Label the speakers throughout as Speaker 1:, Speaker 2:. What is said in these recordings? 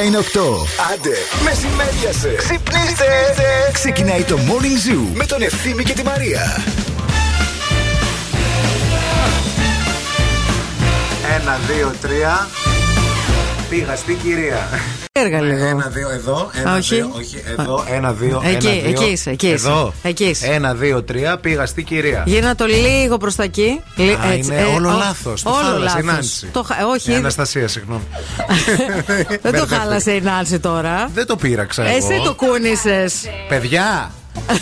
Speaker 1: Η ώρα είναι 8. Άντε, μεσημέριασε. Ξυπνήστε. Ξεκινάει το Morning Zoo με τον Ευθύμη και τη Μαρία.
Speaker 2: Ένα, δύο, τρία. Πήγα στην κυρία.
Speaker 3: Έργα λίγο.
Speaker 2: Ένα, δύο, εδώ. Ένα,
Speaker 3: όχι.
Speaker 2: δύο, όχι, εδώ. Ένα, δύο,
Speaker 3: Εκεί,
Speaker 2: ένα, δύο.
Speaker 3: εκεί είσαι, εκεί είσαι.
Speaker 2: Εδώ.
Speaker 3: Εκεί είσαι.
Speaker 2: Ένα, δύο, τρία. Πήγα στην κυρία.
Speaker 3: Γύρνα το λίγο προς τα εκεί. Λι-
Speaker 2: Α, είναι όλο
Speaker 3: ο-
Speaker 2: λάθος. Το
Speaker 3: Όλο
Speaker 2: χάλασε η
Speaker 3: λάθος.
Speaker 2: Νάνση.
Speaker 3: Το χα- Όχι,
Speaker 2: Η Αναστασία, συγγνώμη.
Speaker 3: δεν το
Speaker 2: Μπερδεύτηκα.
Speaker 3: χάλασε η Νάνση τώρα.
Speaker 2: Δεν το πείραξα εγώ.
Speaker 3: Εσύ το κούνησες.
Speaker 2: Παιδιά,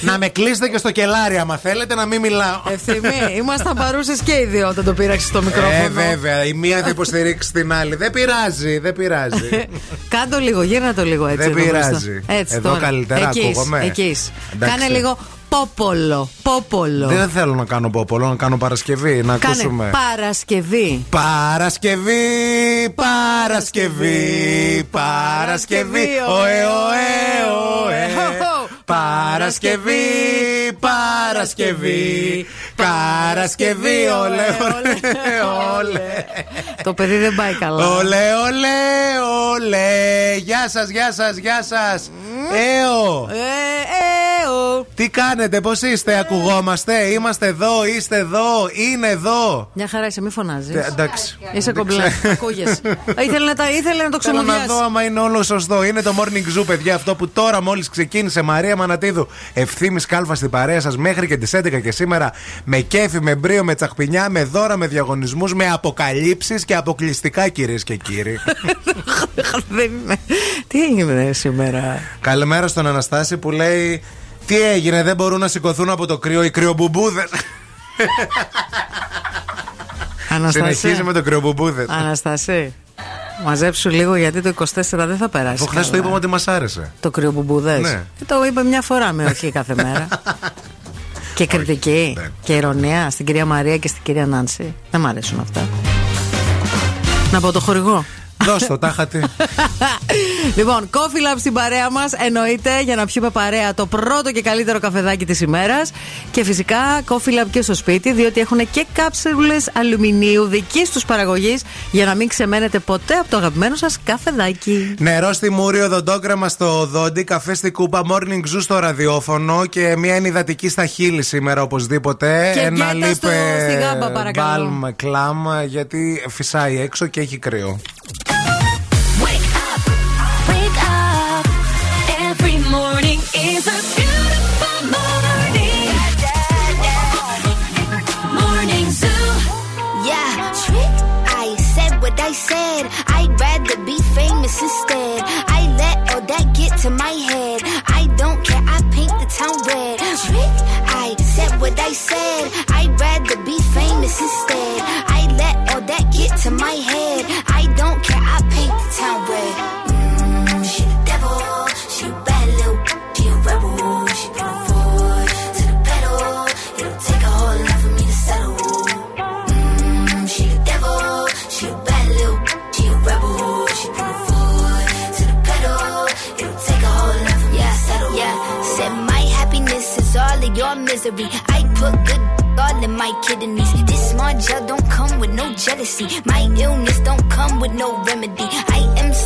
Speaker 2: να με κλείσετε και στο κελάρι άμα θέλετε να μην μιλάω.
Speaker 3: Ευθυμή, ήμασταν παρούσες και οι δύο όταν το πήραξε το μικρόφωνο.
Speaker 2: Ε, βέβαια. Η μία θα υποστηρίξει την άλλη. Δεν πειράζει, δεν πειράζει.
Speaker 3: Κάντο λίγο, γύρνα το λίγο έτσι.
Speaker 2: Δεν
Speaker 3: εδώ μπροστά.
Speaker 2: πειράζει.
Speaker 3: Έτσι,
Speaker 2: Εδώ
Speaker 3: τώρα.
Speaker 2: καλύτερα
Speaker 3: Εκεί είσαι,
Speaker 2: ακούγομαι.
Speaker 3: Εκεί είσαι.
Speaker 2: Εντάξει.
Speaker 3: Κάνε λίγο πόπολο. Πόπολο.
Speaker 2: Δεν θέλω να κάνω πόπολο, να κάνω Παρασκευή. Να
Speaker 3: Κάνε
Speaker 2: ακούσουμε.
Speaker 3: Παρασκευή.
Speaker 2: Παρασκευή, Παρασκευή, Παρασκευή, ωε, ωε, ωε. Παρασκευή, Παρασκευή, Παρασκευή, ολέ, ολέ, ολέ.
Speaker 3: Το παιδί δεν πάει καλά.
Speaker 2: Ολέ, ολέ, ολέ. Γεια σας, γεια σας, γεια σας. Έω.
Speaker 3: Ε, ε, ο.
Speaker 2: Τι κάνετε, πώς είστε, ακουγόμαστε, είμαστε εδώ, είστε εδώ, είναι εδώ.
Speaker 3: Μια χαρά είσαι, μη φωνάζεις.
Speaker 2: Ε, Εντάξει.
Speaker 3: Είσαι
Speaker 2: Δεν
Speaker 3: κομπλέ.
Speaker 2: ξέρω.
Speaker 3: Ακούγεσαι. ήθελε, να τα, ήθελε να το
Speaker 2: Θέλω να
Speaker 3: ξεμουδιάσει.
Speaker 2: δω άμα είναι όλος σωστό. Είναι το morning zoo, παιδιά, αυτό που τώρα μόλις ξεκίνησε. Μαρία Μανατίδου, ευθύνη κάλφας στην παρέα σας μέχρι και τις 11 και σήμερα. Με κέφι, με μπρίο, με τσαχπινιά, με δώρα, με διαγωνισμούς, με αποκαλύψεις και αποκλειστικά, κυρίες και κύριοι.
Speaker 3: Δεν είναι. Τι έγινε σήμερα;
Speaker 2: Καλημέρα στον Αναστάση που λέει. Τι έγινε, δεν μπορούν να σηκωθούν από το κρύο οι κρυομπουμπούδες.
Speaker 3: Αναστασία.
Speaker 2: Συνεχίζει με το κρυομπουμπούδες.
Speaker 3: Αναστασία. Μαζέψου λίγο γιατί το 24 δεν θα περάσει.
Speaker 2: Αφού χθες το
Speaker 3: καλά.
Speaker 2: είπαμε ότι μας άρεσε.
Speaker 3: Το κρυομπουμπούδες.
Speaker 2: Ναι.
Speaker 3: Το είπε μια φορά με όχι κάθε μέρα. και κριτική
Speaker 2: δεν.
Speaker 3: και ηρωνία στην κυρία Μαρία και στην κυρία Νάνση. Δεν μ' αρέσουν αυτά. Να πω το χορηγό.
Speaker 2: Δώσ' το, τάχατη.
Speaker 3: λοιπόν, Coffee Lab στην παρέα μας εννοείται για να πιούμε παρέα το πρώτο και καλύτερο καφεδάκι της ημέρας. Και φυσικά Coffee Lab και στο σπίτι, διότι έχουν και κάψουλες αλουμινίου δική τους παραγωγής για να μην ξεμένετε ποτέ από το αγαπημένο σας καφεδάκι.
Speaker 2: Νερό στη μούρη, οδοντόκρεμα στο δόντι, καφέ στη κούπα, morning zoo στο ραδιόφωνο και μια ενυδατική στα χείλη σήμερα οπωσδήποτε.
Speaker 3: Και
Speaker 2: Ένα
Speaker 3: γκέτα στο- στη γάμπα, παρακαλώ.
Speaker 2: μπάλμ κλάμ γιατί φυσάει έξω και έχει κρύο.
Speaker 4: Wake up, wake up. Every morning is a beautiful morning. Morning Zoo.
Speaker 5: Yeah. I said what I said. I'd rather be famous instead. I let all that get to my head. I don't care. I paint the town red. I said what I said. I'd rather be famous instead. I let all that get to my head. I town red. Mm, she the devil. She a bad little. She a rebel. She her foot to the pedal. It'll take a whole lot for me to settle. Mm, she the devil, she a bad little, she a rebel. She her foot to the pedal. It'll take a whole lot to settle. Yeah, said my happiness is all of your misery. I put good all in my kidneys. Small gel don't come with no jealousy. My illness don't come with no remedy. I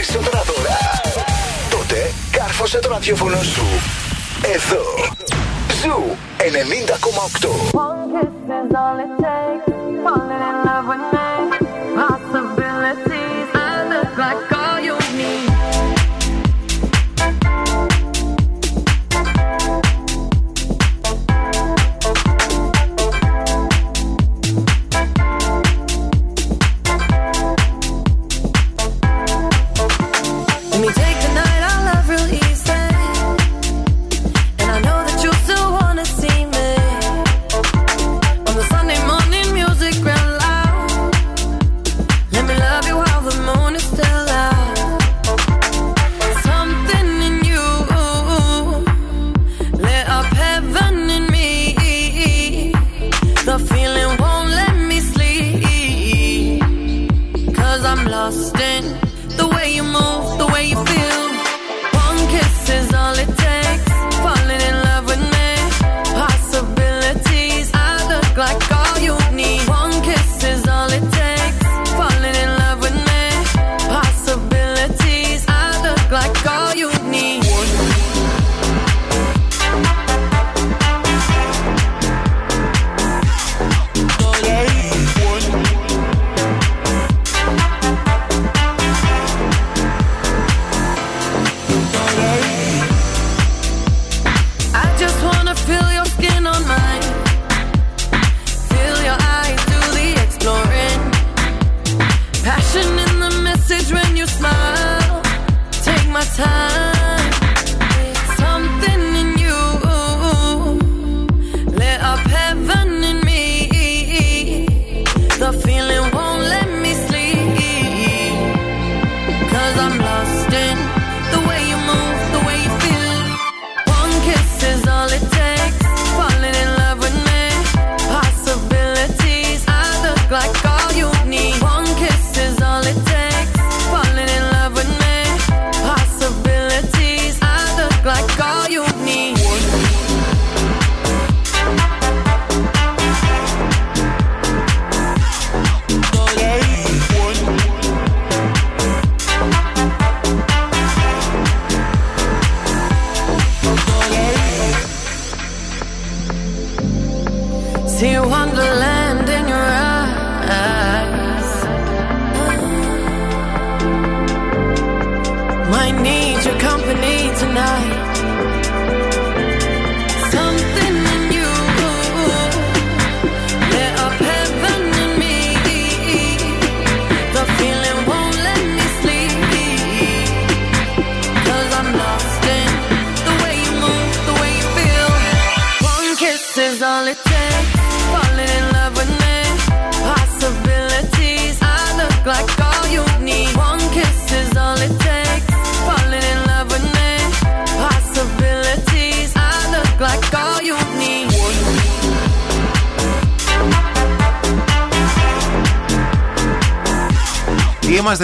Speaker 6: Περισσότερα δώρα. Τότε κάρφωσε το ραδιόφωνο σου. Εδώ. Zoo 90,8.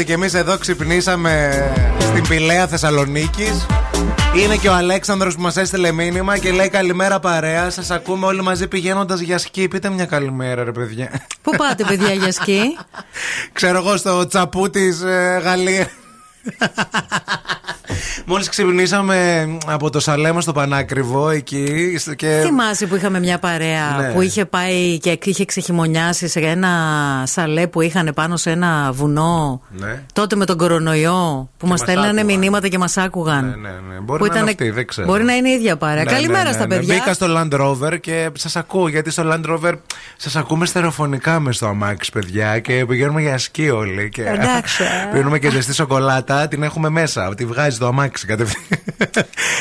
Speaker 2: Είμαστε κι εμείς εδώ, ξυπνήσαμε στην Πηλαία Θεσσαλονίκης. Είναι και ο Αλέξανδρος που μας έστειλε μήνυμα και λέει Καλημέρα παρέα. Σας ακούμε όλοι μαζί πηγαίνοντας για σκι. Πείτε μια καλημέρα, ρε παιδιά.
Speaker 3: Πού πάτε, παιδιά, για σκι;
Speaker 2: Ξέρω εγώ στο τσαπού της Γαλλία. Μόλις ξυπνήσαμε από το σαλέμα στο Πανάκριβο εκεί. Και...
Speaker 3: Θυμάσαι που είχαμε μια παρέα
Speaker 2: Ναι.
Speaker 3: που είχε πάει και είχε ξεχειμονιάσει σε ένα σαλέ που είχαν πάνω σε ένα βουνό;
Speaker 2: Ναι.
Speaker 3: Τότε με τον κορονοϊό που μας
Speaker 2: μας
Speaker 3: στέλνανε
Speaker 2: άκουγαν.
Speaker 3: μηνύματα και μας άκουγαν.
Speaker 2: Ναι, ναι, ναι. Μπορεί
Speaker 3: Που
Speaker 2: να είναι
Speaker 3: ήτανε-
Speaker 2: αυτή, δεν ξέρω.
Speaker 3: Μπορεί να είναι η ίδια παρέα.
Speaker 2: Ναι,
Speaker 3: Καλημέρα
Speaker 2: ναι, ναι,
Speaker 3: στα
Speaker 2: ναι.
Speaker 3: παιδιά.
Speaker 2: Μπήκα στο Land Rover και σας ακούω γιατί στο Land Rover σας ακούμε στερεοφωνικά μες στο αμάξι, παιδιά. Και πηγαίνουμε για σκι όλοι. Και
Speaker 3: Εντάξει, ε.
Speaker 2: Πίνουμε και ζεστή σοκολάτα, την έχουμε μέσα. Τη βγάζει το αμάξι κατευθείαν.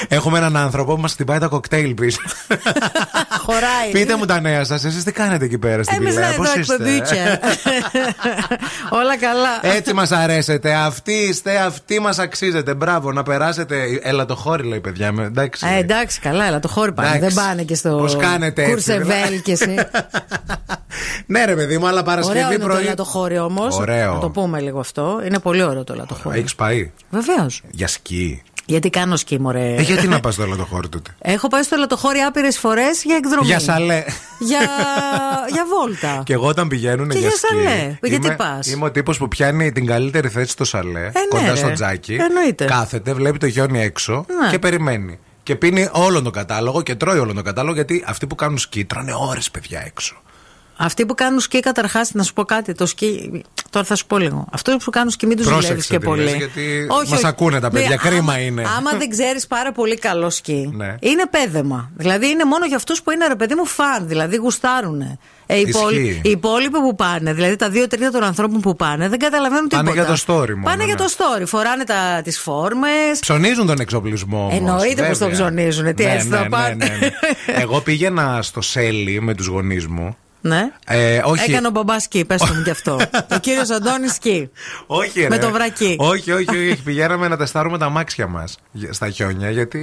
Speaker 2: έχουμε έναν άνθρωπο που μας χτυπάει τα κοκτέιλ πίσω.
Speaker 3: Χωράει.
Speaker 2: Πείτε μου τα νέα σας, εσείς τι κάνετε εκεί πέρα στην
Speaker 3: Εμείς
Speaker 2: Πηλαία,
Speaker 3: εδώ
Speaker 2: πώς είστε;
Speaker 3: εκπαιδούτια. Όλα καλά.
Speaker 2: Έτσι μας αρέσετε. Αυτοί είστε, αυτοί μας αξίζετε. Μπράβο, να περάσετε. Έλα το χώρι, λέει παιδιά. με- Εντάξει.
Speaker 3: Ε, εντάξει, καλά, αλλά το χώρι πάνε.
Speaker 2: Εντάξει.
Speaker 3: Δεν πάνε και στο
Speaker 2: Πώς κάνετε έτσι,
Speaker 3: Κουρσεβέλ
Speaker 2: δηλαδή.
Speaker 3: και εσύ.
Speaker 2: ναι, ρε παιδί μου, αλλά
Speaker 3: Ωραίο
Speaker 2: Παρασκευή
Speaker 3: είναι το
Speaker 2: πρωί.
Speaker 3: ελατοχώρι όμως.
Speaker 2: Ωραίο.
Speaker 3: Να το πούμε λίγο αυτό. Είναι πολύ ωραίο το ελατοχώρι.
Speaker 2: Έχεις πάει;
Speaker 3: Βεβαίως.
Speaker 2: για σκι.
Speaker 3: Γιατί κάνω σκι, μωρέ.
Speaker 2: Ε, γιατί να πας στο ελατοχώρι τότε;
Speaker 3: Έχω πάει στο ελατοχώρι άπειρες φορές για εκδρομή.
Speaker 2: Για σαλέ.
Speaker 3: Για, για βόλτα.
Speaker 2: Και εγώ όταν πηγαίνουν
Speaker 3: Και
Speaker 2: για,
Speaker 3: για
Speaker 2: σκι.
Speaker 3: σαλέ. Γιατί
Speaker 2: είμαι,
Speaker 3: πας;
Speaker 2: Είμαι ο τύπος που πιάνει την καλύτερη θέση στο σαλέ,
Speaker 3: ναι,
Speaker 2: κοντά
Speaker 3: ρε.
Speaker 2: στο τζάκι.
Speaker 3: Εννοείται.
Speaker 2: Κάθεται, βλέπει το χιόνι έξω
Speaker 3: Ναι.
Speaker 2: και περιμένει. Και πίνει όλο τον κατάλογο και τρώει όλο τον κατάλογο γιατί αυτοί που κάνουν σκι τρώνε ώρες παιδιά έξω.
Speaker 3: Αυτοί που κάνουν σκι, καταρχάς, να σου πω κάτι. Το σκι. Τώρα θα σου πω λίγο. Αυτού που κάνουν σκι, μην τους
Speaker 2: Πρόσεξε
Speaker 3: δουλεύεις και
Speaker 2: τι
Speaker 3: πολύ.
Speaker 2: λες, γιατί μας ακούνε τα παιδιά,
Speaker 3: Ναι,
Speaker 2: κρίμα
Speaker 3: άμα-
Speaker 2: είναι.
Speaker 3: Άμα δεν ξέρεις πάρα πολύ καλό σκι,
Speaker 2: Ναι.
Speaker 3: είναι πέδεμα. Δηλαδή είναι μόνο για αυτούς που είναι ρε παιδί μου φαν, δηλαδή γουστάρουν. Ε, οι,
Speaker 2: Ισχύει.
Speaker 3: υπόλοι- οι υπόλοιποι που πάνε, δηλαδή τα δύο τρίτα των ανθρώπων που πάνε, δεν καταλαβαίνουν
Speaker 2: Πάνε
Speaker 3: τίποτα.
Speaker 2: για το story μόνο,
Speaker 3: Πάνε για
Speaker 2: ναι.
Speaker 3: το story. Φοράνε τις φόρμες.
Speaker 2: Ψωνίζουν τον εξοπλισμό. όμως,
Speaker 3: Εννοείται πως
Speaker 2: βέβαια.
Speaker 3: τον ψωνίζουνε, τι
Speaker 2: Ναι,
Speaker 3: έτσι θα
Speaker 2: ναι,
Speaker 3: πάνε.
Speaker 2: ναι, ναι, ναι. Εγώ πήγαινα στο Σέλι με τους γονείς μου.
Speaker 3: Ναι.
Speaker 2: Ε, όχι.
Speaker 3: Έκανε ο μπαμπάς σκι, πες μου κι αυτό. ο κύριος Αντώνης σκι.
Speaker 2: Όχι, ρε.
Speaker 3: Με το βρακί.
Speaker 2: Όχι, όχι, όχι. Πηγαίναμε να τεστάρουμε τα μάξια μας στα χιόνια. Γιατί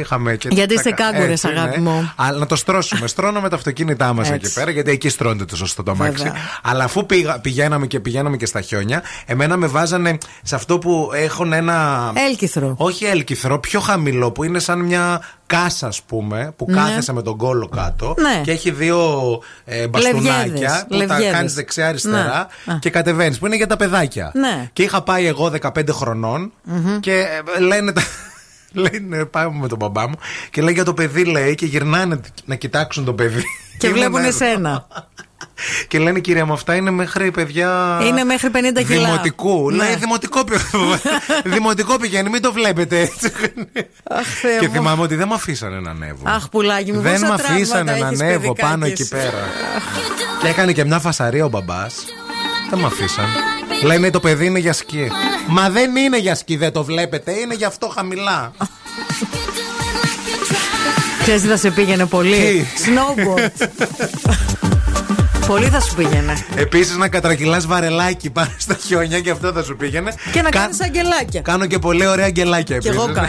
Speaker 2: είχαμε και.
Speaker 3: Γιατί
Speaker 2: τα-
Speaker 3: είστε κάγκουρες,
Speaker 2: έτσι,
Speaker 3: αγάπη
Speaker 2: ναι.
Speaker 3: μου.
Speaker 2: Αλλά να το στρώσουμε. Στρώναμε τα αυτοκίνητά μας
Speaker 3: Έτσι.
Speaker 2: εκεί πέρα, γιατί εκεί στρώνεται το σωστό το αμάξι.
Speaker 3: Βέβαια.
Speaker 2: Αλλά αφού πήγα, πηγαίναμε και πηγαίναμε και στα χιόνια, εμένα με βάζανε σε αυτό που έχουν ένα.
Speaker 3: Έλκυθρο.
Speaker 2: Όχι έλκυθρο, πιο χαμηλό που είναι σαν μια κάσα, ας πούμε, που
Speaker 3: Ναι.
Speaker 2: κάθεσαι με τον κόλο κάτω
Speaker 3: Ναι.
Speaker 2: και έχει δύο ε, μπαστούνάκια
Speaker 3: Λευγέδες,
Speaker 2: που τα
Speaker 3: λευγέδες.
Speaker 2: κάνεις δεξιά-αριστερά
Speaker 3: Ναι. Α.
Speaker 2: και κατεβαίνεις, που είναι για τα παιδάκια.
Speaker 3: Ναι.
Speaker 2: Και είχα πάει εγώ 15 χρονων και ε, λένε. τα- Λένε, πάμε με τον μπαμπά μου και λέει για το παιδί, λέει, και γυρνάνε να κοιτάξουν το παιδί.
Speaker 3: Και
Speaker 2: Ήμουν
Speaker 3: βλέπουν
Speaker 2: έρωτο.
Speaker 3: εσένα.
Speaker 2: Και λένε, κυρία μου, αυτά είναι μέχρι παιδιά.
Speaker 3: Είναι μέχρι 50 κιλά.
Speaker 2: Δημοτικού.
Speaker 3: Ναι.
Speaker 2: Λέει, δημοτικό, πη- δημοτικό πηγαίνει, μην το βλέπετε έτσι.
Speaker 3: Αχ, Θεέ
Speaker 2: και
Speaker 3: μου.
Speaker 2: θυμάμαι ότι δεν με αφήσανε να ανέβω.
Speaker 3: Αχ, πουλάκι μου,
Speaker 2: Δεν
Speaker 3: πόσα
Speaker 2: με αφήσανε
Speaker 3: τραύματα
Speaker 2: να
Speaker 3: έχεις
Speaker 2: ανέβω
Speaker 3: παιδικά
Speaker 2: πάνω
Speaker 3: κι
Speaker 2: εκεί
Speaker 3: εσύ.
Speaker 2: πέρα. Και έκανε και μια φασαρία ο μπαμπάς. Δεν με αφήσαν. Λένε το παιδί είναι για σκι. Μα δεν είναι για σκι, δεν το βλέπετε. Είναι γι' αυτό χαμηλά.
Speaker 3: Ξέρεις τι θα σε πήγαινε πολύ.
Speaker 2: Τι;
Speaker 3: Snowboard. πολύ θα σου πήγαινε.
Speaker 2: Επίσης να κατρακυλάς βαρελάκι πάνω στα χιόνια και αυτό θα σου πήγαινε.
Speaker 3: Και να
Speaker 2: Κα-
Speaker 3: κάνεις αγγελάκια.
Speaker 2: Κάνω και πολύ ωραία αγγελάκια
Speaker 3: Κι
Speaker 2: επίσης.
Speaker 3: εγώ κάνω.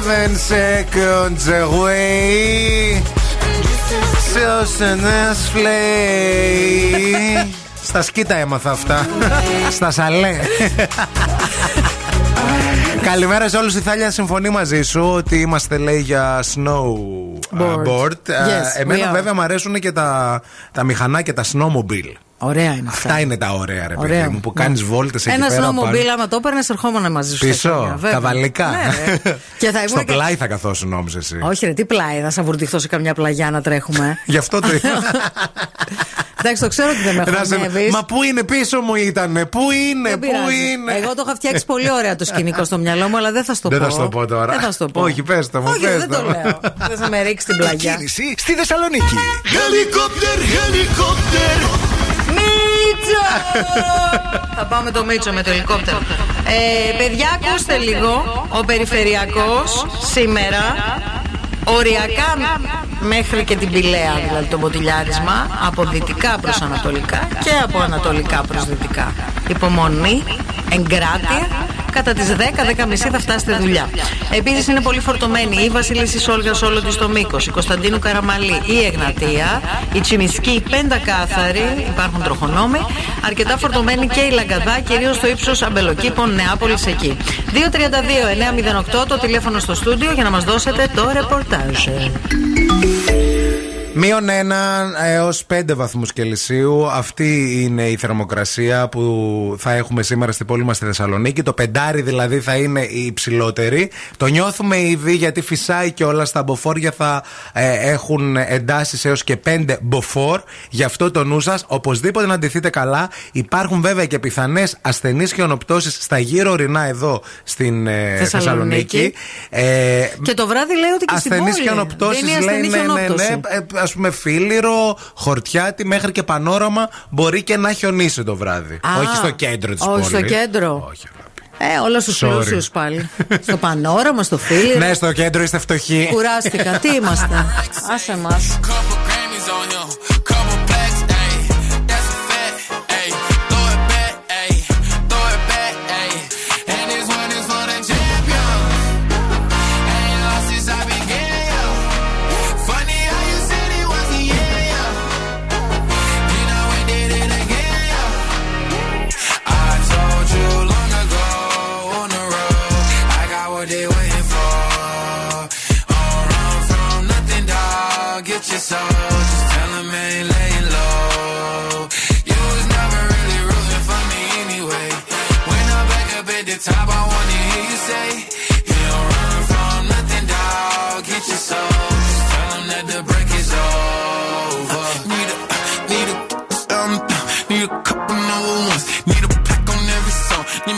Speaker 4: Seven seconds away.
Speaker 2: Σώσενες φλέει. Στα σκίτα έμαθα αυτά. Στα σαλέ. Καλημέρα σε όλους. Η Θάλια συμφωνεί μαζί σου ότι είμαστε λέει για snowboard.
Speaker 3: Yes, we
Speaker 2: Εμένα
Speaker 3: are.
Speaker 2: βέβαια μου αρέσουν και τα, τα μηχανάκια, τα snowmobile.
Speaker 3: Ωραία είναι αυτά.
Speaker 2: Αυτά είναι τα ωραία, ρε παιδί
Speaker 3: Ωραία.
Speaker 2: μου, που κάνεις βόλτες εκεί
Speaker 3: Ένα
Speaker 2: πέρα. πάνω.
Speaker 3: snowmobile, άμα το έπαιρνες, ερχόμουν μαζί σου. στα
Speaker 2: Πίσω,
Speaker 3: χέρια, βέβαια.
Speaker 2: καβαλικά.
Speaker 3: Ναι, ρε. και θα
Speaker 2: Στο
Speaker 3: ήμουν. και-
Speaker 2: πλάι θα καθόσουν, νόμιζες εσύ.
Speaker 3: Όχι, ρε, τι πλάι, θα σα βουρτιχτώ σε καμιά πλαγιά να τρέχουμε.
Speaker 2: Γι' αυτό το είπα.
Speaker 3: Εντάξει, το ξέρω ότι δεν με
Speaker 2: Να σε-
Speaker 3: χωνεύεις.
Speaker 2: Μα πού είναι πίσω μου ήτανε, πού είναι,
Speaker 3: Δεν
Speaker 2: πού
Speaker 3: πειράζει.
Speaker 2: είναι.
Speaker 3: Εγώ το είχα φτιάξει πολύ ωραία το σκηνικό στο μυαλό μου, αλλά δεν θα στο
Speaker 2: Δεν
Speaker 3: πω.
Speaker 2: θα στο πω τώρα.
Speaker 3: Δεν θα στο πω.
Speaker 2: Όχι, πες το μου,
Speaker 3: Όχι,
Speaker 2: πες
Speaker 3: δεν
Speaker 2: το
Speaker 3: το
Speaker 2: μου.
Speaker 3: λέω. Δεν θα με ρίξει την πλαγιά.
Speaker 1: Κίνηση στη Θεσσαλονίκη.
Speaker 6: Helicopter, helicopter.
Speaker 3: Μίτσο! θα πάμε το Μίτσο με το ελικόπτερο. Ε, παιδιά, ακούστε λίγο. Ο περιφερειακός σήμερα Οριακά μέχρι και την Πηλαία, δηλαδή το μποτιλιάρισμα, από δυτικά προς ανατολικά και από ανατολικά προς δυτικά. Υπομονή, εγκράτεια, κατά τις 10-10.30 θα φτάσετε δουλειά. Επίσης είναι πολύ φορτωμένη η Βασίλισση Όλγα όλο της στο Μήκος, η Κωνσταντίνου Καραμαλή, η Εγνατία, η Τσιμισκή, η Πεντακάθαρη, υπάρχουν τροχονόμοι, αρκετά φορτωμένη και η Λαγκαδά, κυρίως στο ύψος Αμπελοκήπων Νεάπολης εκεί. 232-908 το τηλέφωνο στο στούντιο για να μας δώσετε το ρεπορτάζ.
Speaker 2: Μείον 1 έως 5 βαθμούς Κελσίου. Αυτή είναι η θερμοκρασία που θα έχουμε σήμερα στην πόλη μας στη Θεσσαλονίκη. Το πεντάρι δηλαδή θα είναι η υψηλότερη. Το νιώθουμε ήδη γιατί φυσάει και όλα στα μποφόρια θα ε, έχουν εντάσεις έως και 5 μποφόρ. Γι' αυτό το νου σας, οπωσδήποτε να ντυθείτε καλά. Υπάρχουν βέβαια και πιθανές ασθενείς χιονοπτώσει στα γύρω ορεινά εδώ στην ε,
Speaker 3: Θεσσαλονίκη.
Speaker 2: Θεσσαλονίκη. Ε,
Speaker 3: Και το βράδυ λέει ότι και στην
Speaker 2: Ασθενείς
Speaker 3: πόλη.
Speaker 2: χιονοπτώσει
Speaker 3: Δεν είναι
Speaker 2: λέει
Speaker 3: ασθενή
Speaker 2: ναι, ναι,
Speaker 3: χιονόπτωση.
Speaker 2: ναι. Α πούμε φίλιρο, χορτιάτι μέχρι και πανόραμα μπορεί και να χιονίσει το βράδυ.
Speaker 3: Α,
Speaker 2: όχι στο κέντρο της πόλη.
Speaker 3: όχι στο κέντρο.
Speaker 2: Όχι, αγάπη.
Speaker 3: Ε, όλα στου
Speaker 2: Sorry.
Speaker 3: πλούσιου πάλι. στο πανόραμα, στο φίλο.
Speaker 2: Ναι, στο κέντρο είστε φτωχοί.
Speaker 3: Κουράστηκα. Τι είμαστε. Άσε
Speaker 7: μας.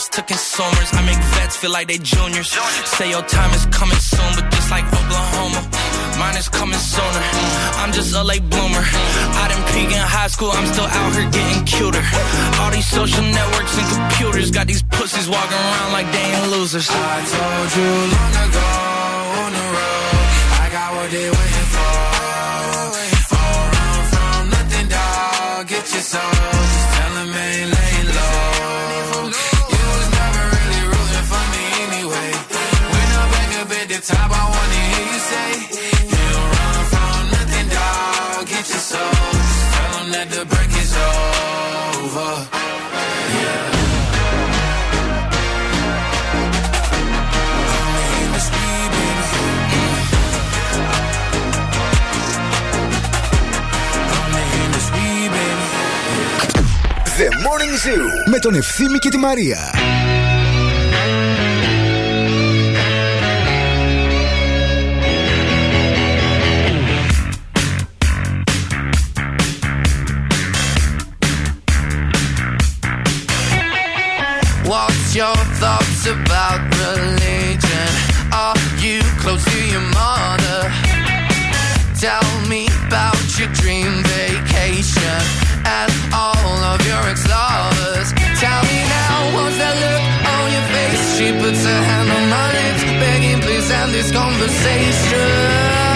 Speaker 7: haters to consumers. I make vets feel like they juniors. Say your time is coming soon, but just like Oklahoma, mine is coming sooner. I'm just a late bloomer. I didn't peak in high school, I'm still out here getting cuter. All these social networks and computers got these pussies walking around like they ain't losers. I told you long ago
Speaker 1: Παρισιού με τον Ευθύμη και τη Μαρία.
Speaker 8: What's your thoughts about religion?
Speaker 6: Are you close to your mother? Tell me about your dream vacation all of your ex-lovers. Tell me now, what's that look on your face? She puts her hand on my lips, begging please end this conversation.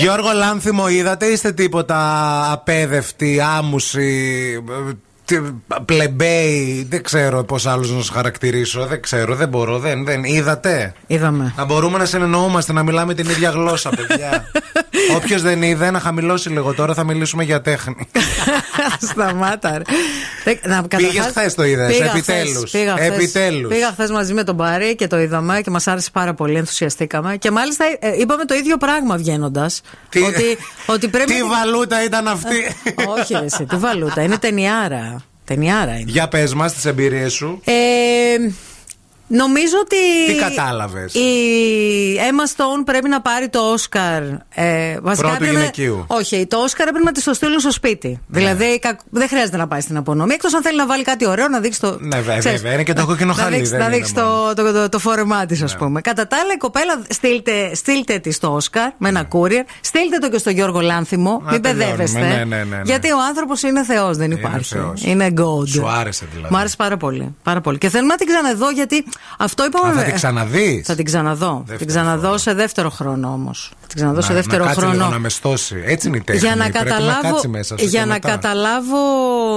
Speaker 2: Γιώργο Λάνθιμο, είδατε, είστε τίποτα απέδευτοι, άμουσοι, ε, τι- πλεμπέοι, δεν ξέρω πώς άλλους να σας χαρακτηρίσω. Δεν ξέρω, δεν μπορώ, δεν, δεν. Είδατε;
Speaker 3: Είδαμε.
Speaker 2: Να μπορούμε να συνεννοούμαστε, να μιλάμε την ίδια γλώσσα, παιδιά. Όποιος δεν είδε, να χαμηλώσει λίγο τώρα, θα μιλήσουμε για τέχνη.
Speaker 3: Σταμάτα. ρε. Δεν- να-
Speaker 2: Πήγες
Speaker 3: καταρχάς,
Speaker 2: χθες το είδες,
Speaker 3: πήγα
Speaker 2: επιτέλους.
Speaker 3: χθες, πήγα χθες.
Speaker 2: Επιτέλους.
Speaker 3: Πήγα χθες μαζί με τον Πάρη και το είδαμε και μας άρεσε πάρα πολύ, ενθουσιαστήκαμε. Και μάλιστα ε, είπαμε το ίδιο πράγμα βγαίνοντας.
Speaker 2: Τι-
Speaker 3: Ότι, ότι πρέπει.
Speaker 2: Τι βαλούτα ήταν αυτή;
Speaker 3: Όχι, ρε, εσύ, τι βαλούτα. Είναι ταινιάρα. Ταινιάρα είναι.
Speaker 2: Για πες μας τις εμπειρίες σου.
Speaker 3: Ε, νομίζω ότι.
Speaker 2: Τι κατάλαβες;
Speaker 3: Η Emma Stone πρέπει να πάρει το Όσκαρ. Ε, βασικά
Speaker 2: Πρώτου
Speaker 3: έπρεπε-
Speaker 2: γυναικείου.
Speaker 3: Όχι, το Όσκαρ έπρεπε να τη το στείλουν στο σπίτι. Δηλαδή κακ- δεν χρειάζεται να πάει στην απονομή. Εκτός αν θέλει να βάλει κάτι ωραίο να δείξει το.
Speaker 2: Ναι, βέβαια,
Speaker 3: ξέρεις,
Speaker 2: βέβαια, είναι και το κόκκινο
Speaker 3: να
Speaker 2: χαλί,
Speaker 3: δείξει-
Speaker 2: δεν
Speaker 3: Να
Speaker 2: είναι
Speaker 3: δείξει
Speaker 2: μόνο.
Speaker 3: το, το, το, το φόρεμά της, ας πούμε. Κατά τα άλλα, η κοπέλα στείλτε, στείλτε της στο Όσκαρ με ένα courier. Στείλτε το και στο Γιώργο Λάνθιμο.
Speaker 2: Να
Speaker 3: Μην
Speaker 2: τελειώνουμε.
Speaker 3: παιδεύεστε.
Speaker 2: Ναι, ναι, ναι, ναι.
Speaker 3: Γιατί ο άνθρωπος είναι Θεός, δεν
Speaker 2: Είναι
Speaker 3: υπάρχει.
Speaker 2: Θεός.
Speaker 3: Είναι God.
Speaker 2: Σου άρεσε δηλαδή.
Speaker 3: Μου άρεσε πάρα πολύ, πάρα πολύ. Και θέλουμε να την ξαναδώ γιατί αυτό είπαμε.
Speaker 2: Α, θα την ξαναδείς;
Speaker 3: Θα την ξαναδώ. Θα την ξαναδώ σε δεύτερο χρόνο όμως. Θα την ξαναδώ σε δεύτερο
Speaker 2: να κάτσει
Speaker 3: χρόνο.
Speaker 2: λίγο να με στώσει. Έτσι είναι η τέχνη.
Speaker 3: για να
Speaker 2: Πρέπει
Speaker 3: καταλάβω,
Speaker 2: να κάτσει μέσα σου
Speaker 3: για
Speaker 2: και
Speaker 3: να
Speaker 2: μετά.
Speaker 3: καταλάβω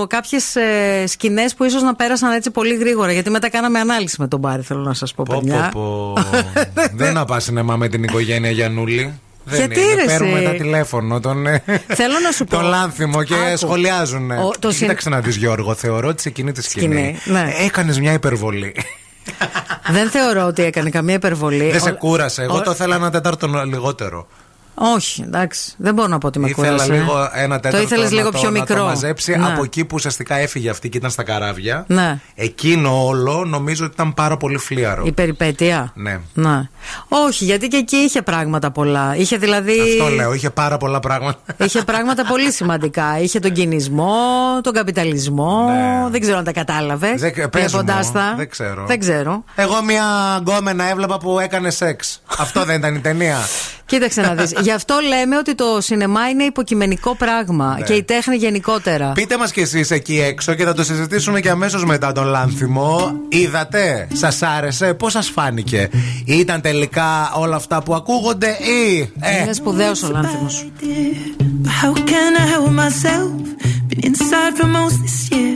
Speaker 3: κάποιες ε, σκηνές που ίσως να πέρασαν έτσι πολύ γρήγορα. Γιατί μετά κάναμε ανάλυση με τον Μπάρι, θέλω να σας πω,
Speaker 2: Πω,
Speaker 3: παιδιά.
Speaker 2: πω, πω. Δεν να πας σινεμά με την οικογένεια Γιανούλη. Δεν
Speaker 3: Γιατί,
Speaker 2: είναι.
Speaker 3: ρε,
Speaker 2: Παίρνουμε
Speaker 3: εσύ;
Speaker 2: ένα τηλέφωνο, τον, ε,
Speaker 3: Θέλω να σου πω.
Speaker 2: τον Λάνθιμο και
Speaker 3: Άκου.
Speaker 2: σχολιάζουν.
Speaker 3: Ο- το συν-
Speaker 2: Κοίταξε να δεις, Γιώργο. Θεωρώ ότι σε εκείνη τη σκηνή,
Speaker 3: Σκηνή, ναι.
Speaker 2: έκανες μια υπερβολή.
Speaker 3: Δεν θεωρώ ότι έκανε καμία υπερβολή.
Speaker 2: Δεν σε
Speaker 3: Ο-
Speaker 2: κούρασε. Εγώ
Speaker 3: ο-
Speaker 2: το ήθελα ένα τέταρτο λιγότερο.
Speaker 3: Όχι, εντάξει. Δεν μπορώ να πω ότι με
Speaker 2: Ήθελα
Speaker 3: κούρασε.
Speaker 2: λίγο ένα τέταρτο
Speaker 3: Το ήθελε
Speaker 2: να
Speaker 3: λίγο
Speaker 2: το-
Speaker 3: πιο
Speaker 2: να
Speaker 3: μικρό.
Speaker 2: το μαζέψει
Speaker 3: Ναι.
Speaker 2: από εκεί που ουσιαστικά έφυγε αυτή και ήταν στα καράβια.
Speaker 3: Ναι.
Speaker 2: Εκείνο όλο νομίζω ότι ήταν πάρα πολύ φλίαρο.
Speaker 3: Η περιπέτεια.
Speaker 2: Ναι.
Speaker 3: Ναι. Όχι, γιατί και εκεί είχε πράγματα πολλά. Είχε δηλαδή.
Speaker 2: Αυτό λέω, είχε πάρα πολλά πράγματα.
Speaker 3: Είχε πράγματα πολύ σημαντικά. Είχε τον κινησμό, τον καπιταλισμό. Δεν ξέρω αν τα κατάλαβες.
Speaker 2: Ναι. Δεν- πες μου,
Speaker 3: τα.
Speaker 2: δεν ξέρω.
Speaker 3: Δεν ξέρω.
Speaker 2: Εγώ μια γκόμενα έβλεπα που έκανε σεξ. Αυτό δεν ήταν η ταινία.
Speaker 3: Κοίταξε να δεις. Γι' αυτό λέμε ότι το σινεμά είναι υποκειμενικό πράγμα
Speaker 2: Ναι.
Speaker 3: και η τέχνη γενικότερα.
Speaker 2: Πείτε μας κι εσείς εκεί έξω και θα το συζητήσουμε και αμέσως μετά τον Λάνθιμο. Είδατε, σας άρεσε, πώς σας φάνηκε; Ήταν τελικά όλα αυτά που ακούγονται ή. Ε,
Speaker 3: Είναι σπουδαίος ο Λάνθιμος.
Speaker 9: But how can I help myself? Been inside for most this year,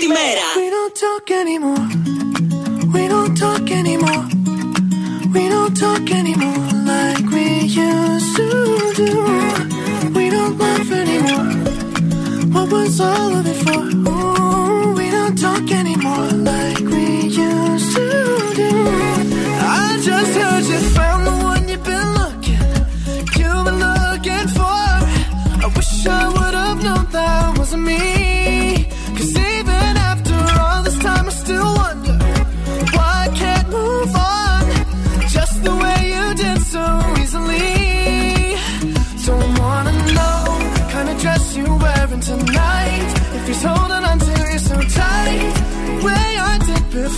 Speaker 10: τη μέρα
Speaker 9: We don't talk anymore. We don't talk anymore. We don't talk anymore like we used to do. We don't laugh anymore. What was all of it for? Ooh, we don't talk anymore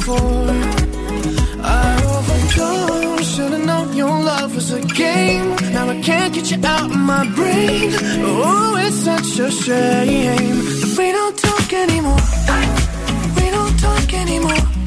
Speaker 9: Before.
Speaker 4: I overdosed. Should've known your love was a game. Now I can't get you out of my brain.
Speaker 9: Oh, it's such a shame we don't talk anymore. We don't talk anymore.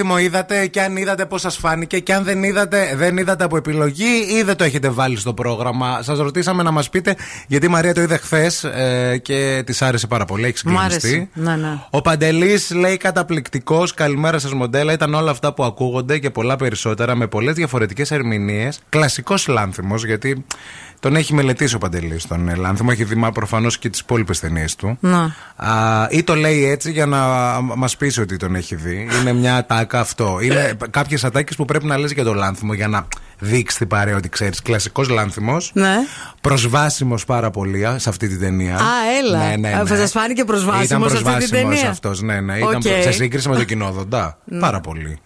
Speaker 2: Λάνθιμο είδατε και αν είδατε πώς σας φάνηκε και αν δεν είδατε, δεν είδατε από επιλογή ή δεν το έχετε βάλει στο πρόγραμμα. Σας ρωτήσαμε να μας πείτε γιατί η Μαρία το είδε χθες και της άρεσε πάρα πολύ. Έχει
Speaker 3: Μ' άρεσε.
Speaker 2: συγκλονιστεί.
Speaker 3: Ναι, ναι.
Speaker 2: Ο Παντελής λέει καταπληκτικός. Καλημέρα σας, μοντέλα. Ήταν όλα αυτά που ακούγονται και πολλά περισσότερα με πολλές διαφορετικές ερμηνείες. Κλασικός λάνθιμος, γιατί τον έχει μελετήσει ο Παντελής τον ε, λάνθιμο. Έχει δει προφανώς και τις υπόλοιπες ταινίες του.
Speaker 3: Να.
Speaker 2: Α, ή το λέει έτσι για να μα πείσει ότι τον έχει δει. Είναι μια ατάκα αυτό. Είναι κάποιες ατάκες που πρέπει να λες για το λάνθιμο για να δείξεις την παρέα ότι ξέρεις. Κλασικός λάνθιμος.
Speaker 3: Ναι.
Speaker 2: Προσβάσιμος πάρα πολύ α, σε αυτή την ταινία.
Speaker 3: Α, έλα.
Speaker 2: Ναι, ναι,
Speaker 3: Α,
Speaker 2: ναι.
Speaker 3: σας φάνηκε προσβάσιμος
Speaker 2: Ήταν
Speaker 3: αυτή την
Speaker 2: προσβάσιμος
Speaker 3: ταινία;
Speaker 2: αυτός, ναι, ναι. Ήταν
Speaker 3: Οκ.
Speaker 2: προ- σε σύγκριση με το Κυνόδοντα. Πάρα πολύ.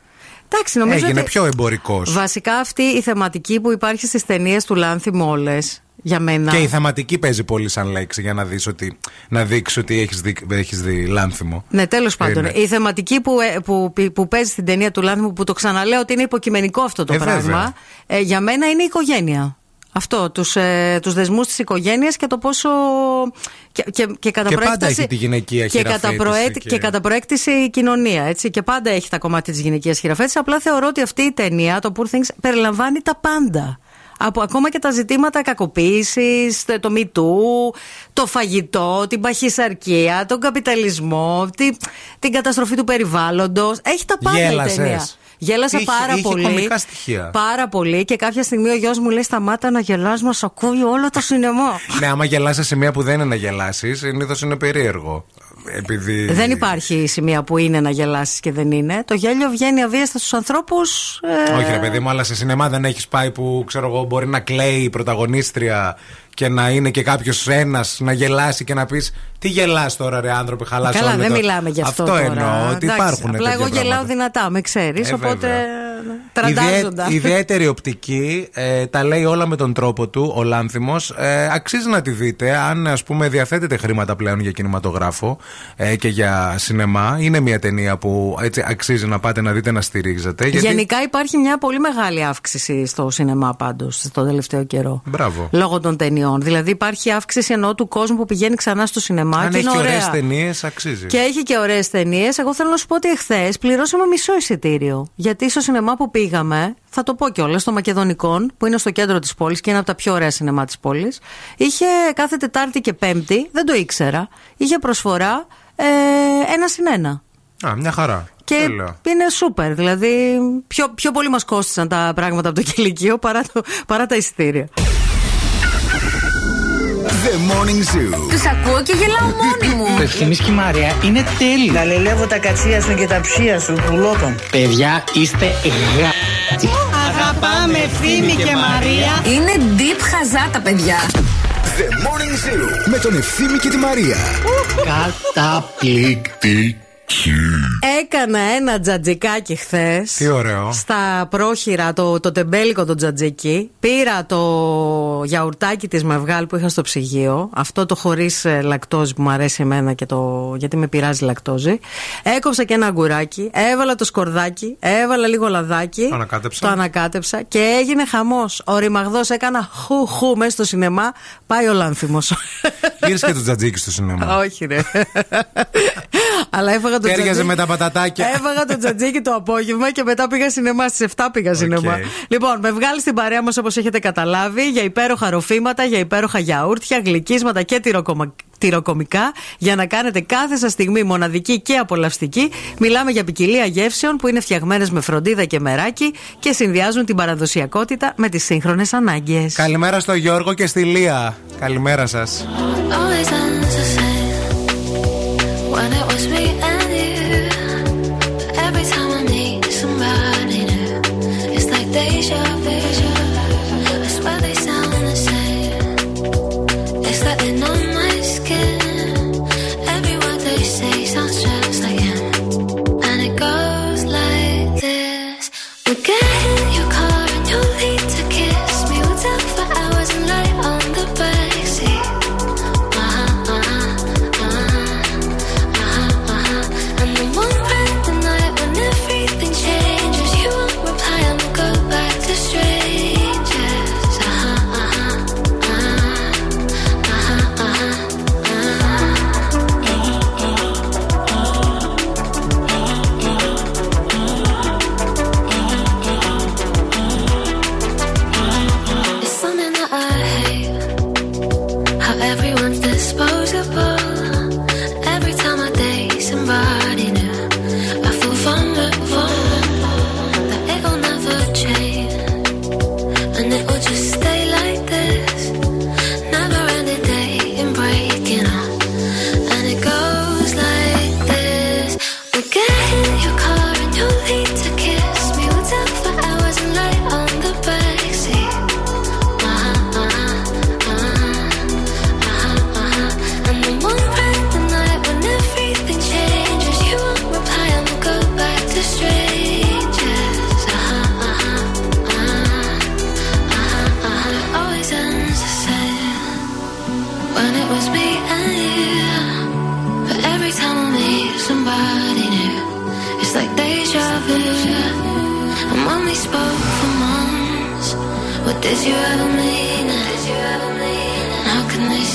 Speaker 3: Εντάξει, νομίζω
Speaker 2: Έγινε
Speaker 3: ότι
Speaker 2: πιο εμπορικός.
Speaker 3: Βασικά αυτή η θεματική που υπάρχει στις ταινίες του Λάνθιμου όλες, για μένα.
Speaker 2: Και η θεματική παίζει πολύ σαν λέξη για να, δεις ότι, να δείξεις ότι έχεις δει, έχεις δει λάνθιμο.
Speaker 3: Ναι, τέλος πάντων.
Speaker 2: Είναι.
Speaker 3: Η θεματική που, ε, που, που παίζει στην ταινία του Λάνθιμου, που το ξαναλέω ότι είναι υποκειμενικό αυτό το
Speaker 2: Ε,
Speaker 3: πράγμα,
Speaker 2: βέβαια.
Speaker 3: ε, για μένα είναι η οικογένεια. Αυτό, τους, ε, τους δεσμούς της οικογένειας και το πόσο... Και, και, και κατά
Speaker 2: Και πάντα
Speaker 3: προέκταση-
Speaker 2: έχει τη γυναικεία
Speaker 3: και κατά,
Speaker 2: χειραφέτηση
Speaker 3: προέ-
Speaker 2: και-
Speaker 3: και κατά προέκτηση η κοινωνία, έτσι. Και πάντα έχει τα κομμάτια της γυναικείας χειραφέτησης. Απλά θεωρώ ότι αυτή η ταινία, το Poor Things, περιλαμβάνει τα πάντα. Από ακόμα και τα ζητήματα κακοποίησης, το μητού, το φαγητό, την παχυσαρκία, τον καπιταλισμό, τη- την καταστροφή του περιβάλλοντος. Έχει τα πάντα
Speaker 2: Γέλασες.
Speaker 3: η ταινία. Γέλασα
Speaker 2: Είχε-
Speaker 3: πάρα
Speaker 2: είχε
Speaker 3: πολύ.
Speaker 2: κωμικά στοιχεία.
Speaker 3: Πάρα πολύ. Και κάποια στιγμή ο γιος μου λέει: Σταμάτα να γελάς, μας ακούει όλο το σινεμό.
Speaker 2: Ναι, άμα γελάσει σε σημεία που δεν είναι να γελάσεις, συνήθως είναι περίεργο. Επειδή.
Speaker 3: Δεν υπάρχει σημεία που είναι να γελάσεις και δεν είναι. Το γέλιο βγαίνει αβίαστα στους ανθρώπους. Ε,
Speaker 2: Όχι, ρε παιδί μου, αλλά σε σινεμά δεν έχεις πάει που ξέρω εγώ μπορεί να κλαίει η πρωταγωνίστρια και να είναι και κάποιος ένας να γελάσει και να πεις Τι γελάς τώρα, ρε άνθρωπε, χαλάσει
Speaker 3: Καλά,
Speaker 2: όλο
Speaker 3: δεν
Speaker 2: το-»
Speaker 3: μιλάμε γι' αυτό.
Speaker 2: Αυτό
Speaker 3: τώρα.
Speaker 2: εννοώ, ότι
Speaker 3: Εντάξει,
Speaker 2: υπάρχουν
Speaker 3: Απλά εγώ
Speaker 2: τέτοια
Speaker 3: γελάω
Speaker 2: πράγματα.
Speaker 3: δυνατά, με ξέρεις.
Speaker 2: Ε,
Speaker 3: οπότε.
Speaker 2: βέβαια.
Speaker 3: Τραντάζοντα.
Speaker 2: Ιδιαί- ιδιαίτερη οπτική, ε, τα λέει όλα με τον τρόπο του, ο Λάνθιμος. Ε, αξίζει να τη δείτε, αν ας πούμε διαθέτετε χρήματα πλέον για κινηματογράφο ε, και για σινεμά. Είναι μια ταινία που έτσι αξίζει να πάτε να δείτε να στηρίζετε. γιατί-
Speaker 3: Γενικά υπάρχει μια πολύ μεγάλη αύξηση στο σινεμά πάντως στο τελευταίο καιρό.
Speaker 2: Μπράβο.
Speaker 3: Λόγω των ταινιών. Δηλαδή υπάρχει αύξηση ενώ του κόσμου που πηγαίνει ξανά στο σινεμά
Speaker 2: Αν
Speaker 3: και
Speaker 2: έχει
Speaker 3: είναι
Speaker 2: ωραίες
Speaker 3: ωραία.
Speaker 2: ταινίες, αξίζει.
Speaker 3: Και έχει και ωραίες ταινίες. Εγώ θέλω να σου πω ότι εχθές πληρώσαμε μισό εισιτήριο. Γιατί στο σινεμά που πήγαμε, θα το πω κιόλας, στο Μακεδονικών, που είναι στο κέντρο της πόλης και είναι από τα πιο ωραία σινεμά της πόλης, είχε κάθε Τετάρτη και Πέμπτη, δεν το ήξερα, είχε προσφορά ε, ένα συν ένα.
Speaker 2: Α, μια χαρά.
Speaker 3: Και
Speaker 2: Τέλεια.
Speaker 3: είναι σούπερ. Δηλαδή, πιο, πιο πολύ μας κόστησαν τα πράγματα από το κηλικείο παρά, το, παρά τα εισιτήρια.
Speaker 1: The Morning Zoo.
Speaker 11: Τους ακούω και γελάω μόνη μου.
Speaker 12: Το ευθύμης και η Μαρία είναι τέλειο.
Speaker 13: Γαλελεύω τα κατσία σου και τα ψία σου, πουλότων.
Speaker 12: Παιδιά, είστε γα...
Speaker 11: Αγαπάμε Ευθύμη και Μαρία. Είναι deep χαζά τα παιδιά.
Speaker 1: The Morning Zoo. Με τον Ευθύμη και τη Μαρία.
Speaker 12: Καταπληκτική.
Speaker 3: Έκανα ένα τζατζικάκι χθες.
Speaker 2: Τι ωραίο.
Speaker 3: Στα πρόχειρα, το, το τεμπέλικο το τζατζίκι. Πήρα το γιαουρτάκι της Μευγάλ που είχα στο ψυγείο. Αυτό το χωρίς λακτόζη που μου αρέσει εμένα και το, γιατί με πειράζει λακτόζη. Έκοψα και ένα αγκουράκι. Έβαλα το σκορδάκι. Έβαλα λίγο λαδάκι.
Speaker 2: Το ανακάτεψα.
Speaker 3: Το ανακάτεψα και έγινε χαμός. Ο ρημαγδός έκανα χου χου μέσα στο σινεμά. Πάει ο λάνθιμος.
Speaker 2: Γύρισε και το τζατζίκι στο σινεμά.
Speaker 3: Όχι, ρε. Αλλά έφαγα
Speaker 14: έφαγα το
Speaker 2: Τέριαζε
Speaker 14: τζατζίκι.
Speaker 2: με τα πατατάκια.
Speaker 14: Έφαγα το τζατζίκι το απόγευμα και μετά πήγα σινεμά. Στις 7 πήγα σινεμά. Λοιπόν, με βγάλει στην παρέα μας όπως έχετε καταλάβει για υπέροχα ροφήματα, για υπέροχα γιαούρτια, γλυκίσματα και τυροκομα... τυροκομικά για να κάνετε κάθε σας στιγμή μοναδική και απολαυστική. Μιλάμε για ποικιλία γεύσεων που είναι φτιαγμένες με φροντίδα και μεράκι και συνδυάζουν την παραδοσιακότητα με τις σύγχρονες ανάγκες.
Speaker 2: Καλημέρα στο Γιώργο και στη Λία. Καλημέρα
Speaker 15: σας.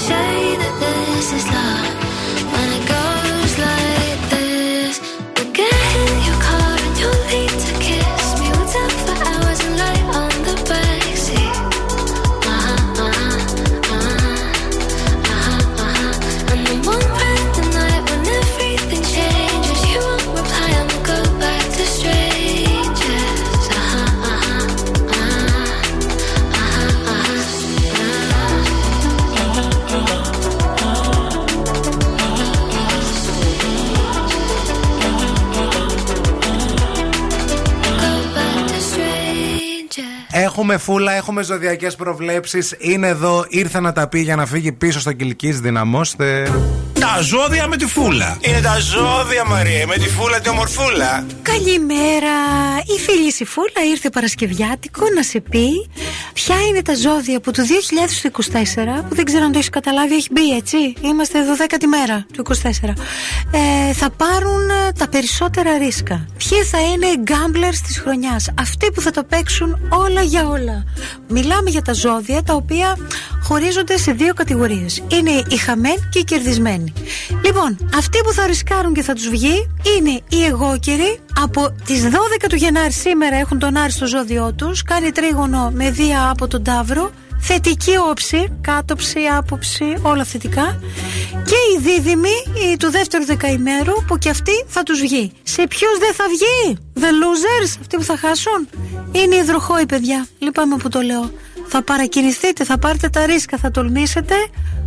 Speaker 15: Say
Speaker 2: Έχουμε φούλα, έχουμε ζωδιακές προβλέψεις. Είναι εδώ, ήρθε να τα πει για να φύγει πίσω στο Κυλκής. Δυναμώστε.
Speaker 16: Τα ζώδια με τη φούλα. Είναι τα ζώδια, Μαρία, με τη φούλα τη ομορφούλα.
Speaker 3: Καλημέρα! Η φίλη η Φούλα ήρθε Παρασκευιάτικο να σε πει ποια είναι τα ζώδια που το 2024, που δεν ξέρω αν το έχεις καταλάβει, έχει μπει έτσι. Είμαστε 12η μέρα του 24. Ε, θα πάρουν ε, τα περισσότερα ρίσκα. Ποιοι θα είναι οι γκάμπλερ της χρονιάς, αυτοί που θα το παίξουν όλα για όλα. Μιλάμε για τα ζώδια τα οποία χωρίζονται σε δύο κατηγορίες. Είναι οι χαμένοι και οι κερδισμένοι. Λοιπόν, αυτοί που θα ρισκάρουν και θα τους βγει είναι οι εγώκεροι. Από τις 12 του Γενάρη σήμερα έχουν τον Άρη στο ζώδιό τους. Κάνει τρίγωνο με δία από τον Ταύρο. Θετική όψη, κάτωψη, άποψη, όλα θετικά. Και οι δίδυμοι οι του δεύτερου δεκαημέρου που και αυτοί θα τους βγει. Σε ποιους δεν θα βγει, the losers, αυτοί που θα χάσουν. Είναι οι υδροχόοι παιδιά, λυπάμαι που το λέω. Θα παρακινηθείτε, θα πάρετε τα ρίσκα, θα τολμήσετε,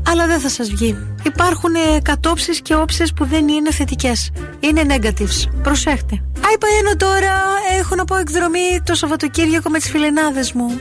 Speaker 3: αλλά δεν θα σας βγει. Υπάρχουν ε, κατόψεις και όψεις που δεν είναι θετικές. Είναι negatives. Προσέχτε. Άι παένω τώρα, έχω να πάω εκδρομή το Σαββατοκύριακο με τις φιλενάδες μου.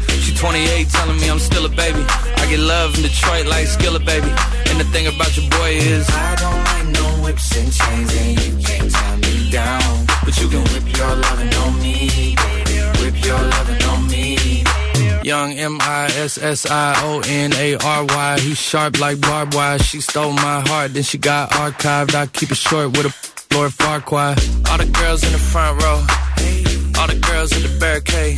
Speaker 7: She 28, telling me I'm still a baby. I get love in Detroit like Skillet, baby. And the thing about your boy is I don't like no whips and chains, and you can't tie me down. But you can whip your lovin' on me, baby. Whip your lovin' on me. Young M I S S I O N A R Y. He's sharp like barbed wire. She stole my heart, then she got archived. I keep it short with a Lord Farquhar. All the girls in the front row. All the girls in the barricade.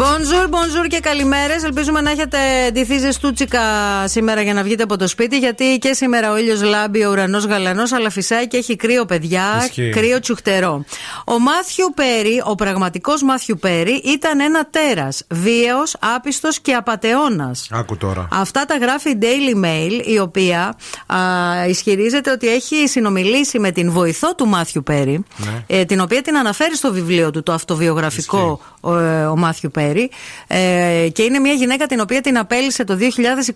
Speaker 3: Bonjour, bonjour και καλημέρες. Ελπίζουμε να έχετε ντυθεί ζεστούτσικα σήμερα για να βγείτε από το σπίτι. Γιατί και σήμερα ο ήλιος λάμπει, ο ουρανός γαλανός, αλλά φυσάει και έχει κρύο, παιδιά.
Speaker 2: Ισχύει.
Speaker 3: Κρύο τσουχτερό. Ο Μάθιου Πέρι, ο πραγματικός Μάθιου Πέρι, ήταν ένα τέρας. Βίαιος, άπιστος και απαταιώνα.
Speaker 2: Άκου τώρα.
Speaker 3: Αυτά τα γράφει η Daily Mail, η οποία α, ισχυρίζεται ότι έχει συνομιλήσει με την βοηθό του Μάθιου Πέρι,
Speaker 2: Ναι.
Speaker 3: ε, την οποία την αναφέρει στο βιβλίο του, το αυτοβιογραφικό, ο, ε, ο Μάθιου Πέρι. Ε, και είναι μια γυναίκα την οποία την απέλησε το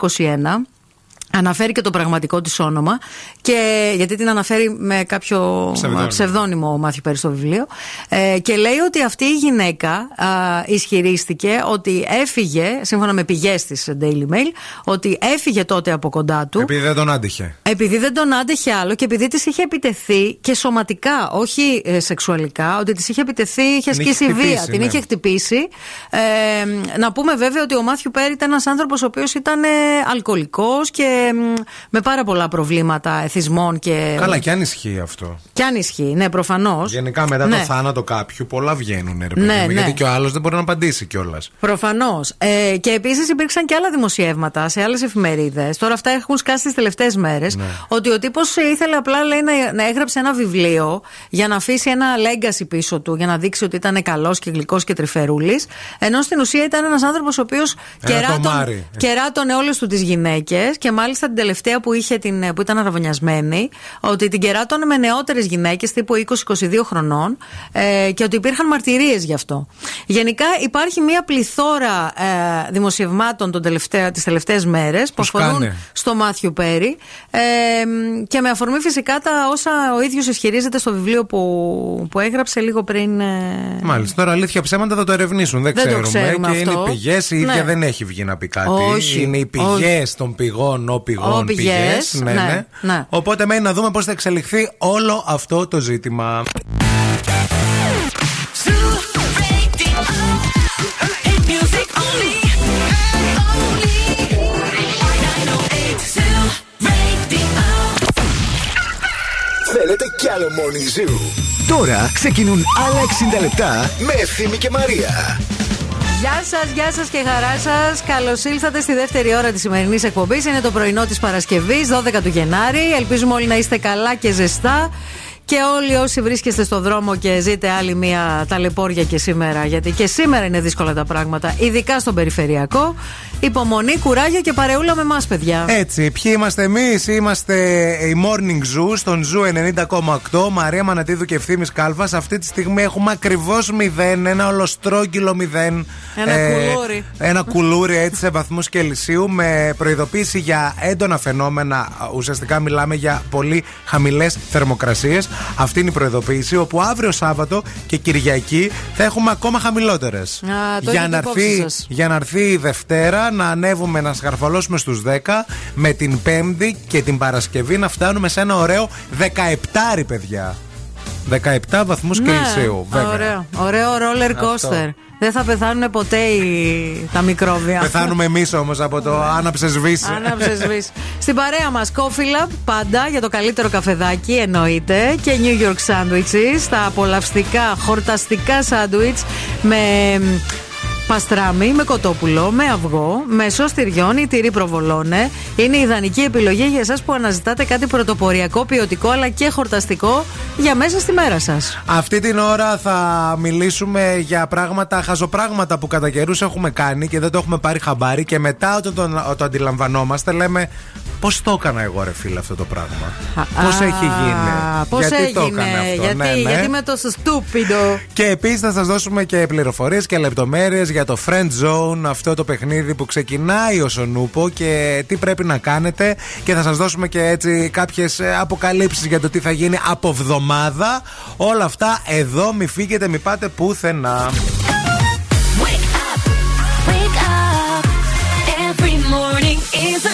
Speaker 3: 2021. Αναφέρει και το πραγματικό της όνομα και γιατί την αναφέρει με κάποιο
Speaker 2: Ψευδόνυμο.
Speaker 3: ψευδόνυμο ο Μάθιου Πέρι στο βιβλίο ε, και λέει ότι αυτή η γυναίκα α, ισχυρίστηκε ότι έφυγε, σύμφωνα με πηγές της Daily Mail, ότι έφυγε τότε από κοντά του
Speaker 2: Επειδή δεν τον άντυχε.
Speaker 3: επειδή δεν τον άντεχε άλλο και επειδή της είχε επιτεθεί και σωματικά, όχι ε, σεξουαλικά, ότι της είχε επιτεθεί, είχε
Speaker 2: Την είχε
Speaker 3: ασκήσει βία,
Speaker 2: χτυπήσει,
Speaker 3: την
Speaker 2: ναι.
Speaker 3: είχε χτυπήσει. Ε, να πούμε βέβαια ότι ο Μάθιου Πέρι ήταν ένας άνθρωπος ο οποίος ήταν ε, αλκοολικός και μ, με πάρα πολλά προβλήματα εθισμών και.
Speaker 2: Καλά, και αν ισχύει αυτό.
Speaker 3: Κι αν ισχύει, ναι, προφανώς.
Speaker 2: Γενικά μετά
Speaker 3: Ναι.
Speaker 2: το θάνατο κάποιου πολλά βγαίνουν, ρε παιδί
Speaker 3: Ναι,
Speaker 2: μου,
Speaker 3: ναι.
Speaker 2: Γιατί και ο άλλος δεν μπορεί να απαντήσει κιόλας.
Speaker 3: Προφανώς. Ε, και επίσης υπήρξαν και άλλα δημοσιεύματα σε άλλες εφημερίδες. Τώρα αυτά έχουν σκάσει τις τελευταίες μέρες.
Speaker 2: Ναι.
Speaker 3: Ότι ο τύπος ήθελε απλά λέει, να, να έγραψε ένα βιβλίο για να αφήσει ένα legacy πίσω του, για να δείξει ότι ήταν καλός και γλυκός και τρυφερούλης. Ενώ στην ουσία ήταν ένας άνθρωπος ο οποίος
Speaker 2: Ένα κομμάρι.
Speaker 3: κεράτωνε όλες του τις γυναίκες και μάλιστα την τελευταία που, είχε την, που ήταν αραβωνιασμένη, ότι την κεράτωνε με νεότερες γυναίκες τύπου 20-22 χρονών ε, και ότι υπήρχαν μαρτυρίες γι' αυτό. Γενικά υπάρχει μια πληθώρα ε, δημοσιευμάτων τον τελευταία, τις τελευταίες μέρες που
Speaker 2: Που
Speaker 3: αφορούν
Speaker 2: σκάνε.
Speaker 3: στο Μάθιου Πέρι ε, και με αφορμή φυσικά τα όσα ο ίδιος ισχυρίζεται στο βιβλίο που, που έγραψε λίγο πριν ε,
Speaker 2: Μάλιστα. Τώρα αλήθεια ψέματα θα το ερευνήσουν. Δεν,
Speaker 3: Δεν το
Speaker 2: ξέρουμε.
Speaker 3: ξέρουμε
Speaker 2: και
Speaker 3: αυτό.
Speaker 2: είναι πηγές. Η ίδια
Speaker 3: Ναι.
Speaker 2: δεν έχει βγει να πει κάτι.
Speaker 3: Όχι.
Speaker 2: Είναι οι πηγές
Speaker 3: Όχι.
Speaker 2: των πηγών, ο πηγών,
Speaker 3: Ο πηγές,
Speaker 2: πηγές. Ναι,
Speaker 3: ναι,
Speaker 2: ναι.
Speaker 3: ναι.
Speaker 2: Οπότε μένει να δούμε πώς θα εξελιχθεί όλο αυτό το ζήτημα.
Speaker 6: Music only.
Speaker 1: Θέλετε κι άλλο Morning Zoo; Τώρα ξεκινούν άλλα 60 λεπτά με Ευθύμη και Μαρία.
Speaker 3: Γεια σας, γεια σας και χαρά σας. Καλώς ήλθατε στη δεύτερη ώρα της σημερινής εκπομπής. Είναι το πρωινό της Παρασκευής, 12 του Γενάρη. Ελπίζουμε όλοι να είστε καλά και ζεστά. Και όλοι όσοι βρίσκεστε στο δρόμο και ζείτε άλλη μία ταλαιπώρια και σήμερα, γιατί και σήμερα είναι δύσκολα τα πράγματα, ειδικά στον περιφερειακό. Υπομονή, κουράγιο και παρεούλα με εμάς, παιδιά.
Speaker 2: Έτσι, ποιοι είμαστε εμείς, είμαστε η Morning Zoo στον Zoo 90,8. Μαρία Μανατίδου και ευθύνη Κάλβα. Αυτή τη στιγμή έχουμε ακριβώς 0, ένα ολοστρόγγυλο 0.
Speaker 3: Ένα κουλούρι.
Speaker 2: Ένα κουλούρι έτσι σε βαθμούς Κελσίου με προειδοποίηση για έντονα φαινόμενα. Ουσιαστικά μιλάμε για πολύ χαμηλές θερμοκρασίες. Αυτή είναι η προειδοποίηση. Όπου αύριο Σάββατο και Κυριακή θα έχουμε ακόμα χαμηλότερες.
Speaker 3: το
Speaker 2: Για,
Speaker 3: έχετε
Speaker 2: να
Speaker 3: υπόψη
Speaker 2: έρθει-
Speaker 3: σας.
Speaker 2: για να έρθει η Δευτέρα να ανέβουμε να σκαρφαλώσουμε στους 10 με την Πέμπτη και την Παρασκευή να φτάνουμε σε ένα ωραίο 17 παιδιά. 17 βαθμούς Κελσίου βέβαια.
Speaker 3: Ναι, Ωραίο, ωραίο roller
Speaker 2: Αυτό.
Speaker 3: coaster. Δεν θα πεθάνουν ποτέ οι... τα μικρόβια.
Speaker 2: Πεθάνουμε εμείς όμως από το άναψες σβήσει.
Speaker 3: Άναψες σβήσει. Στην παρέα μας, Coffee Lab, πάντα για το καλύτερο καφεδάκι, εννοείται. Και New York Sandwiches, τα απολαυστικά, χορταστικά σάντουιτ με μ, παστράμι, με κοτόπουλο, με αυγό, με σως τυριών ή τυρί προβολόνε. Είναι η ιδανική επιλογή για εσάς που αναζητάτε κάτι πρωτοποριακό, ποιοτικό αλλά και χορταστικό για μέσα στη μέρα σας.
Speaker 2: Αυτή την ώρα θα μιλήσουμε για πράγματα, χαζοπράγματα που κατά καιρούς έχουμε κάνει και δεν το έχουμε πάρει χαμπάρι και μετά όταν το, το αντιλαμβανόμαστε λέμε πώς το έκανα εγώ ρε φίλε αυτό το πράγμα; Πώς έχει γίνει;
Speaker 3: Πώς
Speaker 2: γιατί το
Speaker 3: έγινε,
Speaker 2: έκανα αυτό;
Speaker 3: γιατί,
Speaker 2: ναι, ναι.
Speaker 3: γιατί με το στούπιντο;
Speaker 2: Και επίσης θα σας δώσουμε και πληροφορίες και λεπτομέρειες για το Friend Zone, αυτό το παιχνίδι που ξεκινάει ο Σονούπο και τι πρέπει να κάνετε. Και θα σας δώσουμε και έτσι κάποιες αποκαλύψεις για το τι θα γίνει από εβδομάδα. Όλα αυτά εδώ, μη φύγετε, μη πάτε πουθενά.
Speaker 6: Wake up. Every morning is a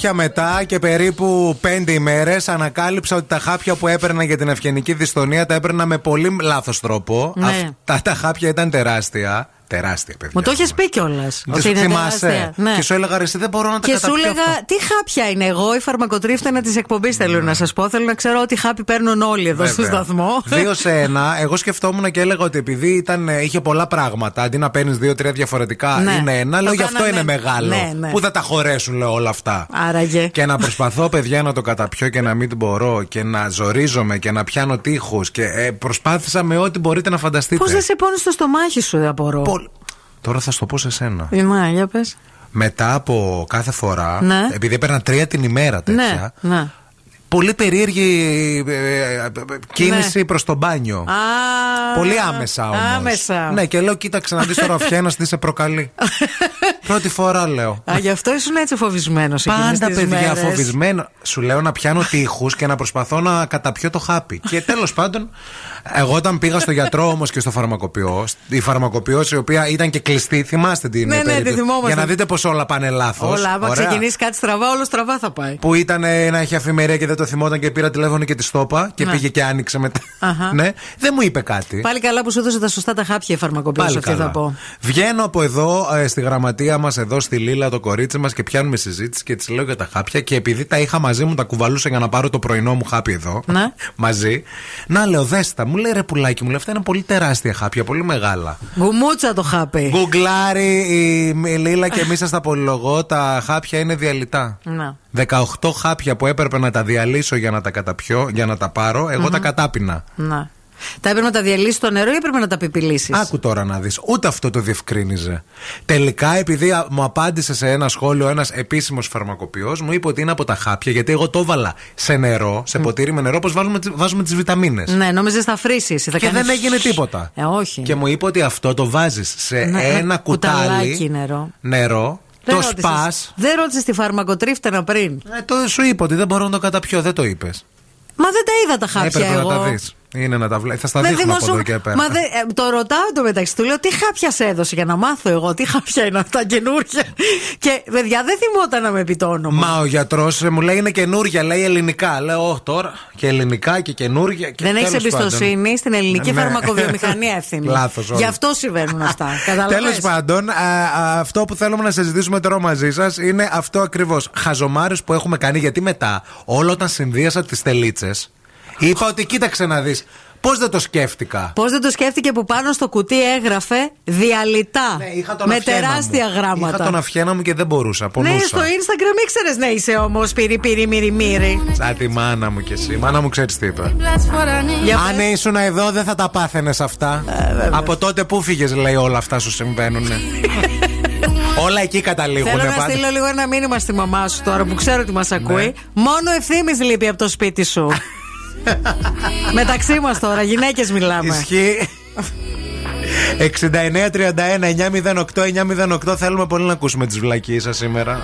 Speaker 2: χάπια μετά και περίπου 5 ημέρες ανακάλυψα ότι τα χάπια που έπαιρνα για την ευγενική δυστονία τα έπαιρνα με πολύ λάθος τρόπο.
Speaker 3: Ναι.
Speaker 2: Αυτά τα χάπια ήταν τεράστια. Τεράστια, παιδιά.
Speaker 3: Μου το έχεις πει κιόλας.
Speaker 2: Δεν σου θυμάσαι. Και σου έλεγα ρε, εσύ δεν μπορώ να τα
Speaker 3: Και σου
Speaker 2: καταπιώ
Speaker 3: έλεγα,
Speaker 2: αυτά.
Speaker 3: τι χάπια είναι εγώ, η φαρμακοτρίφτανα της εκπομπής θέλω να σας πω. Θέλω να ξέρω ότι χάπι παίρνουν όλοι εδώ στο
Speaker 2: Βέβαια.
Speaker 3: σταθμό.
Speaker 2: Δύο σε ένα. Εγώ σκεφτόμουν και έλεγα ότι επειδή ήταν, είχε πολλά πράγματα, αντί να παίρνεις δύο-τρία διαφορετικά,
Speaker 3: Ναι.
Speaker 2: είναι ένα.
Speaker 3: Το
Speaker 2: Λέω γι' αυτό
Speaker 3: κάνανε-
Speaker 2: είναι μεγάλο.
Speaker 3: Ναι, ναι.
Speaker 2: Πού θα τα χωρέσουν, λέω όλα αυτά;
Speaker 3: Άραγε.
Speaker 2: Και να προσπαθώ, παιδιά, να το καταπιώ και να μην μπορώ και να ζορίζομαι και να πιάνω τείχους. Και ε, προσπάθησα με ό,τι μπορείτε να φανταστείτε.
Speaker 3: Πώς δεν σε πόνεις στο στομάχι σου, απορώ.
Speaker 2: Τώρα θα σου το πω σε σένα.
Speaker 3: Να, για πες.
Speaker 2: Μετά από κάθε φορά,
Speaker 3: Ναι.
Speaker 2: επειδή έπαιρνα τρία την ημέρα τέτοια,
Speaker 3: Ναι, ναι.
Speaker 2: πολύ περίεργη ε, ε, ε, κίνηση
Speaker 3: Ναι.
Speaker 2: προς το μπάνιο.
Speaker 3: Α,
Speaker 2: Πολύ άμεσα όμως.
Speaker 3: Άμεσα.
Speaker 2: Ναι, και λέω, κοίταξε να δεις τώρα ο Φιένας τι σε προκαλεί. Πρώτη φορά λέω.
Speaker 3: Α, γι' αυτό ήσουν έτσι φοβισμένος.
Speaker 2: Πάντα παιδιά φοβισμένο. Σου λέω να πιάνω τείχους και να προσπαθώ να καταπιώ το χάπι. και τέλος πάντων, εγώ όταν πήγα στο γιατρό όμως και στο φαρμακοποιό, η φαρμακοποιός η οποία ήταν και κλειστή, θυμάστε την
Speaker 3: Ναι, ναι,
Speaker 2: περίπτωση.
Speaker 3: τη θυμόμαστε.
Speaker 2: Για να δείτε πώς όλα πάνε λάθος.
Speaker 3: Όλα, άμα ξεκινήσει κάτι στραβά, όλο στραβά θα πάει.
Speaker 2: Που ήταν ε, να έχει αφημερία και δεν το θυμόταν και πήρα τηλέφωνο και τη στόπα και
Speaker 3: Ναι.
Speaker 2: πήγε και άνοιξε μετά.
Speaker 3: Αχα.
Speaker 2: ναι, δεν μου είπε κάτι.
Speaker 3: Πάλι καλά που σου έδωσε τα σωστά τα χάπια η φαρμακοποιός,
Speaker 2: Πάλι
Speaker 3: αυτή
Speaker 2: καλά.
Speaker 3: θα πω.
Speaker 2: Βγαίνω από εδώ ε, στη γραμματεία μας, εδώ στη Λίλα, το κορίτσι μας και πιάνουμε συζήτηση και της λέω για τα χάπια. Και επειδή τα είχα μαζί μου, τα κουβαλούσα για να πάρω το πρωινό μου χάπι εδώ.
Speaker 3: Ναι.
Speaker 2: μαζί. Να λέω, δέστα, μου λέει ρε πουλάκι, μου λέει αυτά είναι πολύ τεράστια χάπια, πολύ μεγάλα.
Speaker 3: Γκουμούτσα το χάπι.
Speaker 2: Γκουγκλάρι η, η Λίλα και εμείς σας τα πολυλογώ, τα χάπια είναι διαλυτά.
Speaker 3: Να.
Speaker 2: 18 χάπια που έπρεπε να τα διαλύσω για να τα καταπιώ, για να τα πάρω, εγώ τα κατάπινα.
Speaker 3: Να. Τα έπρεπε να τα διαλύσεις στο νερό ή έπρεπε να τα πιπιλήσει.
Speaker 2: Άκου τώρα να δεις. Ούτε αυτό το διευκρίνιζε. Τελικά, επειδή α, μου απάντησε σε ένα σχόλιο ένας επίσημος φαρμακοποιός, μου είπε ότι είναι από τα χάπια, γιατί εγώ το έβαλα σε νερό, σε ποτήρι με νερό, όπως βάζουμε, τις- βάζουμε τις βιταμίνες.
Speaker 3: Ναι, νόμιζες θα φρήσει. Θα
Speaker 2: Και
Speaker 3: κάνεις-
Speaker 2: δεν έγινε τίποτα.
Speaker 3: Ε, όχι.
Speaker 2: Και μου είπε ότι αυτό το βάζεις σε
Speaker 3: Ναι,
Speaker 2: ένα
Speaker 3: ένα
Speaker 2: κουτάλι
Speaker 3: κουταλάκι νερό.
Speaker 2: νερό,
Speaker 3: Δεν
Speaker 2: το
Speaker 3: ρώτησες-
Speaker 2: σπα.
Speaker 3: Δεν ρώτησες τη φαρμακοτρίφτενα πριν;
Speaker 2: Ε, το σου είπα ότι δεν μπορώ να το καταπιώ, δεν το είπες.
Speaker 3: Μα δεν τα είδα τα χάπια
Speaker 2: Έπρεπε
Speaker 3: εγώ.
Speaker 2: να τα δεις. Είναι να τα βλέπει. Θα στα
Speaker 3: Με
Speaker 2: δείχνω από
Speaker 3: δημοσιο-
Speaker 2: εδώ και πέρα.
Speaker 3: Μα δεν- ε, το ρωτάω το μεταξύ του. Λέω τι χάπια σε έδωσε για να μάθω εγώ. Τι χάπια είναι αυτά καινούργια. και παιδιά δεν θυμόταν να με πει το όνομα.
Speaker 2: Μα ο γιατρός μου λέει είναι καινούρια, λέει ελληνικά. Λέω, Όχι τώρα και ελληνικά και καινούρια. Και
Speaker 3: δεν έχεις
Speaker 2: τέλος
Speaker 3: εμπιστοσύνη
Speaker 2: πάντων.
Speaker 3: στην ελληνική
Speaker 2: Ναι.
Speaker 3: φαρμακοβιομηχανία ευθύνη.
Speaker 2: Λάθος όλο.
Speaker 3: Γι' αυτό συμβαίνουν αυτά. Καταλαβες;
Speaker 2: Τέλος πάντων, α, α, αυτό που θέλουμε να συζητήσουμε τώρα μαζί σας είναι αυτό ακριβώς. Χαζομάρες που έχουμε κάνει, γιατί μετά, όλο όταν συνδύασα τις τελίτσες, είπα ότι κοίταξε να δεις. Πώς δεν το σκέφτηκα;
Speaker 3: Πώς δεν το σκέφτηκε που πάνω στο κουτί έγραφε διαλυτά.
Speaker 2: Ναι, τον
Speaker 3: με
Speaker 2: αφιένα
Speaker 3: τεράστια
Speaker 2: μου.
Speaker 3: γράμματα.
Speaker 2: Είχα τον αφιένα μου και δεν μπορούσα.
Speaker 3: ναι,
Speaker 2: Πονούσα.
Speaker 3: στο Instagram ήξερες να είσαι όμως πυρι πυρι μυρι μυρι.
Speaker 2: Σαν τη μάνα μου κι εσύ. Η μάνα μου ξέρεις τι είπε.
Speaker 3: Για
Speaker 2: Αν ήσουν εδώ, δεν θα τα πάθαινες αυτά.
Speaker 3: Ε,
Speaker 2: Από τότε που φύγες, λέει, όλα αυτά σου συμβαίνουν. όλα εκεί καταλήγουν.
Speaker 3: Θέλω να
Speaker 2: πάντα.
Speaker 3: στείλω λίγο ένα μήνυμα στη μαμά σου τώρα που ξέρω ότι μας ακούει. Μόνο ευθύνη λείπει από το σπίτι σου. Μεταξύ μας τώρα, γυναίκες μιλάμε.
Speaker 2: Ισχύει. 69-31-908-908 Θέλουμε πολύ να ακούσουμε τις βλακίες σας σήμερα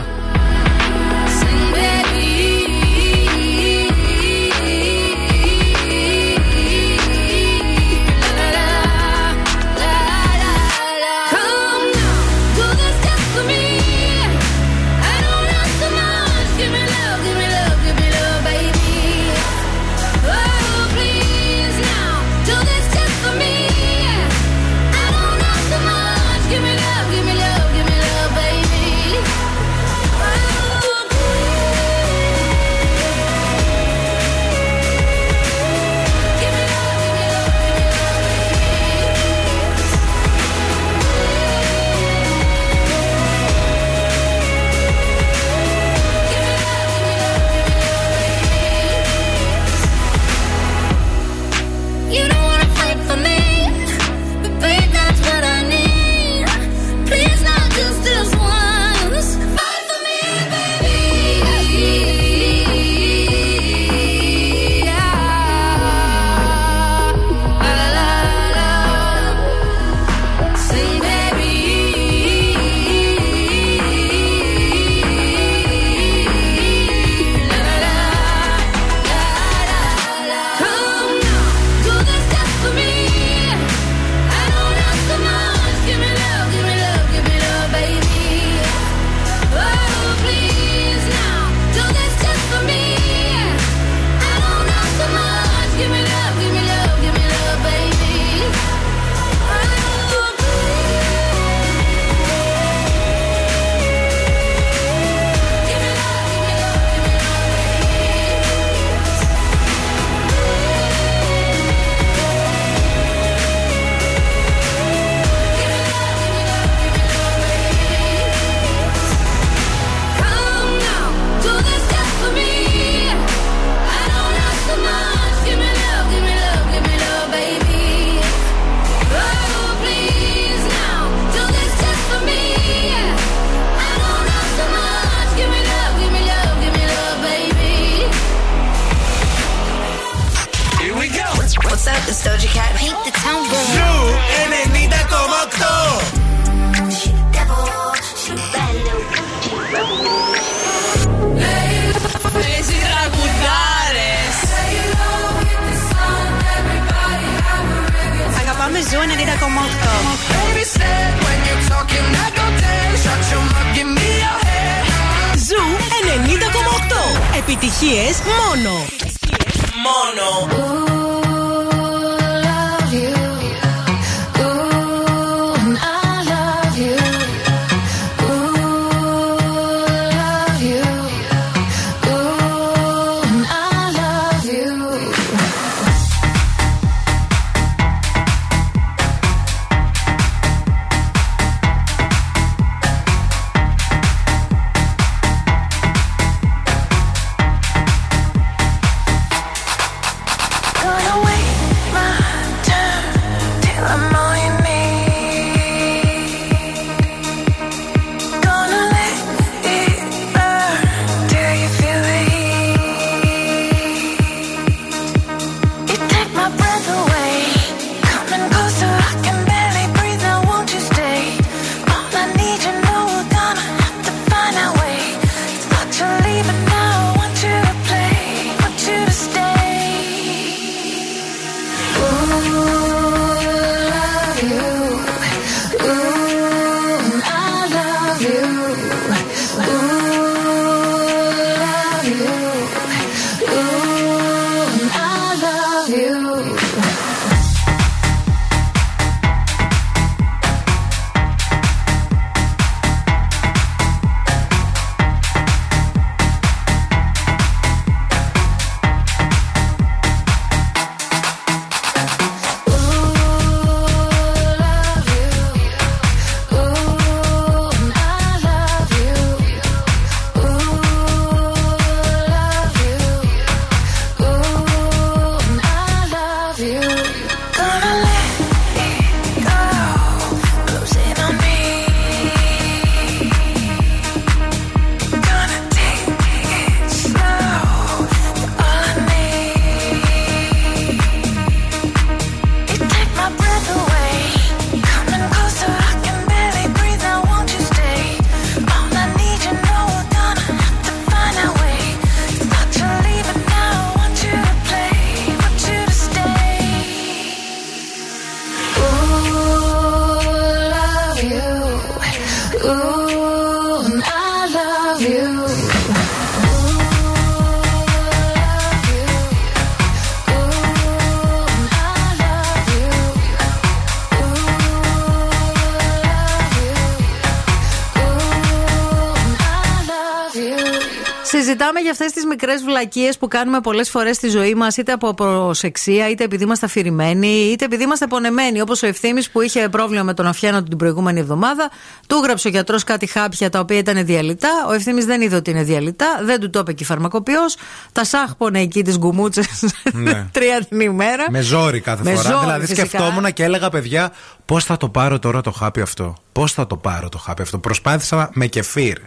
Speaker 3: μικρές βλακίες που κάνουμε πολλές φορές στη ζωή μας, είτε από προσεξία, είτε επειδή είμαστε αφηρημένοι, είτε επειδή είμαστε πονεμένοι. Όπως ο ευθύνη που είχε πρόβλημα με τον αφιάνο του την προηγούμενη εβδομάδα. Του έγραψε ο γιατρός κάτι χάπια τα οποία ήταν διαλυτά. Ο ευθύνη δεν είδε ότι είναι διαλυτά. Δεν του το είπε και η φαρμακοποιός. Τα σάχπονε εκεί τις γκουμούτσες
Speaker 2: Ναι.
Speaker 3: τρία την ημέρα.
Speaker 2: Με ζόρι κάθε
Speaker 3: Με
Speaker 2: φορά.
Speaker 3: ζόρι,
Speaker 2: δηλαδή
Speaker 3: φυσικά.
Speaker 2: σκεφτόμουν και έλεγα, παιδιά, πώς θα το πάρω τώρα το χάπι αυτό. Πώς θα το πάρω το χάπι αυτό. Προσπάθησα με κεφίρ.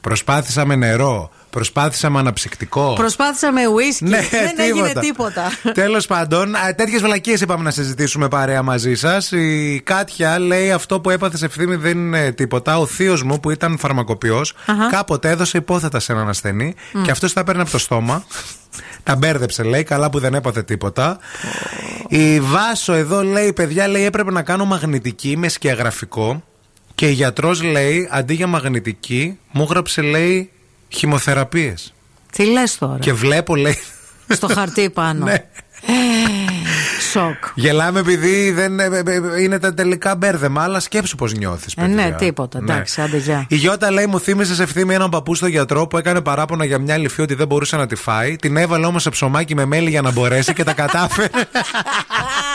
Speaker 2: Προσπάθησα με νερό. Προσπάθησα με αναψυκτικό.
Speaker 3: Προσπάθησα με ουίσκι.
Speaker 2: Ναι,
Speaker 3: δεν έγινε τίποτα.
Speaker 2: Τέλος πάντων, τέτοιες βλακίες είπαμε να συζητήσουμε παρέα μαζί σας. Η Κάτια λέει αυτό που έπαθες ευθύνη δεν είναι τίποτα. Ο θείος μου που ήταν φαρμακοποιός
Speaker 3: Αχα.
Speaker 2: κάποτε έδωσε υπόθετα σε έναν ασθενή
Speaker 3: Μμ.
Speaker 2: και αυτός τα παίρνει από το στόμα. Τα μπέρδεψε, λέει. Καλά που δεν έπαθε τίποτα. Η Βάσο εδώ λέει: Παιδιά, λέει έπρεπε να κάνω μαγνητική με σκιαγραφικό. Και η γιατρός λέει: Αντί για μαγνητική, μου έγραψε, λέει, χημοθεραπείες.
Speaker 3: Τι λες τώρα;
Speaker 2: Και βλέπω, λέει.
Speaker 3: Στο χαρτί πάνω.
Speaker 2: Ναι.
Speaker 3: Σοκ.
Speaker 2: Γελάμε επειδή δεν, ε, ε, ε, είναι τα τελικά μπέρδεμα, αλλά σκέψου πώς νιώθεις.
Speaker 3: Ε, ναι, τίποτα. Εντάξει, άντε γεια.
Speaker 2: Η Γιώτα λέει: Μου θύμισες ευθύνη έναν παππού στο γιατρό που έκανε παράπονα για μια λυφή ότι δεν μπορούσε να τη φάει. Την έβαλε όμως σε ψωμάκι με μέλι για να μπορέσει και τα κατάφερε.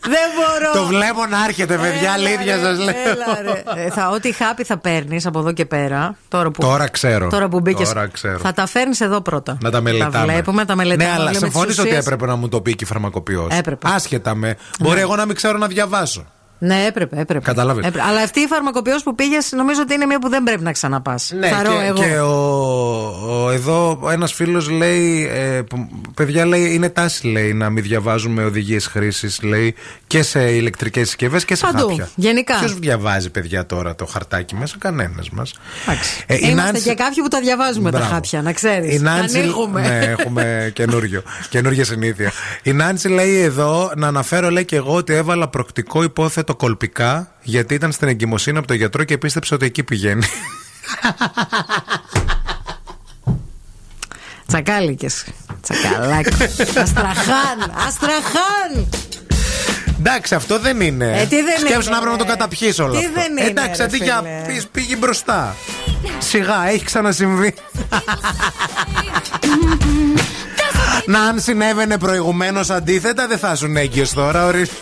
Speaker 3: Δεν μπορώ.
Speaker 2: Το βλέπω να έρχεται, παιδιά, αλήθεια σας λέω.
Speaker 3: Έλα, ρε. Ε, θα, ό,τι χάπι θα παίρνεις από εδώ και πέρα. Τώρα που,
Speaker 2: Τώρα ξέρω.
Speaker 3: Τώρα που μπήκες.
Speaker 2: Τώρα ξέρω.
Speaker 3: Θα τα φέρνεις εδώ πρώτα.
Speaker 2: Να τα μελετάμε.
Speaker 3: Τα βλέπουμε, τα μελετάμε.
Speaker 2: Ναι, αλλά
Speaker 3: λέμε τις
Speaker 2: συμφωνείς ότι
Speaker 3: ουσίες.
Speaker 2: έπρεπε να μου το πει και η φαρμακοποιός.
Speaker 3: Έπρεπε.
Speaker 2: Άσχετα με. Μπορεί εγώ να μην ξέρω να διαβάσω.
Speaker 3: Ναι, έπρεπε, έπρεπε.
Speaker 2: Κατάλαβες.
Speaker 3: Έπρεπε. Αλλά αυτή η φαρμακοποιός που πήγες, νομίζω ότι είναι μία που δεν πρέπει να ξαναπάς.
Speaker 2: Ναι, και, και ο, ο- εδώ ένας φίλος λέει: ε, που- Παιδιά, λέει, είναι τάση λέει, να μην διαβάζουμε οδηγίες χρήσης λέει, και σε ηλεκτρικές συσκευές και σε
Speaker 3: Παντού,
Speaker 2: χάπια.
Speaker 3: γενικά.
Speaker 2: Ποιος διαβάζει, παιδιά, τώρα το χαρτάκι μέσα, κανένας μας. Ε, η
Speaker 3: Είμαστε
Speaker 2: Νάνση-
Speaker 3: και κάποιοι που τα διαβάζουμε τα
Speaker 2: Μπράβο.
Speaker 3: χάπια, να ξέρεις.
Speaker 2: Η Νάνση,
Speaker 3: Ανοίγουμε.
Speaker 2: ναι, έχουμε καινούριο. Καινούργια συνήθεια. Η Νάνση λέει εδώ να αναφέρω λέει και εγώ ότι έβαλα προκτικό υπόθετο πρωτοκολπικά γιατί ήταν στην εγκυμοσύνη από το γιατρό και πίστεψε ότι εκεί πηγαίνει.
Speaker 3: Τσακάλικες. Τσακαλάκι. Αστραχάν. Αστραχάν.
Speaker 6: Εντάξει, αυτό δεν είναι.
Speaker 3: Ε, δεν
Speaker 6: Σκέψου να πρέπει να το καταπιείς
Speaker 3: δεν είναι.
Speaker 6: Εντάξει, αντί για πήγε μπροστά. Σιγά, έχει ξανασυμβεί. Να αν συνέβαινε προηγουμένως αντίθετα, δεν θα σου έγκυος τώρα, ορίστε.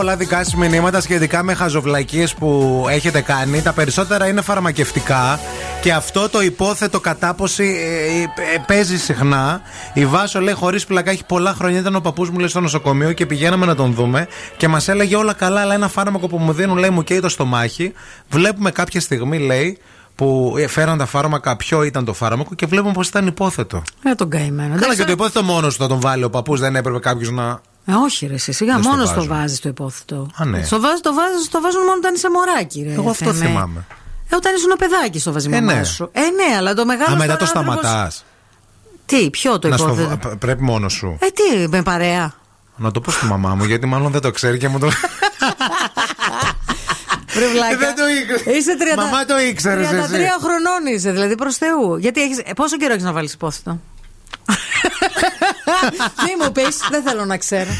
Speaker 2: Πολλά δικά σας μηνύματα σχετικά με χαζοβλακίες που έχετε κάνει. Τα περισσότερα είναι φαρμακευτικά και αυτό το υπόθετο κατάποση ε, ε, ε, παίζει συχνά. Η Βάσο λέει χωρίς πλακά έχει πολλά χρόνια. Ήταν ο παππούς μου λέει στο νοσοκομείο και πηγαίναμε να τον δούμε και μας έλεγε όλα καλά, αλλά ένα φάρμακο που μου δίνουν λέει μου καίει το στομάχι. Βλέπουμε κάποια στιγμή λέει που ε, φέραν τα φάρμακα, ποιο ήταν το φάρμακο και βλέπουμε πως ήταν υπόθετο.
Speaker 3: Ε, τον καημένο.
Speaker 2: Καλά,
Speaker 3: Δεν
Speaker 2: και
Speaker 3: ξέρω-
Speaker 2: το υπόθετο μόνος του θα τον βάλει ο παππούς, δεν έπρεπε κάποιος να.
Speaker 3: Ε, όχι, ρε, εσύ, σιγά,
Speaker 2: Δεν στο
Speaker 3: μόνο το
Speaker 2: βάζουν.
Speaker 3: βάζεις το υπόθετο.
Speaker 2: Α, ναι.
Speaker 3: Στο βάζ, το, βάζ, το βάζουν μόνο όταν είσαι μωράκι, ρε.
Speaker 2: Εγώ αυτό
Speaker 3: Θεέ με.
Speaker 2: θυμάμαι.
Speaker 3: Ε, όταν ήσουν παιδάκι στο βάζει η
Speaker 2: Ε,
Speaker 3: μαμά
Speaker 2: ναι.
Speaker 3: σου. Ε, ναι, αλλά το μεγάλο.
Speaker 2: Α, μετά
Speaker 3: τώρα
Speaker 2: το
Speaker 3: άνθρωπος-
Speaker 2: σταματάς.
Speaker 3: Τι, ποιο το
Speaker 2: Να στο...
Speaker 3: υπόθετο;
Speaker 2: π- Πρέπει μόνος σου.
Speaker 3: Ε, τι, με παρέα;
Speaker 2: Να το πω στη μαμά μου, γιατί μάλλον δεν το ξέρει και μου το.
Speaker 3: Βρε βλάκα.
Speaker 2: Δεν το ήξερε.
Speaker 3: Είσαι 30...
Speaker 2: Μαμά το ήξερες
Speaker 3: 33
Speaker 2: εσύ.
Speaker 3: χρονών είσαι, δηλαδή προς Θεού. Γιατί έχεις... ε, πόσο καιρό έχεις να βάλεις υπόθετο; Μη μου πεις, δεν θέλω να ξέρω.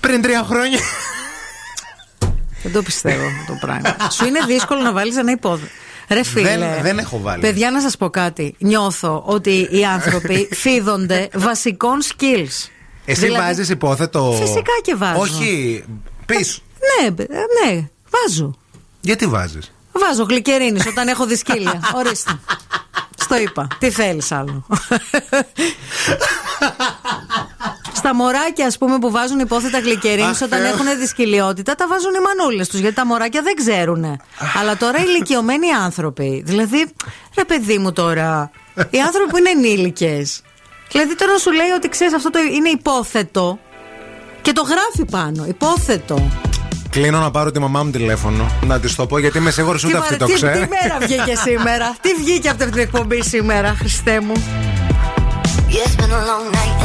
Speaker 2: Πριν τρία χρόνια.
Speaker 3: Δεν το πιστεύω το πράγμα. Σου είναι δύσκολο να βάλεις ένα υπόθετο. Ρε φίλε.
Speaker 2: Δεν- δεν έχω βάλει.
Speaker 3: Παιδιά, να σας πω κάτι. Νιώθω ότι οι άνθρωποι φίδονται βασικών skills.
Speaker 2: Εσύ
Speaker 3: Δηλαδή-
Speaker 2: βάζεις υπόθετο.
Speaker 3: Φυσικά και βάζω.
Speaker 2: Όχι. Πίσω.
Speaker 3: Ναι, μπ- ε, ναι, βάζω.
Speaker 2: Γιατί βάζεις;
Speaker 3: Βάζω γλυκερίνης όταν έχω δυσκύλια. Ορίστε. Στο είπα. Τι θέλεις άλλο. Στα μωράκια, ας πούμε, που βάζουν υπόθετα γλυκερίνης
Speaker 2: Αχ,
Speaker 3: όταν
Speaker 2: Θεέ.
Speaker 3: έχουν δυσκυλιότητα, τα βάζουν οι μανούλες τους. Γιατί τα μωράκια δεν ξέρουν. Αλλά τώρα οι ηλικιωμένοι άνθρωποι. Δηλαδή, ρε παιδί μου τώρα. Οι άνθρωποι που είναι ενήλικες. Δηλαδή τώρα σου λέει ότι ξέρεις αυτό το είναι υπόθετο. Και το γράφει πάνω. Υπόθετο.
Speaker 2: Κλείνω να πάρω τη μαμά μου τηλέφωνο. Να της το πω γιατί είμαι σίγουρο ούτε
Speaker 3: Τι
Speaker 2: αυτή
Speaker 3: μέρα-
Speaker 2: το
Speaker 3: τι,
Speaker 2: ξέρει.
Speaker 3: τι μέρα βγήκε σήμερα, τι βγήκε από αυτή την εκπομπή σήμερα, Χριστέ μου;
Speaker 5: Yeah, it's been a long night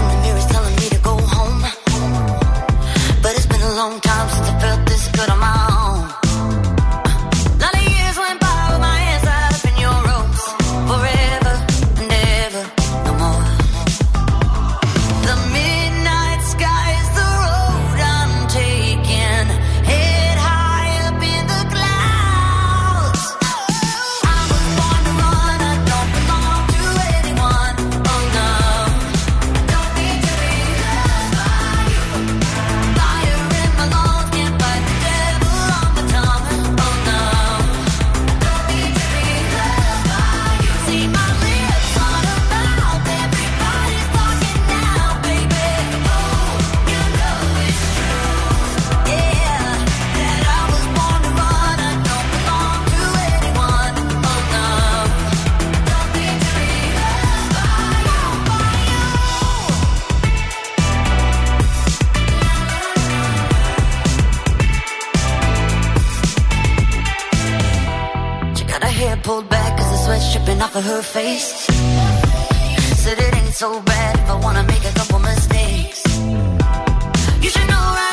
Speaker 5: off of her face. Said it ain't so bad if I wanna make a couple mistakes. You should know right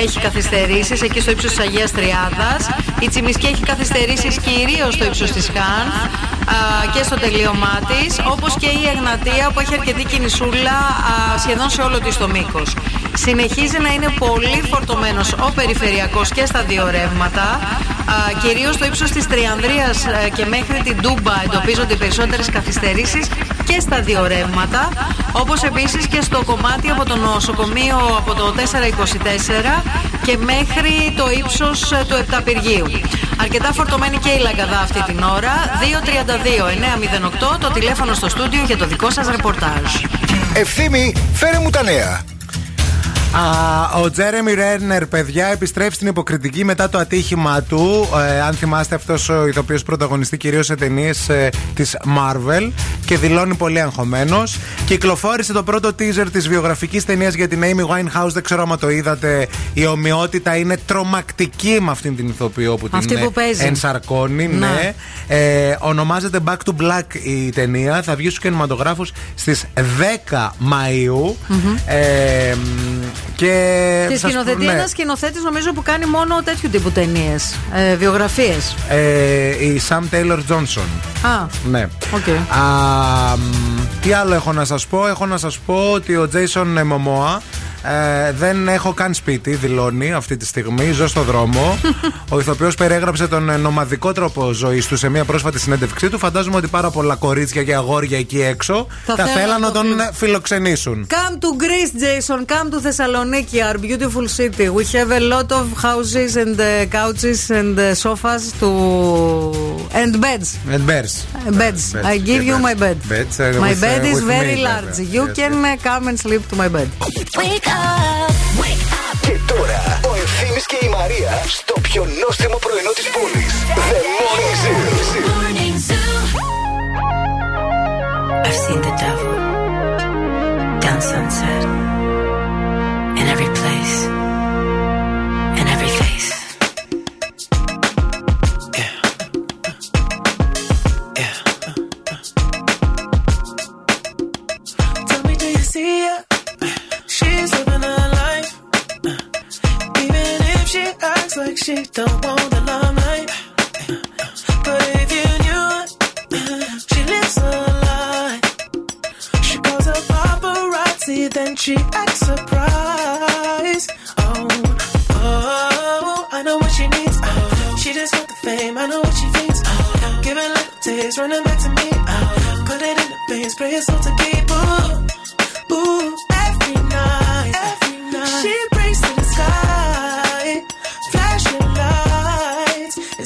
Speaker 3: έχει καθυστερήσεις εκεί στο ύψος της Αγίας Τριάδας. Η Τσιμισκή έχει καθυστερήσεις κυρίως στο ύψος της Χάνθ και στο τελείωμά της. Όπως και η Εγνατία που έχει αρκετή κινησούλα σχεδόν σε όλο της το μήκος. Συνεχίζει να είναι πολύ φορτωμένος ο περιφερειακός και στα δύο ρεύματα. Κυρίως στο ύψος της Τριανδρίας ε, και μέχρι την Τούμπα εντοπίζονται περισσότερες καθυστερήσεις και στα δύο ρεύματα. Όπως επίσης και στο κομμάτι από το νοσοκομείο από το 424 και μέχρι το ύψος ε, του Επταπηργίου. Αρκετά φορτωμένη και η Λαγκαδά αυτή την ώρα. 232-908 το τηλέφωνο στο στούντιο για το δικό σας ρεπορτάζ.
Speaker 5: Ευθύμη, φέρε μου τα νέα.
Speaker 2: Α, ο Τζέρεμι Ρέρνερ, παιδιά, επιστρέφει στην υποκριτική μετά το ατύχημα του. Ε, αν θυμάστε, αυτός ο ηθοποιός πρωταγωνιστή κυρίως σε ταινίες ε, της Marvel και δηλώνει πολύ αγχωμένος. Κυκλοφόρησε το πρώτο teaser της βιογραφικής ταινίας για την Amy Winehouse. Δεν ξέρω αν το είδατε. Η ομοιότητα είναι τρομακτική με αυτήν την ηθοποιό που
Speaker 3: Αυτή
Speaker 2: την
Speaker 3: που παίζει.
Speaker 2: ενσαρκώνει.
Speaker 3: Ναι.
Speaker 2: Ε, ονομάζεται Back to Black η ταινία. Θα βγει στους κινηματογράφους στις 10 Μαου. Ε, και
Speaker 3: τη σκηνοθετεί
Speaker 2: ναι.
Speaker 3: ένας σκηνοθέτης νομίζω που κάνει μόνο τέτοιου τύπου ταινίες. Ε, Βιογραφίες.
Speaker 2: Ε, η Sam Taylor Johnson.
Speaker 3: Α.
Speaker 2: Ναι. Okay. Τι άλλο έχω να σας πω; Έχω να σας πω ότι ο Jason Momoa ε, δεν έχω καν σπίτι, δηλώνει αυτή τη στιγμή. Ζω στο δρόμο. Ο ηθοποιός περιέγραψε τον ε, νομαδικό τρόπο ζωής του σε μια πρόσφατη συνέντευξή του. Φαντάζομαι ότι πάρα πολλά κορίτσια και αγόρια εκεί έξω
Speaker 3: Θα
Speaker 2: θα,
Speaker 3: θέλουν
Speaker 2: θέλαν
Speaker 3: να
Speaker 2: να
Speaker 3: το
Speaker 2: τον
Speaker 3: φιλο-
Speaker 2: ε, φιλοξενήσουν.
Speaker 3: Come to Greece, Jason. Come to Thessaloniki, our beautiful city. We have a lot of houses and uh, couches and uh, sofas to and beds.
Speaker 2: And bears.
Speaker 3: Uh, Beds. I give you my bed.
Speaker 2: Beds, uh,
Speaker 3: My
Speaker 2: with,
Speaker 3: bed
Speaker 2: uh,
Speaker 3: is
Speaker 2: with
Speaker 3: very
Speaker 2: me,
Speaker 3: large.
Speaker 2: βέβαια.
Speaker 3: You
Speaker 2: Yes,
Speaker 3: can uh, come and sleep to my bed.
Speaker 1: Wake up, wake up. Και τώρα ο Ευθύμης και η Μαρία στο πιο νόστιμο πρωινό της πόλης. The Morning Zoo.
Speaker 9: I've seen the devil down sunset
Speaker 6: she don't want the limelight. But if you knew she lives a life. She calls a paparazzi, then she acts surprised. Oh, oh, I know what she needs. Oh, she just want the fame, I know what she thinks. Oh, give it little taste, running back to me. Oh, put it in the veins, pray it's all to keep.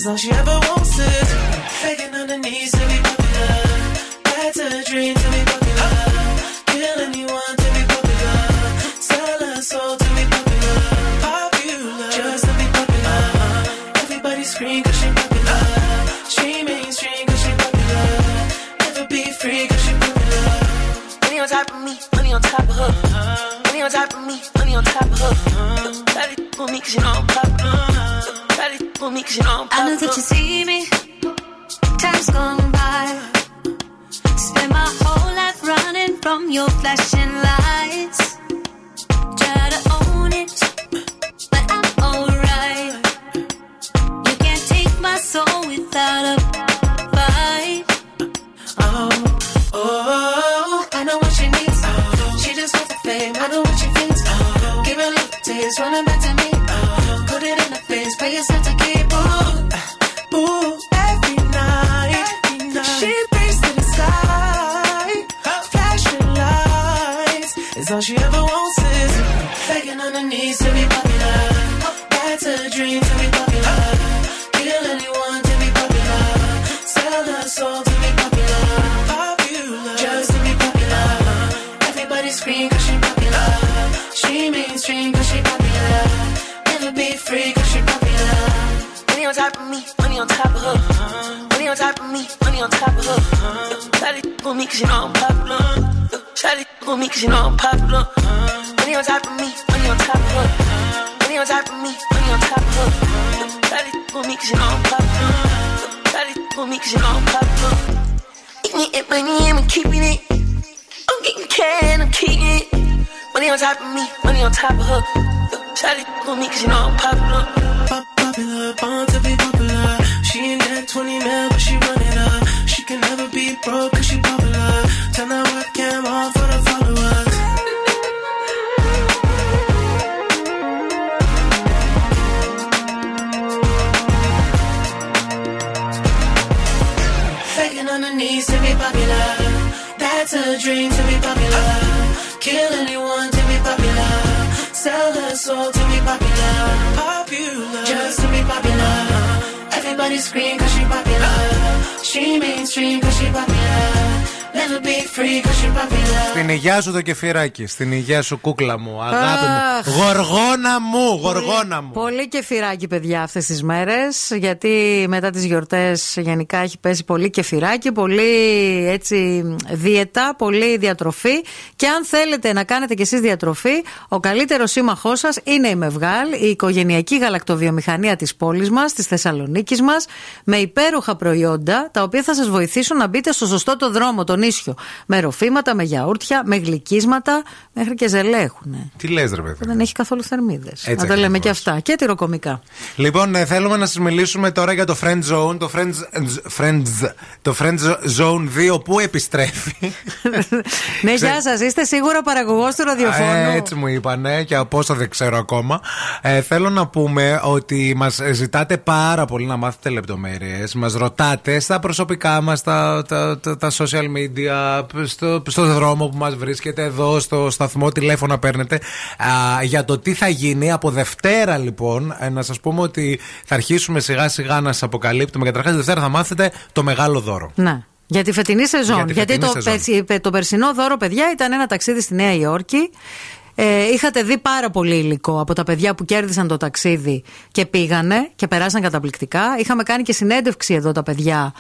Speaker 6: It's all she ever wants is begging on her knees to be popular. That's a dream to be popular. Kill anyone to be popular. Sell her soul to be popular. Popular, just to be popular. Everybody scream 'cause she popular. She mainstream 'cause she popular. Never be free 'cause she popular.
Speaker 8: Money on top of me, money on top of her. Money on top of me, money on top of her. Shawty for me 'cause you know I'm popular. Shawty for me 'cause you know I'm
Speaker 4: I know that you see me. Time's gone by. Spend my whole life running from your flashing lights. Try to own it, but I'm alright. You can't take my soul without a fight.
Speaker 6: Oh, oh, I know what she needs. Oh, she just wants the fame. I know what she thinks. Oh, give her a little taste, running back to me. Pay yourself to keep. Ooh, ooh, every night, every night. She prays to the sky, flashing lights. It's all she ever wants is begging on her knees to be popular. That's a dream to be popular. Kill anyone to be popular. Sell her soul to be popular. Popular, just to be popular. Everybody scream 'cause she popular. She mainstream 'cause she popular. Never be free
Speaker 8: on top of me, money on top of her. Money on top of me, money on top of her. Shawty for me 'cause you know I'm popular. Shawty for me 'cause you know I'm popular. Money on top of me, money on top of her. Money on top of me, money on top of her. Shawty for me 'cause you know I'm popular. Shawty for me 'cause you know I'm popular. Eating it, money, I'm keeping it. I'm getting can, I'm keeping it. Money on top of me, money on top of her. Shawty for me 'cause you know I'm popular.
Speaker 6: Pop- popular, born to be popular. She ain't that 20 mil, but she run it up. She can never be broke 'cause she popular. Turn that webcam on for the followers. On her knees to be popular. That's a dream to be popular. Kill anyone to be popular. Sell her soul to be. Popular, Everybody scream 'cause she popular. She mainstream 'cause she popular. Never be free 'cause she popular.
Speaker 2: Στην υγειά σου το κεφυράκι. Στην υγειά σου κούκλα μου. Αγάπη
Speaker 3: Αχ.
Speaker 2: μου. Γοργόνα μου. Γοργόνα μου.
Speaker 3: Πολύ κεφυράκι, παιδιά, αυτές τις μέρες. Γιατί μετά τις γιορτές γενικά έχει πέσει πολύ κεφυράκι, πολύ έτσι δίαιτα, πολύ διατροφή. Και αν θέλετε να κάνετε κι εσείς διατροφή, ο καλύτερος σύμμαχός σας είναι η Μευγάλ, η οικογενειακή γαλακτοβιομηχανία της πόλης μας, της Θεσσαλονίκης μας, με υπέροχα προϊόντα, τα οποία θα σας βοηθήσουν να μπείτε στο σωστό το δρόμο, τον ίσιο. ξενοδοχείο. Με ροφήματα, με γιαούρτια, με γλυκίσματα, μέχρι και ζελέ έχουν.
Speaker 2: Τι λες, ρε παιδί.
Speaker 3: Δεν έχει καθόλου θερμίδες.
Speaker 2: Έτσι
Speaker 3: Να τα
Speaker 2: ακριβώς.
Speaker 3: λέμε και αυτά. Και τυροκομικά.
Speaker 2: Λοιπόν, ε, θέλουμε να σας μιλήσουμε τώρα για το Friend Zone. Το Friends, friends, το friend Zone 2 που επιστρέφει.
Speaker 3: ναι, γεια σας. Είστε σίγουρα παραγωγός του ραδιοφώνου.
Speaker 2: Ε, έτσι μου είπανε και από όσο δεν ξέρω ακόμα. Ε, θέλω να πούμε ότι μας ζητάτε πάρα πολύ να μάθετε λεπτομέρειες. Μας ρωτάτε στα προσωπικά μας, τα, τα, τα, τα social media, στο, στο δρόμο που μας βρίσκεται, εδώ στο σταθμό, τηλέφωνα παίρνετε. Α, για το τι θα γίνει από Δευτέρα, λοιπόν. Ε, να σας πούμε ότι θα αρχίσουμε σιγά σιγά να σας αποκαλύπτουμε. Καταρχάς, Δευτέρα θα μάθετε το μεγάλο δώρο.
Speaker 3: Ναι. Για τη φετινή σεζόν.
Speaker 2: Για τη
Speaker 3: Γιατί
Speaker 2: φετινή
Speaker 3: το,
Speaker 2: σεζόν.
Speaker 3: περσι- το περσινό δώρο, παιδιά, ήταν ένα ταξίδι στη Νέα Υόρκη. Ε, είχατε δει πάρα πολύ υλικό από τα παιδιά που κέρδισαν το ταξίδι και πήγανε και περάσαν καταπληκτικά. Είχαμε κάνει και συνέντευξη εδώ τα παιδιά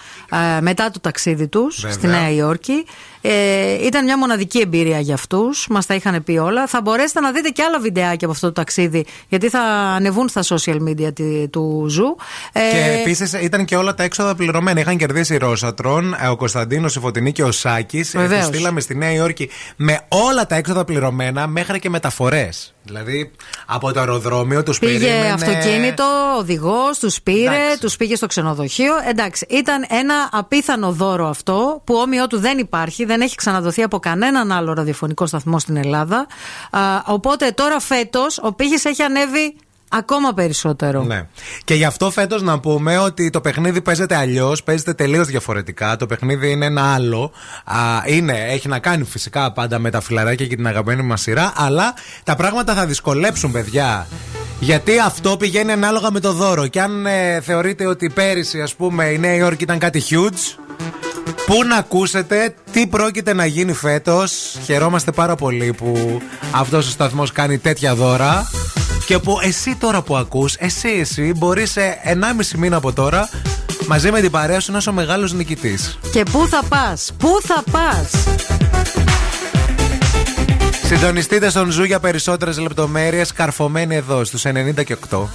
Speaker 3: ε, μετά το ταξίδι τους
Speaker 17: Βέβαια.
Speaker 3: στη Νέα Υόρκη. Ε, ήταν μια μοναδική εμπειρία για αυτούς. Μας τα είχαν πει όλα. Θα μπορέσετε να δείτε και άλλα βιντεάκια από αυτό το ταξίδι, γιατί θα ανεβούν στα social media τη- του Zoo. Ε,
Speaker 2: Και επίσης ήταν και όλα τα έξοδα πληρωμένα. Είχαν κερδίσει η Ρόσατρον, ε, ο Κωνσταντίνος, η Φωτεινή και ο Σάκης.
Speaker 3: Βεβαίως.
Speaker 2: Τους στείλαμε στη Νέα Υόρκη με όλα τα έξοδα πληρωμένα μέχρι και μεταφορές. Δηλαδή από το αεροδρόμιο τους
Speaker 3: Πήγε
Speaker 2: περίμενε.
Speaker 3: αυτοκίνητο, οδηγός, τους πήρε, τους πήγε στο ξενοδοχείο. Εντάξει, ήταν ένα απίθανο δώρο αυτό που όμοιό του δεν υπάρχει, δεν έχει ξαναδοθεί από κανέναν άλλο ραδιοφωνικό σταθμό στην Ελλάδα. Α, οπότε τώρα φέτος ο πύχης έχει ανέβει ακόμα περισσότερο.
Speaker 2: Ναι. Και γι' αυτό φέτος να πούμε ότι το παιχνίδι παίζεται αλλιώς, παίζεται τελείως διαφορετικά. Το παιχνίδι είναι ένα άλλο. Α, είναι, έχει να κάνει φυσικά πάντα με τα φιλαράκια και την αγαπημένη μας σειρά, αλλά τα πράγματα θα δυσκολέψουν, παιδιά. Γιατί αυτό πηγαίνει ανάλογα με το δώρο. Και αν ε, θεωρείτε ότι πέρυσι, ας πούμε, η Νέα Υόρκη ήταν κάτι huge, Πού να ακούσετε τι πρόκειται να γίνει φέτος. Χαιρόμαστε πάρα πολύ που αυτός ο σταθμός κάνει τέτοια δώρα. Και που εσύ τώρα που ακούς, εσύ, εσύ, μπορείς σε 1,5 μήνα από τώρα μαζί με την παρέα σου να είσαι ο μεγάλος νικητής.
Speaker 3: Και πού θα πας, πού θα πας;
Speaker 2: Συντονιστείτε στον Zoo για περισσότερες λεπτομέρειες. Καρφωμένοι εδώ στους 90 και 8.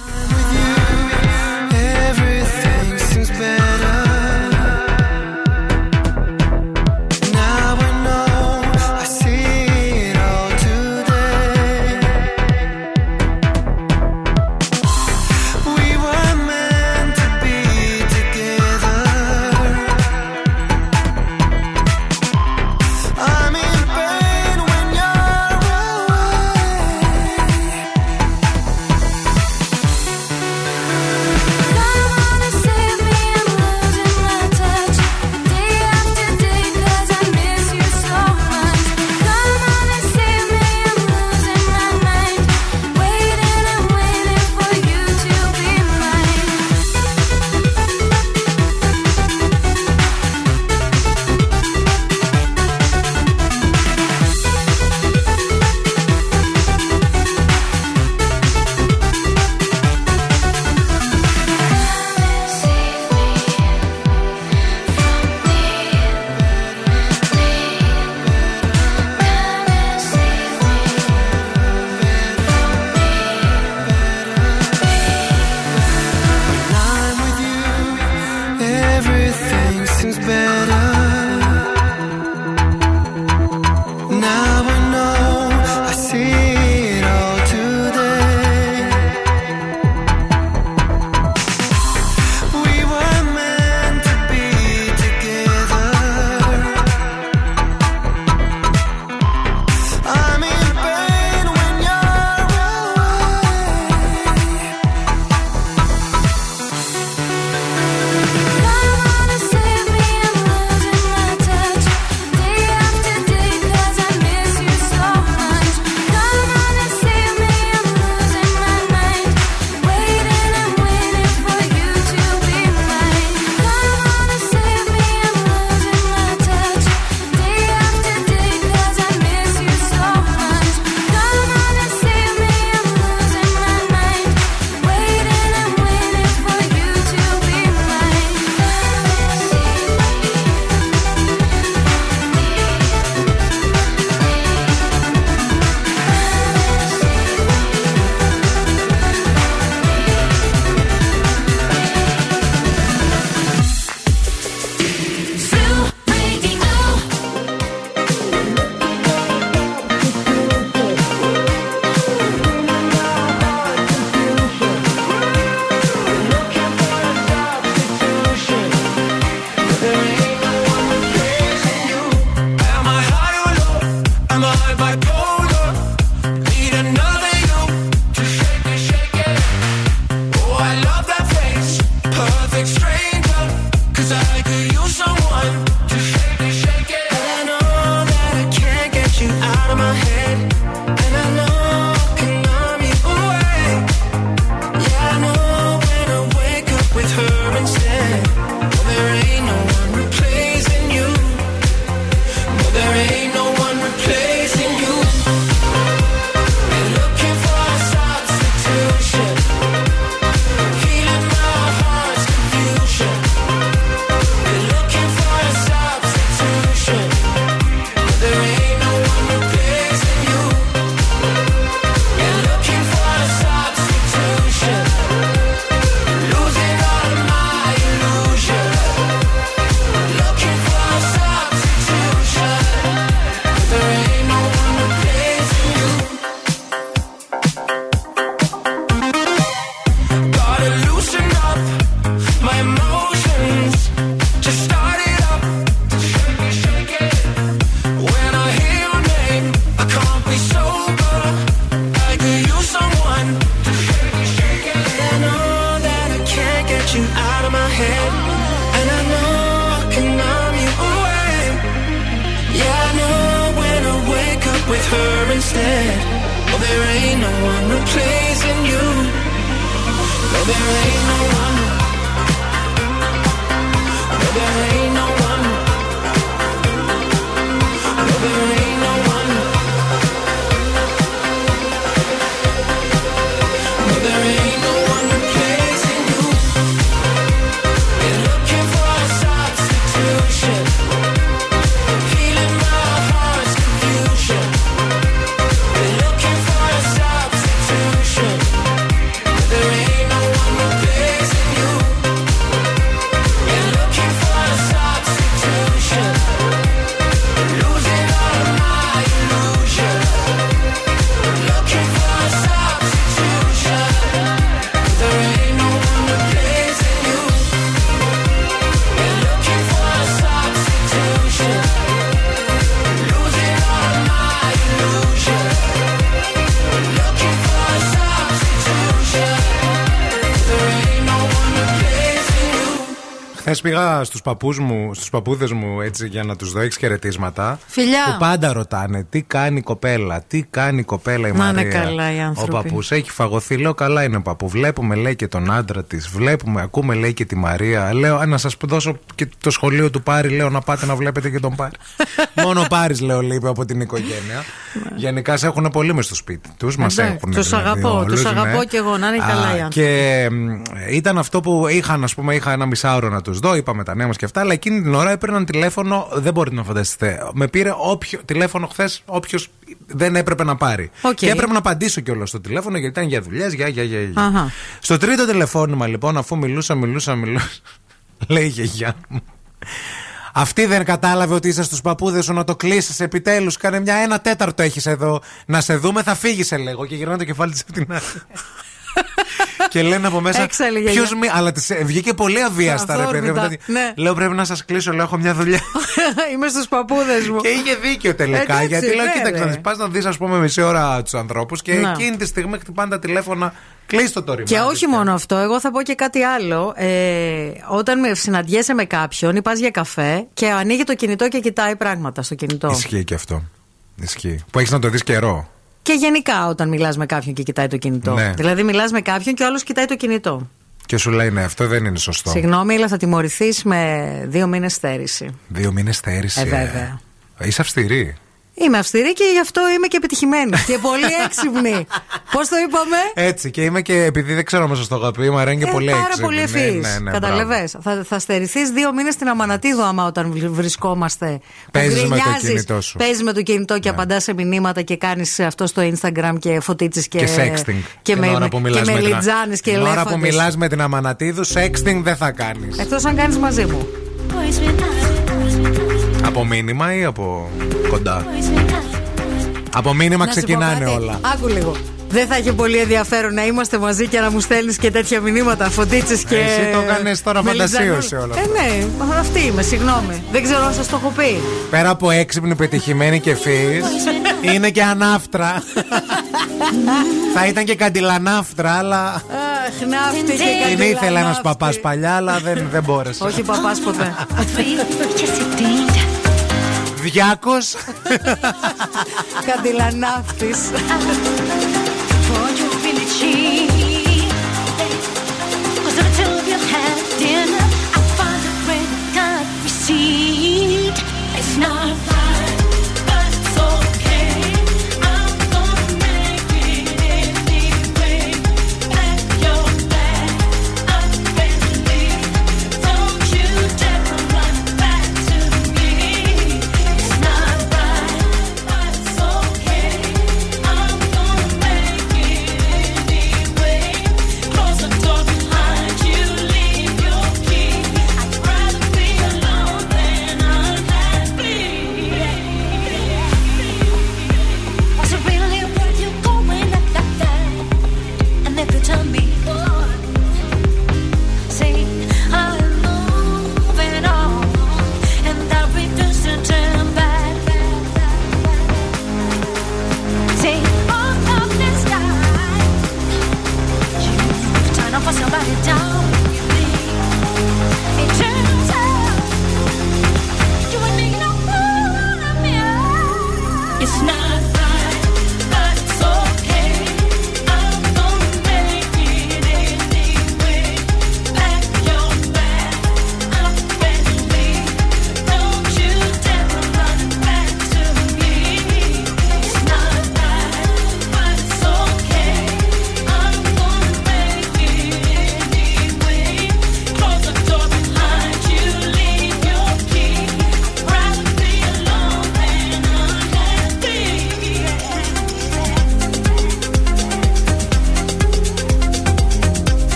Speaker 6: Someone to
Speaker 2: πήγα στους παππούς μου, στους παππούδες μου έτσι για να τους δω έξι χαιρετίσματα.
Speaker 3: Φιλιά.
Speaker 2: Που πάντα ρωτάνε τι κάνει η κοπέλα, τι κάνει η κοπέλα η
Speaker 3: Να είναι
Speaker 2: Μαρία;
Speaker 3: καλά οι
Speaker 2: Ο
Speaker 3: άνθρωποι.
Speaker 2: παππούς έχει φαγωθεί. Λέω καλά είναι ο παππού. Βλέπουμε λέει και τον άντρα της. Βλέπουμε, ακούμε λέει και τη Μαρία. Λέω «Α, να σας δώσω και το σχολείο του Πάρη. Λέω να πάτε να βλέπετε και τον Πάρη. Μόνο ο Πάρης λέω λείπει από την οικογένεια. Γενικά σε έχουν πολύ μες στο σπίτι τους. Μας
Speaker 3: Εντάξει,
Speaker 2: έχουν.
Speaker 3: τους
Speaker 2: δηλαδή,
Speaker 3: αγαπώ,
Speaker 2: όλους,
Speaker 3: τους αγαπώ
Speaker 2: ναι.
Speaker 3: κι εγώ, να είναι καλά οι
Speaker 2: Α,
Speaker 3: άνθρωποι.
Speaker 2: Και μ, ήταν αυτό που είχαν, ας πούμε, είχα ένα μισάωρο να τους δω. Είπαμε τα νέα μας και αυτά. Αλλά εκείνη την ώρα έπαιρναν τηλέφωνο. Δεν μπορείτε να φανταστείτε. Με πήρε όποιο, τηλέφωνο χθες όποιος δεν έπρεπε να πάρει.
Speaker 3: Οκ.
Speaker 2: Και έπρεπε να απαντήσω κιόλας στο τηλέφωνο γιατί ήταν για δουλειές, για, για, για. για.
Speaker 3: Αχα.
Speaker 2: Στο τρίτο τηλεφώνημα λοιπόν, αφού μιλούσα, μιλούσα, μιλούσα. λέει η γιαγιά μου. Αυτή δεν κατάλαβε ότι είσαι στους παππούδες σου να το κλείσεις επιτέλους. Κάνε μια ένα τέταρτο έχεις εδώ. Να σε δούμε, θα φύγεις, σε λέγω. Και γυρνάει το κεφάλι της από την άλλη. και λένε από μέσα.
Speaker 3: Έξαλλη γιαγιά.
Speaker 2: Ποιος μη. Αλλά της ε, βγήκε πολύ αβίαστα, ρε παιδί. μου.
Speaker 3: Αφόρμητα,
Speaker 2: Δηλαδή,
Speaker 3: ναι.
Speaker 2: Λέω πρέπει να σας κλείσω, λέω έχω μια δουλειά.
Speaker 3: Είμαι στους παππούδες μου.
Speaker 2: και είχε δίκιο τελικά.
Speaker 3: Εντάξει,
Speaker 2: γιατί λέω,
Speaker 3: ναι,
Speaker 2: κοίταξε
Speaker 3: ρε.
Speaker 2: να δεις, πας να δεις, ας πούμε, μισή ώρα τους ανθρώπους και
Speaker 3: Ναι.
Speaker 2: εκείνη τη στιγμή χτυπάνε τα τηλέφωνα. Κλείστο το ρημάδι.
Speaker 3: Και όχι μόνο αυτό, εγώ θα πω και κάτι άλλο. Ε, όταν με συναντιέσαι με κάποιον ή πας για καφέ και ανοίγει το κινητό και κοιτάει πράγματα στο κινητό.
Speaker 2: Ισχύει και αυτό. Ισχύει. Που έχεις να το δεις καιρό.
Speaker 3: Και γενικά όταν μιλάς με κάποιον και κοιτάει το κινητό.
Speaker 2: Ναι.
Speaker 3: Δηλαδή μιλάς με κάποιον και ο άλλος κοιτάει το κινητό.
Speaker 2: Και σου λέει ναι, αυτό δεν είναι σωστό.
Speaker 3: Συγγνώμη, αλλά θα τιμωρηθείς με δύο μήνες στέρηση.
Speaker 2: Δύο μήνες στέρηση.
Speaker 3: Ε, βέβαια.
Speaker 2: Είσαι αυστηρή.
Speaker 3: Είμαι αυστηρή και γι' αυτό είμαι και επιτυχημένη. και πολύ έξυπνη. Πώς το είπαμε;
Speaker 2: Έτσι και είμαι και επειδή δεν ξέρω αν σας το αγαπεί, η Μαρία είναι και
Speaker 3: Ε,
Speaker 2: πολύ
Speaker 3: πάρα
Speaker 2: έξυπνη.
Speaker 3: πολύ
Speaker 2: Ναι,
Speaker 3: ευφυή.
Speaker 2: ναι, ναι,
Speaker 3: Καταλαβέ. Θα, θα στερηθείς δύο μήνες στην Αμανατίδο άμα όταν β- βρισκόμαστε.
Speaker 2: Παίζεις με το κινητό σου.
Speaker 3: Παίζεις με το κινητό και απαντάς σε μηνύματα και κάνεις αυτό στο Instagram και φωτίτσες και.
Speaker 2: Και sexting.
Speaker 3: Και
Speaker 2: Την
Speaker 3: με,
Speaker 2: ώρα που
Speaker 3: και
Speaker 2: μιλάς
Speaker 3: με
Speaker 2: την-
Speaker 3: λιτζάνε και
Speaker 2: Την ώρα που
Speaker 3: ελέφαντες.
Speaker 2: μιλάς με την Αμανατίδου, sexting δεν θα κάνεις.
Speaker 3: Εκτός αν κάνεις μαζί μου.
Speaker 2: Από μήνυμα ή από κοντά; Από μήνυμα
Speaker 3: Να σου πω
Speaker 2: ξεκινάνε
Speaker 3: κάτι.
Speaker 2: όλα.
Speaker 3: Άκου λίγο. Δεν θα είχε πολύ ενδιαφέρον να είμαστε μαζί και να μου στέλνεις και τέτοια μηνύματα, φωτίτσες και.
Speaker 2: Εσύ το έκανες τώρα
Speaker 3: με
Speaker 2: φαντασίωση
Speaker 3: λιτζανούλα.
Speaker 2: όλο
Speaker 3: Ε, ναι, μα αυτή είμαι, συγγνώμη. Δεν ξέρω αν σας το έχω πει.
Speaker 2: Πέρα από έξυπνη, πετυχημένη και ευφυής, είναι και ανάφτρα. θα ήταν και καντιλανάφτρα, αλλά.
Speaker 3: Αχ, ναύτη και
Speaker 2: Την
Speaker 3: καντήλα
Speaker 2: ήθελε ένας
Speaker 3: ναύτη.
Speaker 2: παπάς παλιά, αλλά δεν, δεν μπόρεσε.
Speaker 3: Όχι παπάς ποτέ.
Speaker 2: Διάκος.
Speaker 3: Καντήλα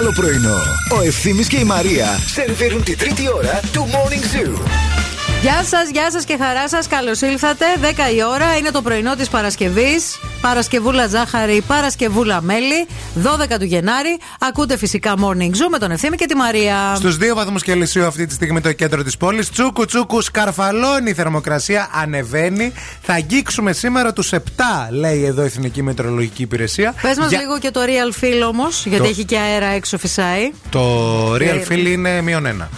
Speaker 1: άλλο πρωινό. Ο Ευθύμης και η Μαρία σερβίρουν τη τρίτη ώρα του Morning Zoo.
Speaker 3: Γεια σας, γεια σας και χαρά σας. Καλώς ήλθατε. 10 η ώρα είναι το πρωινό της Παρασκευής. Παρασκευούλα ζάχαρη, Παρασκευούλα μέλι. 12 του Γενάρη. Ακούτε φυσικά morning zoo με τον Ευθύμη και τη Μαρία.
Speaker 2: Στους δύο βαθμούς Κελσίου αυτή τη στιγμή το κέντρο της πόλης. Τσούκου τσούκου σκαρφαλώνει η θερμοκρασία, ανεβαίνει. Θα αγγίξουμε σήμερα τους 7, λέει εδώ η Εθνική Μετεωρολογική Υπηρεσία.
Speaker 3: Πες μας
Speaker 2: Για-
Speaker 3: λίγο και το real feel όμως, γιατί
Speaker 2: Το-
Speaker 3: έχει και αέρα έξω φυσάει.
Speaker 2: Το real
Speaker 3: Ε,
Speaker 2: feel είναι μείον ένα.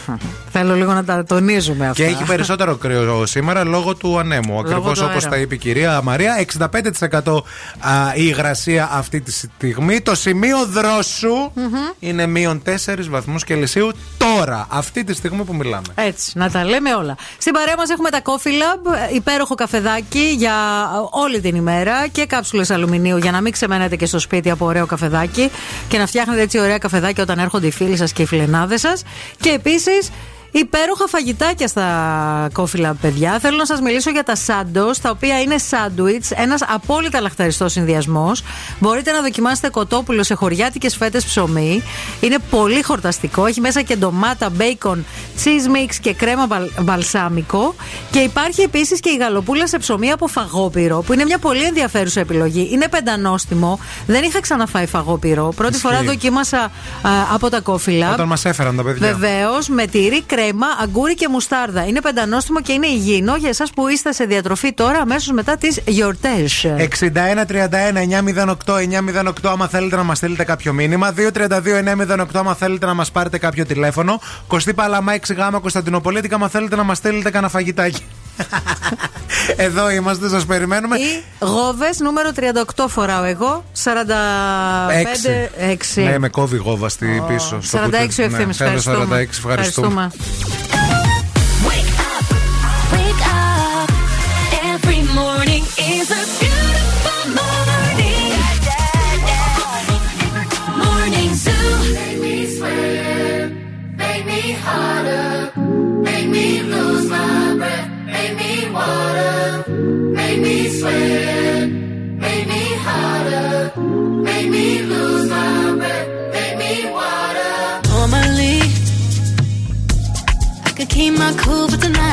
Speaker 3: Θέλω λίγο να τα τονίζουμε αυτά.
Speaker 2: Και έχει περισσότερο κρύο σήμερα λόγω του ανέμου. Ακριβώς
Speaker 3: του
Speaker 2: όπως
Speaker 3: αέρα.
Speaker 2: τα είπε η κυρία Μαρία. 65% α, η υγρασία αυτή τη στιγμή. Το σημείο δρόσου είναι μείον 4 βαθμούς Κελσίου τώρα, αυτή τη στιγμή που μιλάμε.
Speaker 3: Έτσι, να τα λέμε όλα. Στην παρέα μας έχουμε τα Coffee Lab, ε, υπέροχο καφεδάκι για ε, όλη την ημέρα και κάψουλες αλουμινίου για να μην ξεμένετε και στο σπίτι από ωραίο καφεδάκι και να φτιάχνετε έτσι ωραία καφεδάκια όταν έρχονται οι φίλοι σας και οι φιλενάδες σας. Και επίσης. Υπέροχα φαγητάκια στα Coffee Lab, παιδιά. Θέλω να σας μιλήσω για τα σάντο, τα οποία είναι σάντουιτς, ένας απόλυτα λαχταριστός συνδυασμός. Μπορείτε να δοκιμάσετε κοτόπουλο σε χωριάτικες φέτες ψωμί. Είναι πολύ χορταστικό. Έχει μέσα και ντομάτα, μπέικον, cheese mix και κρέμα μπαλ- μπαλσάμικο. Και υπάρχει επίσης και η γαλοπούλα σε ψωμί από φαγόπυρο, που είναι μια πολύ ενδιαφέρουσα επιλογή. Είναι πεντανόστιμο. Δεν είχα ξαναφάει φαγόπυρο. Πρώτη
Speaker 2: Ισχύει.
Speaker 3: φορά δοκίμασα α, από τα Coffee Lab.
Speaker 2: Όταν μας έφεραν τα παιδιά.
Speaker 3: Βεβαίως, με τυρί, κρέμα, αγκούρι και μουστάρδα. Είναι πεντανόστιμο και είναι υγιεινό για εσάς που είστε σε διατροφή τώρα, αμέσως μετά τις γιορτές.
Speaker 2: 61-31-908-908 άμα θέλετε να μας στείλετε κάποιο μήνυμα. 232-908 άμα θέλετε να μας πάρετε κάποιο τηλέφωνο. Κωστή Παλαμά 6 γάμα Κωνσταντινοπολίτικα άμα θέλετε να μας στείλετε κανένα φαγητάκι. Εδώ είμαστε, σας περιμένουμε.
Speaker 3: Ή γόβες νούμερο 38 φοράω εγώ. 45. 6.
Speaker 2: Ναι, με κόβει γόβα στη πίσω. στο
Speaker 3: 46
Speaker 2: κουτί.
Speaker 3: ο
Speaker 2: Ναι,
Speaker 3: ευθύνη.
Speaker 2: θέλω 46, ευχαριστούμε.
Speaker 4: swim, made me hotter, made me lose my breath, made me water.
Speaker 15: Normally, I could keep my cool, but tonight.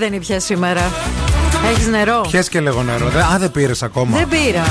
Speaker 3: Δεν ήπια σήμερα. Έχεις νερό;
Speaker 2: Πιες και λίγο νερό. Δε- Α, δεν πήρες ακόμα.
Speaker 3: Δεν πήρα.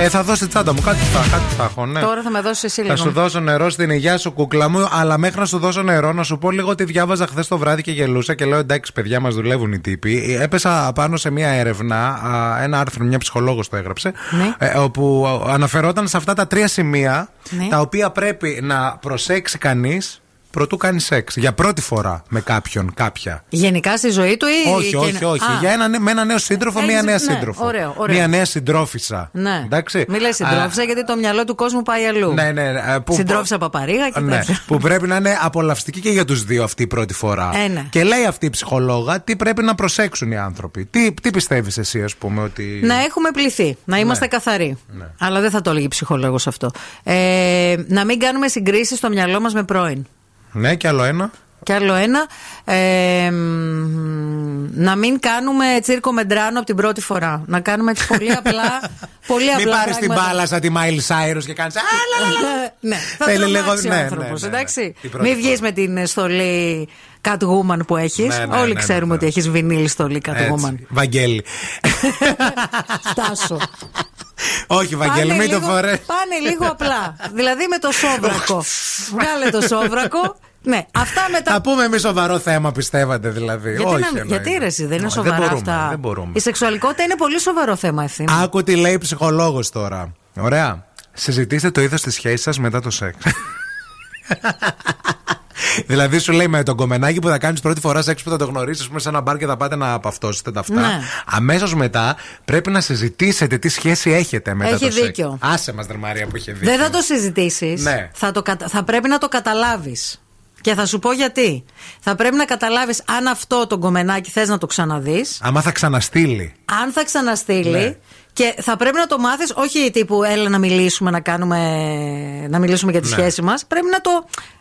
Speaker 2: Ε, θα δώσει τσάντα μου. Κάτι θα, κάτι θα έχω, ναι.
Speaker 3: Τώρα θα με δώσεις εσύ
Speaker 2: Θα
Speaker 3: λίγο.
Speaker 2: σου δώσω νερό στην υγεία σου, κούκλα μου, αλλά μέχρι να σου δώσω νερό, να σου πω λίγο ότι διάβαζα χθες το βράδυ και γελούσα και λέω εντάξει, παιδιά μας δουλεύουν οι τύποι. Έπεσα πάνω σε μία έρευνα, α, ένα άρθρο, μια ψυχολόγος το έγραψε,
Speaker 3: Ναι.
Speaker 2: ε, όπου αναφερόταν σε αυτά τα τρία σημεία
Speaker 3: Ναι.
Speaker 2: τα οποία πρέπει να προσέξει κανείς προτού κάνει σεξ. Για πρώτη φορά με κάποιον, κάποια.
Speaker 3: Γενικά στη ζωή του ή.
Speaker 2: Όχι,
Speaker 3: και-
Speaker 2: όχι, όχι.
Speaker 3: Α,
Speaker 2: Για ένα, με ένα νέο σύντροφο,
Speaker 3: Έχεις-
Speaker 2: μία νέα
Speaker 3: ναι,
Speaker 2: σύντροφο.
Speaker 3: ωραίο, ωραίο.
Speaker 2: Μία νέα συντρόφισσα.
Speaker 3: Ναι.
Speaker 2: Εντάξει.
Speaker 3: Μην λες συντρόφισσα γιατί το μυαλό του κόσμου πάει αλλού.
Speaker 2: Ναι, ναι. ε, που-
Speaker 3: Συντρόφισσα παπαρίγα και
Speaker 2: ναι,
Speaker 3: τέτοια.
Speaker 2: που πρέπει να είναι απολαυστική και για τους δύο αυτή η πρώτη φορά.
Speaker 3: Ε, ναι.
Speaker 2: Και λέει αυτή η ψυχολόγα τι πρέπει να προσέξουν οι άνθρωποι. Τι, τι πιστεύεις εσύ, ας πούμε, ότι.
Speaker 3: Να έχουμε πληθεί, να είμαστε
Speaker 2: Ναι.
Speaker 3: καθαροί. Αλλά δεν θα το έλεγε ψυχολόγος αυτό. Ε, να μην κάνουμε συγκρίσεις στο μυαλό μας με πρώην.
Speaker 2: Ναι, και άλλο ένα.
Speaker 3: Και άλλο ένα, ε, μ, να μην κάνουμε τσίρκο μεντράνο από την πρώτη φορά. Να κάνουμε έτσι πολύ απλά. πολύ απλά
Speaker 2: Μην πάρεις την
Speaker 3: πράγματα.
Speaker 2: μπάλα σαν τη Μάιλ Σάιρο και κάνεις.
Speaker 3: ναι, θα
Speaker 2: Θέλει
Speaker 3: Θέλει
Speaker 2: λίγο-
Speaker 3: λίγο.
Speaker 2: ναι,
Speaker 3: ο
Speaker 2: ναι,
Speaker 3: άνθρωπος,
Speaker 2: ναι, ναι.
Speaker 3: εντάξει.
Speaker 2: Την πρώτη
Speaker 3: Μην βγεις με την στολή Catwoman που έχεις.
Speaker 2: Ναι, ναι,
Speaker 3: Όλοι
Speaker 2: ναι,
Speaker 3: ξέρουμε
Speaker 2: ναι.
Speaker 3: ότι έχεις βινίλ στολή Catwoman.
Speaker 2: Έτσι. Βαγγέλη.
Speaker 3: Στάσο.
Speaker 2: Όχι, Βαγγέλη,
Speaker 3: Πάνε
Speaker 2: μην το
Speaker 3: λίγο-
Speaker 2: φορές.
Speaker 3: Πάνε λίγο απλά. δηλαδή με το σόβρακο. Βγάλε το σόβρακο. Ναι, αυτά μετά.
Speaker 2: Θα πούμε εμείς σοβαρό θέμα, πιστεύατε δηλαδή.
Speaker 3: Γιατί,
Speaker 2: Όχι,
Speaker 3: να,
Speaker 2: εννοείται.
Speaker 3: γιατί ρε, εσύ, δεν είναι
Speaker 2: Όχι,
Speaker 3: σοβαρά
Speaker 2: μπορούμε,
Speaker 3: αυτά.
Speaker 2: Δεν μπορούμε.
Speaker 3: Η σεξουαλικότητα είναι πολύ σοβαρό θέμα ευθύνη.
Speaker 2: Άκου τι λέει η ψυχολόγος τώρα. Ωραία. Συζητήστε το είδος της σχέσης σας μετά το σεξ. δηλαδή σου λέει με τον κομμενάκι που θα κάνεις πρώτη φορά σεξ που θα το γνωρίσεις, α πούμε, σε ένα μπαρ και θα πάτε να παυτώσετε τα αυτά.
Speaker 3: Ναι.
Speaker 2: Αμέσως μετά πρέπει να συζητήσετε τι σχέση έχετε μετά
Speaker 3: Έχει
Speaker 2: το σεξ.
Speaker 3: δίκιο.
Speaker 2: Άσε μας, Δερμαρία που είχε δίκιο.
Speaker 3: Δεν θα το συζητήσεις.
Speaker 2: Ναι.
Speaker 3: Θα, το κατα- θα πρέπει να το καταλάβεις. Και θα σου πω γιατί. Θα πρέπει να καταλάβεις αν αυτό το κομμενάκι θες να το ξαναδείς.
Speaker 2: Άμα θα ξαναστείλει.
Speaker 3: Αν θα ξαναστείλει.
Speaker 2: Ναι.
Speaker 3: Και θα πρέπει να το μάθεις, όχι τύπου έλα να μιλήσουμε, να, κάνουμε, να μιλήσουμε για τη
Speaker 2: Ναι.
Speaker 3: σχέση μας. Πρέπει να το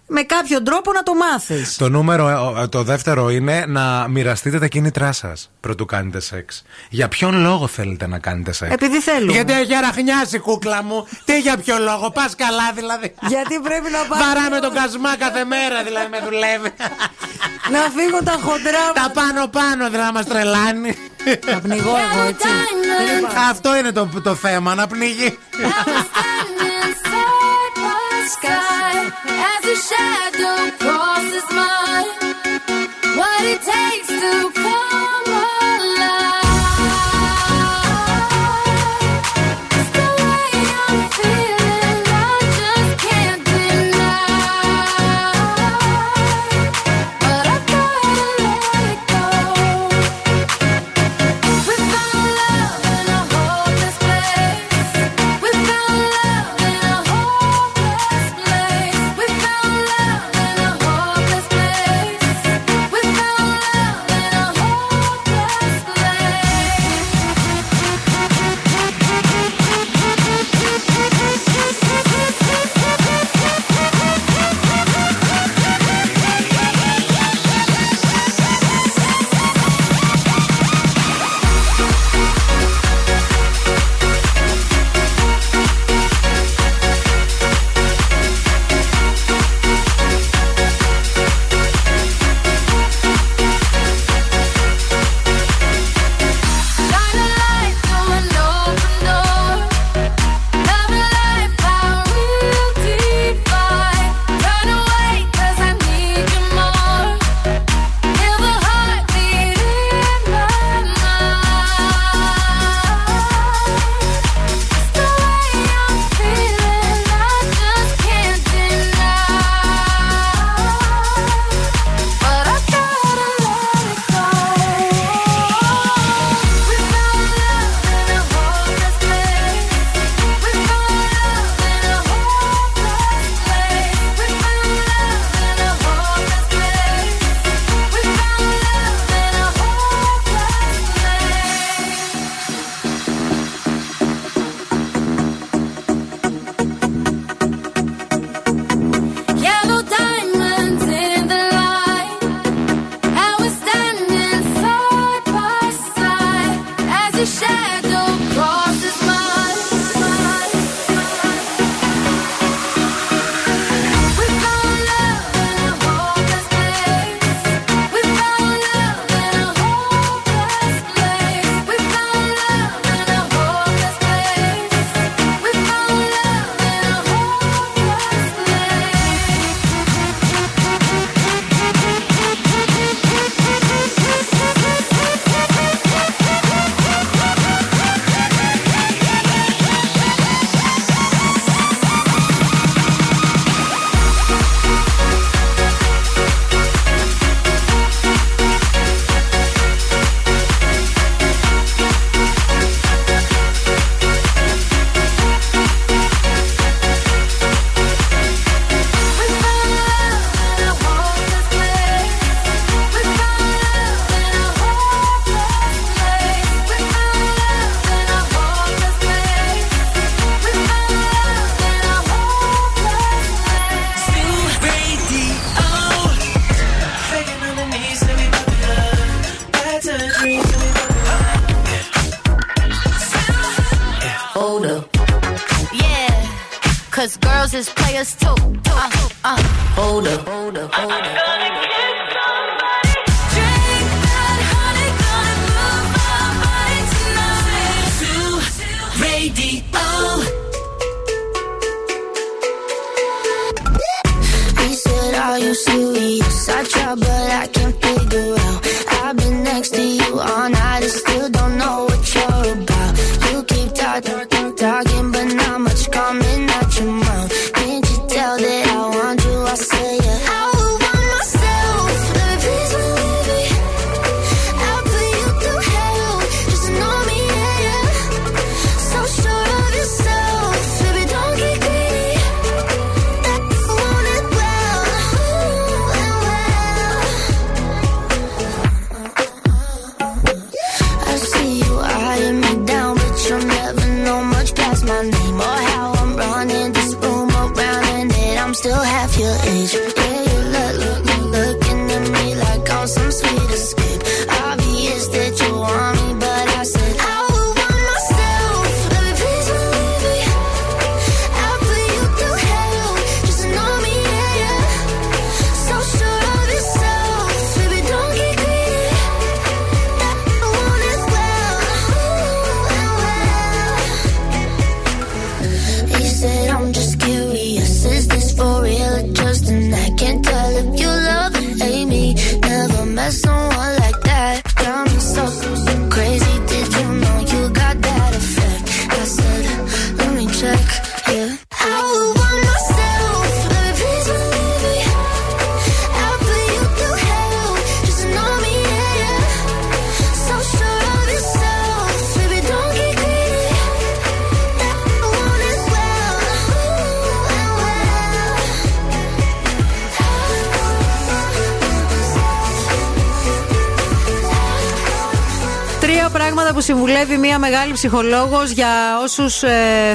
Speaker 3: με κάποιο τρόπο να το μάθεις.
Speaker 2: Το νούμερο, ε, το δεύτερο είναι να μοιραστείτε τα κίνητρά σας πρωτού κάνετε σεξ. Για ποιον λόγο θέλετε να κάνετε σεξ;
Speaker 3: Επειδή θέλουμε.
Speaker 2: Γιατί έχει αραχνιάσει κούκλα μου. Τι για ποιο λόγο, πας καλά δηλαδή.
Speaker 3: Γιατί πρέπει να πάμε.
Speaker 2: Βαράμε τον κασμά κάθε μέρα δηλαδή με δουλεύει.
Speaker 3: να φύγουν τα χοντρά
Speaker 2: Τα πάνω πάνω δηλαδή να μας τρελάνει.
Speaker 3: Θα πνιγώ εγώ έτσι. Δεν υπάρχει.
Speaker 2: Αυτό είναι το, το θέμα, να πνιγεί.
Speaker 4: As a shadow crosses mine. What it takes
Speaker 3: ψυχολόγος για όσους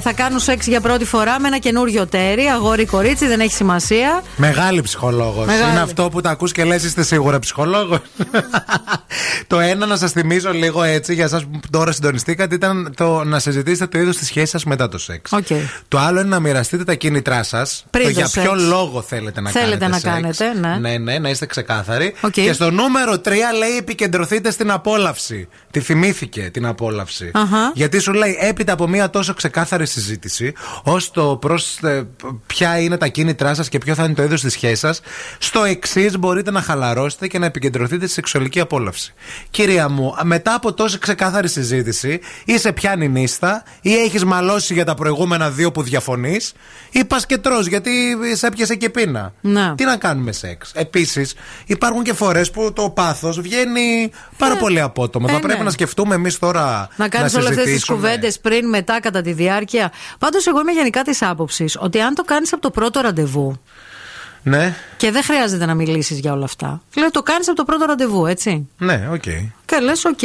Speaker 3: θα κάνουν σεξ για πρώτη φορά με ένα καινούριο ταίρι, αγόρι ή κορίτσι, δεν έχει σημασία.
Speaker 2: Μεγάλη ψυχολόγος.
Speaker 3: Μεγάλη.
Speaker 2: Είναι αυτό που τα ακούς και λες, είστε σίγουρα ψυχολόγος. το ένα, να σας θυμίζω λίγο έτσι, για εσάς που τώρα συντονιστήκατε, ήταν το να συζητήσετε το είδος της σχέσης σας μετά το σεξ.
Speaker 3: Οκ.
Speaker 2: Το άλλο είναι να μοιραστείτε τα κίνητρά σας.
Speaker 3: Πριν το
Speaker 2: για
Speaker 3: σεξ.
Speaker 2: ποιο λόγο θέλετε να
Speaker 3: Θέλετε
Speaker 2: κάνετε.
Speaker 3: να
Speaker 2: σεξ.
Speaker 3: κάνετε, ναι.
Speaker 2: ναι, ναι, να είστε ξεκάθαροι.
Speaker 3: Οκ.
Speaker 2: Και στο νούμερο 3 λέει επικεντρωθείτε στην απόλαυση. Τη θυμήθηκε την απόλαυση.
Speaker 3: Αχα.
Speaker 2: Γιατί σου λέει έπειτα από μια τόσο ξεκάθαρη συζήτηση, ως το προς ποια είναι τα κίνητρά σας και ποιο θα είναι το είδος της σχέσης σας, στο εξής μπορείτε να χαλαρώσετε και να επικεντρωθείτε στη σεξουαλική απόλαυση. Κυρία μου, μετά από τόση ξεκάθαρη συζήτηση, είσαι πιάνει νύστα ή έχεις μαλώσει για τα προηγούμενα δύο που διαφωνείς, ή πας και τρως γιατί σε έπιασε και πείνα.
Speaker 3: Να.
Speaker 2: Τι να κάνουμε σεξ. Επίσης, υπάρχουν και φορές που το πάθος βγαίνει πάρα πολύ απότομα.
Speaker 3: ε,
Speaker 2: θα πρέπει
Speaker 3: ναι.
Speaker 2: να σκεφτούμε εμείς τώρα.
Speaker 3: Να κάνεις όλες αυτές τις
Speaker 2: συζητήσουμε.
Speaker 3: κουβέντες πριν, μετά, κατά τη διάρκεια. Πάντως, εγώ είμαι γενικά της άποψης ότι αν το κάνεις από το πρώτο ραντεβού
Speaker 2: Ναι,
Speaker 3: και δεν χρειάζεται να μιλήσεις για όλα αυτά. Λέω το κάνεις από το πρώτο ραντεβού, έτσι.
Speaker 2: ναι, οκ.
Speaker 3: Και λες, οκ,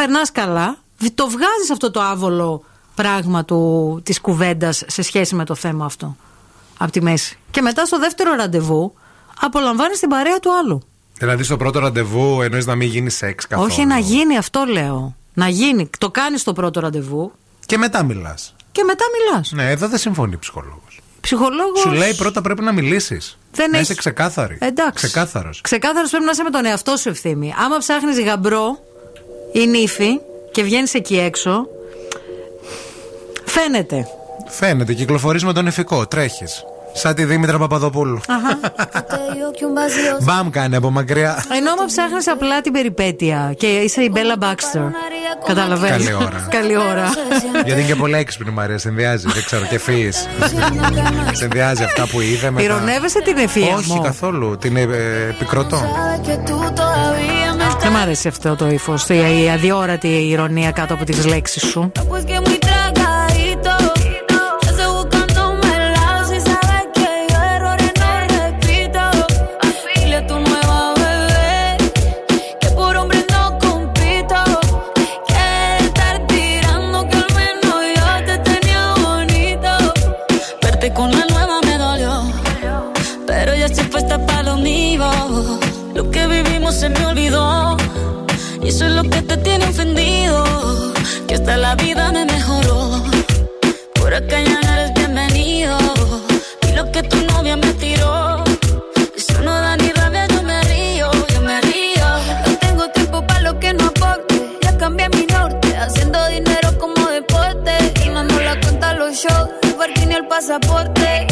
Speaker 3: περνάς καλά. Β- Το βγάζεις αυτό το άβολο πράγμα του, της κουβέντας σε σχέση με το θέμα αυτό. Από τη μέση. Και μετά στο δεύτερο ραντεβού απολαμβάνεις την παρέα του άλλου.
Speaker 2: Δηλαδή στο πρώτο ραντεβού εννοείς να μην γίνει σεξ καθόλου;
Speaker 3: Όχι να γίνει αυτό λέω. Να γίνει. Το κάνεις στο πρώτο ραντεβού
Speaker 2: Και μετά μιλάς.
Speaker 3: και μετά μιλάς.
Speaker 2: Ναι, εδώ δεν συμφωνεί ψυχολόγος.
Speaker 3: Ψυχολόγο.
Speaker 2: Σου λέει πρώτα πρέπει να μιλήσεις.
Speaker 3: Δεν
Speaker 2: να
Speaker 3: έχει-
Speaker 2: είσαι ξεκάθαρη.
Speaker 3: Εντάξει.
Speaker 2: Ξεκάθαρος.
Speaker 3: Ξεκάθαρος πρέπει να είσαι με τον εαυτό σου ευθύνη. Άμα ψάχνεις γαμπρό ή νύφη και βγαίνεις εκεί έξω, φαίνεται.
Speaker 2: Φαίνεται, κυκλοφορείς με τον ηφικό, τρέχεις. Σαν τη Δήμητρα Παπαδοπούλου. Μπαμ κάνει από μακριά.
Speaker 3: Ενώ άμα ψάχνεις απλά την περιπέτεια και είσαι η Μπέλα Μπάξτερ. Καταλαβαίνεις.
Speaker 2: Καλή ώρα.
Speaker 3: Καλή ώρα.
Speaker 2: Γιατί είναι και πολύ έξυπνη η Μαρία, συνδυάζει. Δεν ξέρω, και φύης. συνδυάζει αυτά που είδε με. τα-
Speaker 3: Ηρωνεύεσαι την ευφυα
Speaker 2: Όχι
Speaker 3: μου.
Speaker 2: καθόλου. Την ε, ε, επικροτώ.
Speaker 3: Δεν μ' αρέσει αυτό το ύφος, η αδιόρατη ηρωνία κάτω από τις λέξεις σου.
Speaker 4: A
Speaker 6: los shows, el pasaporte.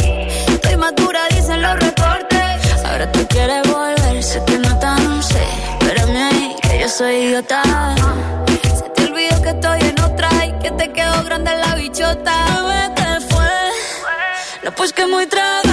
Speaker 6: Estoy madura, dicen los reportes. Ahora tú quieres volver, sé que no tan sé. Espérame ahí, que yo soy idiota. Se te olvidó que estoy en otra y que te quedó grande la bichota. Bebé, ¿qué fue? No, pues que muy tragadito.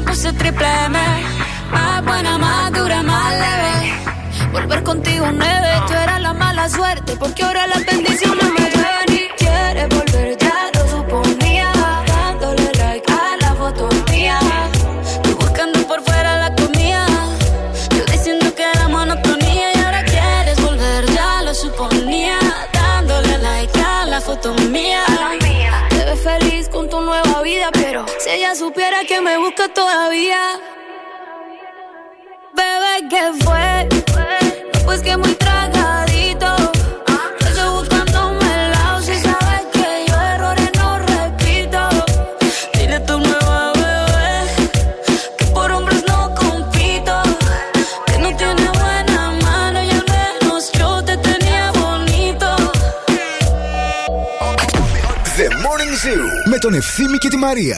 Speaker 6: Me puse triple M. Más buena, más dura, más leve. Volver contigo nueve, tú eras la mala suerte. Porque ahora las bendiciones me y quieres volver, ya lo suponía. Dándole like a la foto mía. Tú buscando por fuera la comida. Yo diciendo que era monotonía. Y ahora quieres volver, ya lo suponía. Dándole like a la foto mía. supiera que me busca todavía. Bebé, ¿qué fue? Pues que muy tragadito. Estoy buscándome el lado si sabes que yo errores no repito. Dile a tu nueva bebé que por hombres no compito. Que no tiene buena mano y al menos yo te tenía bonito.
Speaker 1: The Morning Zoo με τον Ευθύμη και τη Μαρία.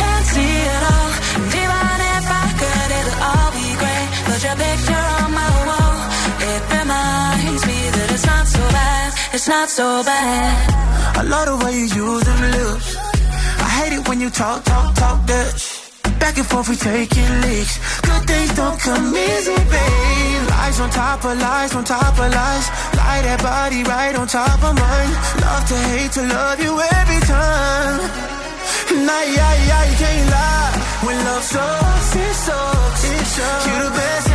Speaker 18: it's not so bad.
Speaker 9: I love the way you use them lips. I hate it when you talk, talk, talk that Back and forth, we taking leaks. Good things don't come easy, babe. Lies on top of lies, on top of lies. Lie that body right on top of mine. Love to hate to love you every time. Nah, yeah, yeah, you can't lie. When love sucks, it sucks. It sucks. You the best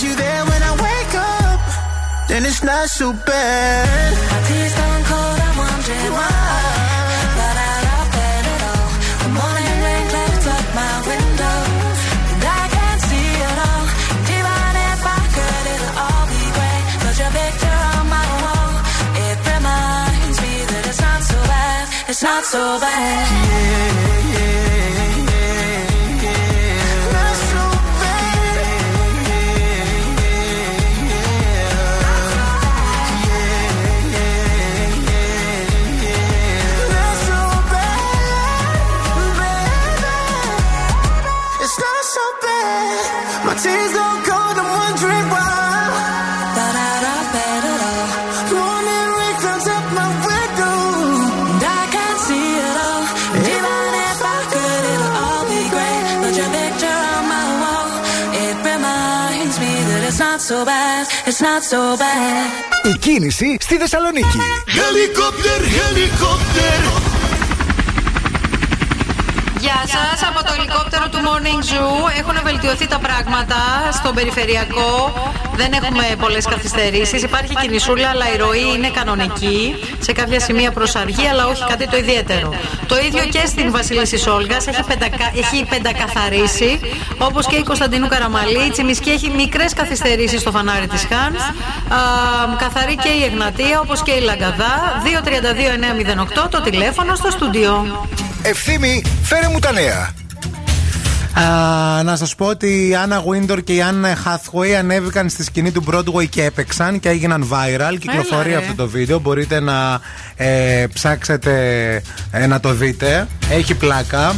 Speaker 9: If you there when I wake up, then it's not so bad.
Speaker 18: My tea's gone cold, I'm wondering why. Got out of bed at all. The morning rain clouds up my window, and I can't see it all. And even if I could, it'll all be great. But your picture on my wall, it reminds me that it's not so bad. It's not so bad.
Speaker 9: It's
Speaker 1: Η κίνηση στη Θεσσαλονίκη.
Speaker 9: Helicopter, helicopter.
Speaker 3: Γεια σας. Από το ελικόπτερο του Morning Zoo έχουν βελτιωθεί τα πράγματα στον περιφερειακό. Δεν έχουμε πολλές καθυστερήσεις. Υπάρχει κινησούλα, αλλά η ροή είναι κανονική. Σε κάποια σημεία προσαργή, αλλά όχι κάτι το ιδιαίτερο. Το ίδιο και στην Βασίλισσα Όλγας έχει, πεντακα... έχει πεντακαθαρίσει. Όπως και η Κωνσταντίνου Καραμαλή. Η Τσιμισκή έχει μικρές καθυστερήσεις στο φανάρι της Χάνς. Καθαρή και η Εγνατία, όπως και η Λαγκαδά. 232-908 το τηλέφωνο στο στούντιο.
Speaker 1: Ευθύμη, φέρε μου τα νέα.
Speaker 2: Α, να σας πω ότι η Άννα Γουίντορ και η Άννα Hathaway ανέβηκαν στη σκηνή του Broadway και έπαιξαν και έγιναν viral. Κυκλοφορεί
Speaker 3: ρε.
Speaker 2: αυτό το βίντεο. Μπορείτε να ε, ψάξετε ε, να το δείτε. Έχει πλάκα.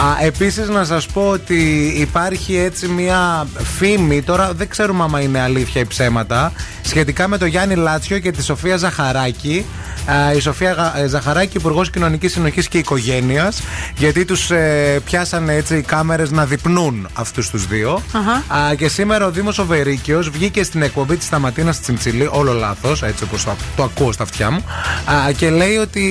Speaker 2: Α, επίσης να σας πω ότι υπάρχει έτσι μια φήμη, τώρα δεν ξέρουμε άμα είναι αλήθεια ή ψέματα, σχετικά με το Γιάννη Λάτσιο και τη Σοφία Ζαχαράκη. Α, η Σοφία Γα- ε, Ζαχαράκη, Υπουργός Κοινωνικής Συνοχής και Οικογένειας, γιατί τους ε, πιάσανε έτσι οι κάμερες να διπνούν αυτούς τους δύο.
Speaker 3: Αχα.
Speaker 2: Α, και σήμερα ο Δήμος Οβερίκιος βγήκε στην εκπομπή της Σταματίνας Τσιντσιλή, όλο λάθος, έτσι όπως το, το ακούω στα αυτιά μου, α, και λέει ότι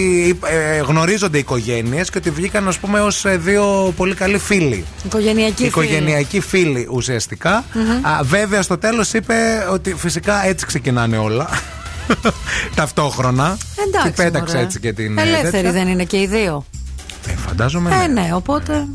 Speaker 2: ε, γνωρίζονται οι οικογένειες και ότι βγήκαν, ας πούμε, ως δύο πολύ καλοί φίλοι.
Speaker 3: Οικογενειακή
Speaker 2: Οικογενειακοί φίλοι ουσιαστικά.
Speaker 3: Μμμ.
Speaker 2: Α, βέβαια στο τέλος είπε ότι φυσικά έτσι ξεκινάνε όλα. Ταυτόχρονα.
Speaker 3: Εντάξει.
Speaker 2: Και πέταξε
Speaker 3: μωρέ.
Speaker 2: έτσι και την. ε,
Speaker 3: Ελεύθεροι
Speaker 2: τέτοια.
Speaker 3: δεν είναι και οι δύο.
Speaker 2: Ε, φαντάζομαι.
Speaker 3: Ε,
Speaker 2: ναι.
Speaker 3: ναι, οπότε.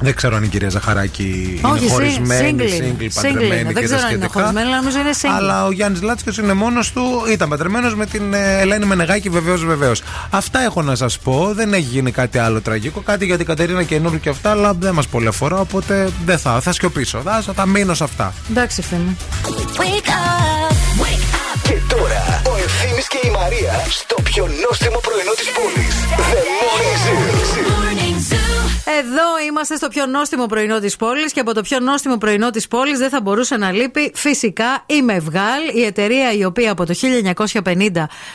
Speaker 2: Δεν ξέρω αν η κυρία Ζαχαράκη
Speaker 3: Όχι,
Speaker 2: είναι
Speaker 3: συ-
Speaker 2: χωρισμένη,
Speaker 3: single
Speaker 2: single,
Speaker 3: είναι.
Speaker 2: παντρεμένη
Speaker 3: Single είναι.
Speaker 2: και
Speaker 3: Δεν
Speaker 2: τα
Speaker 3: ξέρω αν είναι
Speaker 2: σχετικά.
Speaker 3: χωρισμένη, αλλά νομίζω είναι single.
Speaker 2: Αλλά ο Γιάννης Λάτσιο είναι μόνος του. Ήταν παντρεμένος με την ε, Ελένη Μενεγάκη, βεβαίως, βεβαίως. Αυτά έχω να σας πω. Δεν έχει γίνει κάτι άλλο τραγικό. Κάτι για την Κατερίνα καινούργιο και αυτά, αλλά δεν μας πολύ αφορά. Οπότε δεν θα, θα σκιωπήσω. Θα, θα μείνω σε αυτά.
Speaker 3: Εντάξει, φίλε.
Speaker 1: Wake up, wake up. Και τώρα ο Ευθύμης και η Μαρία στο πιο νόστιμο πρωινό της πόλης. The Morning Zoo.
Speaker 3: Εδώ είμαστε στο πιο νόστιμο πρωινό της πόλης και από το πιο νόστιμο πρωινό της πόλης δεν θα μπορούσε να λείπει φυσικά η Μευγάλ, η εταιρεία η οποία από το 1950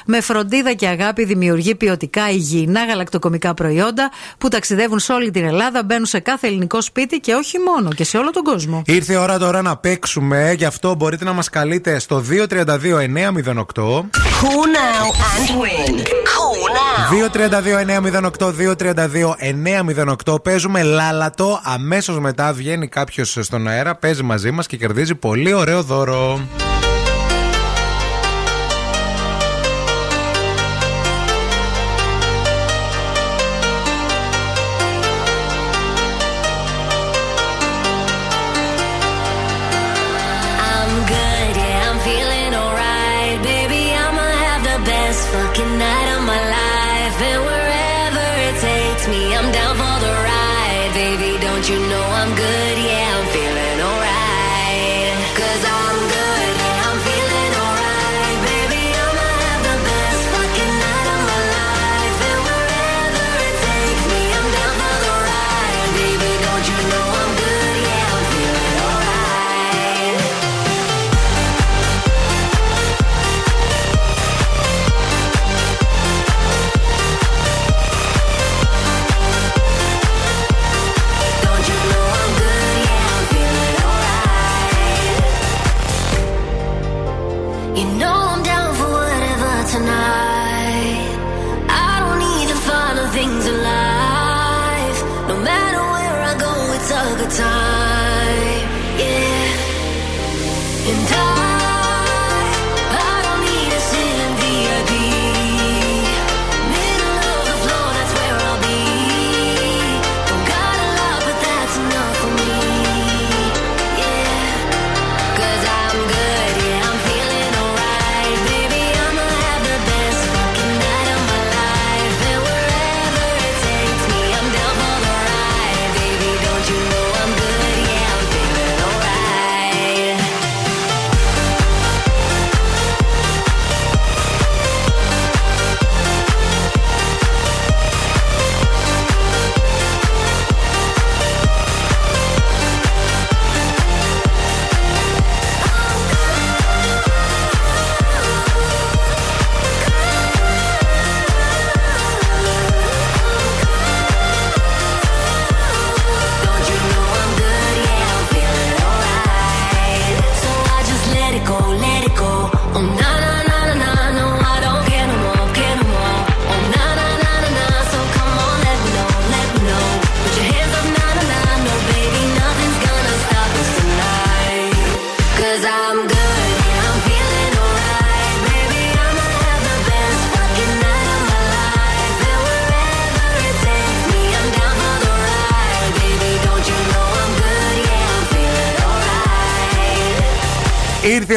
Speaker 3: με φροντίδα και αγάπη δημιουργεί ποιοτικά υγιεινά γαλακτοκομικά προϊόντα που ταξιδεύουν σε όλη την Ελλάδα, μπαίνουν σε κάθε ελληνικό σπίτι και όχι μόνο και σε όλο τον κόσμο.
Speaker 2: Ήρθε η ώρα τώρα να παίξουμε. Γι' αυτό μπορείτε να μας καλείτε στο 232-908.
Speaker 10: Cool now and win. Cool now.
Speaker 2: 232-908, 232-908. Παίζουμε λάλατο. Αμέσως μετά βγαίνει κάποιος στον αέρα, παίζει μαζί μας και κερδίζει πολύ ωραίο δώρο.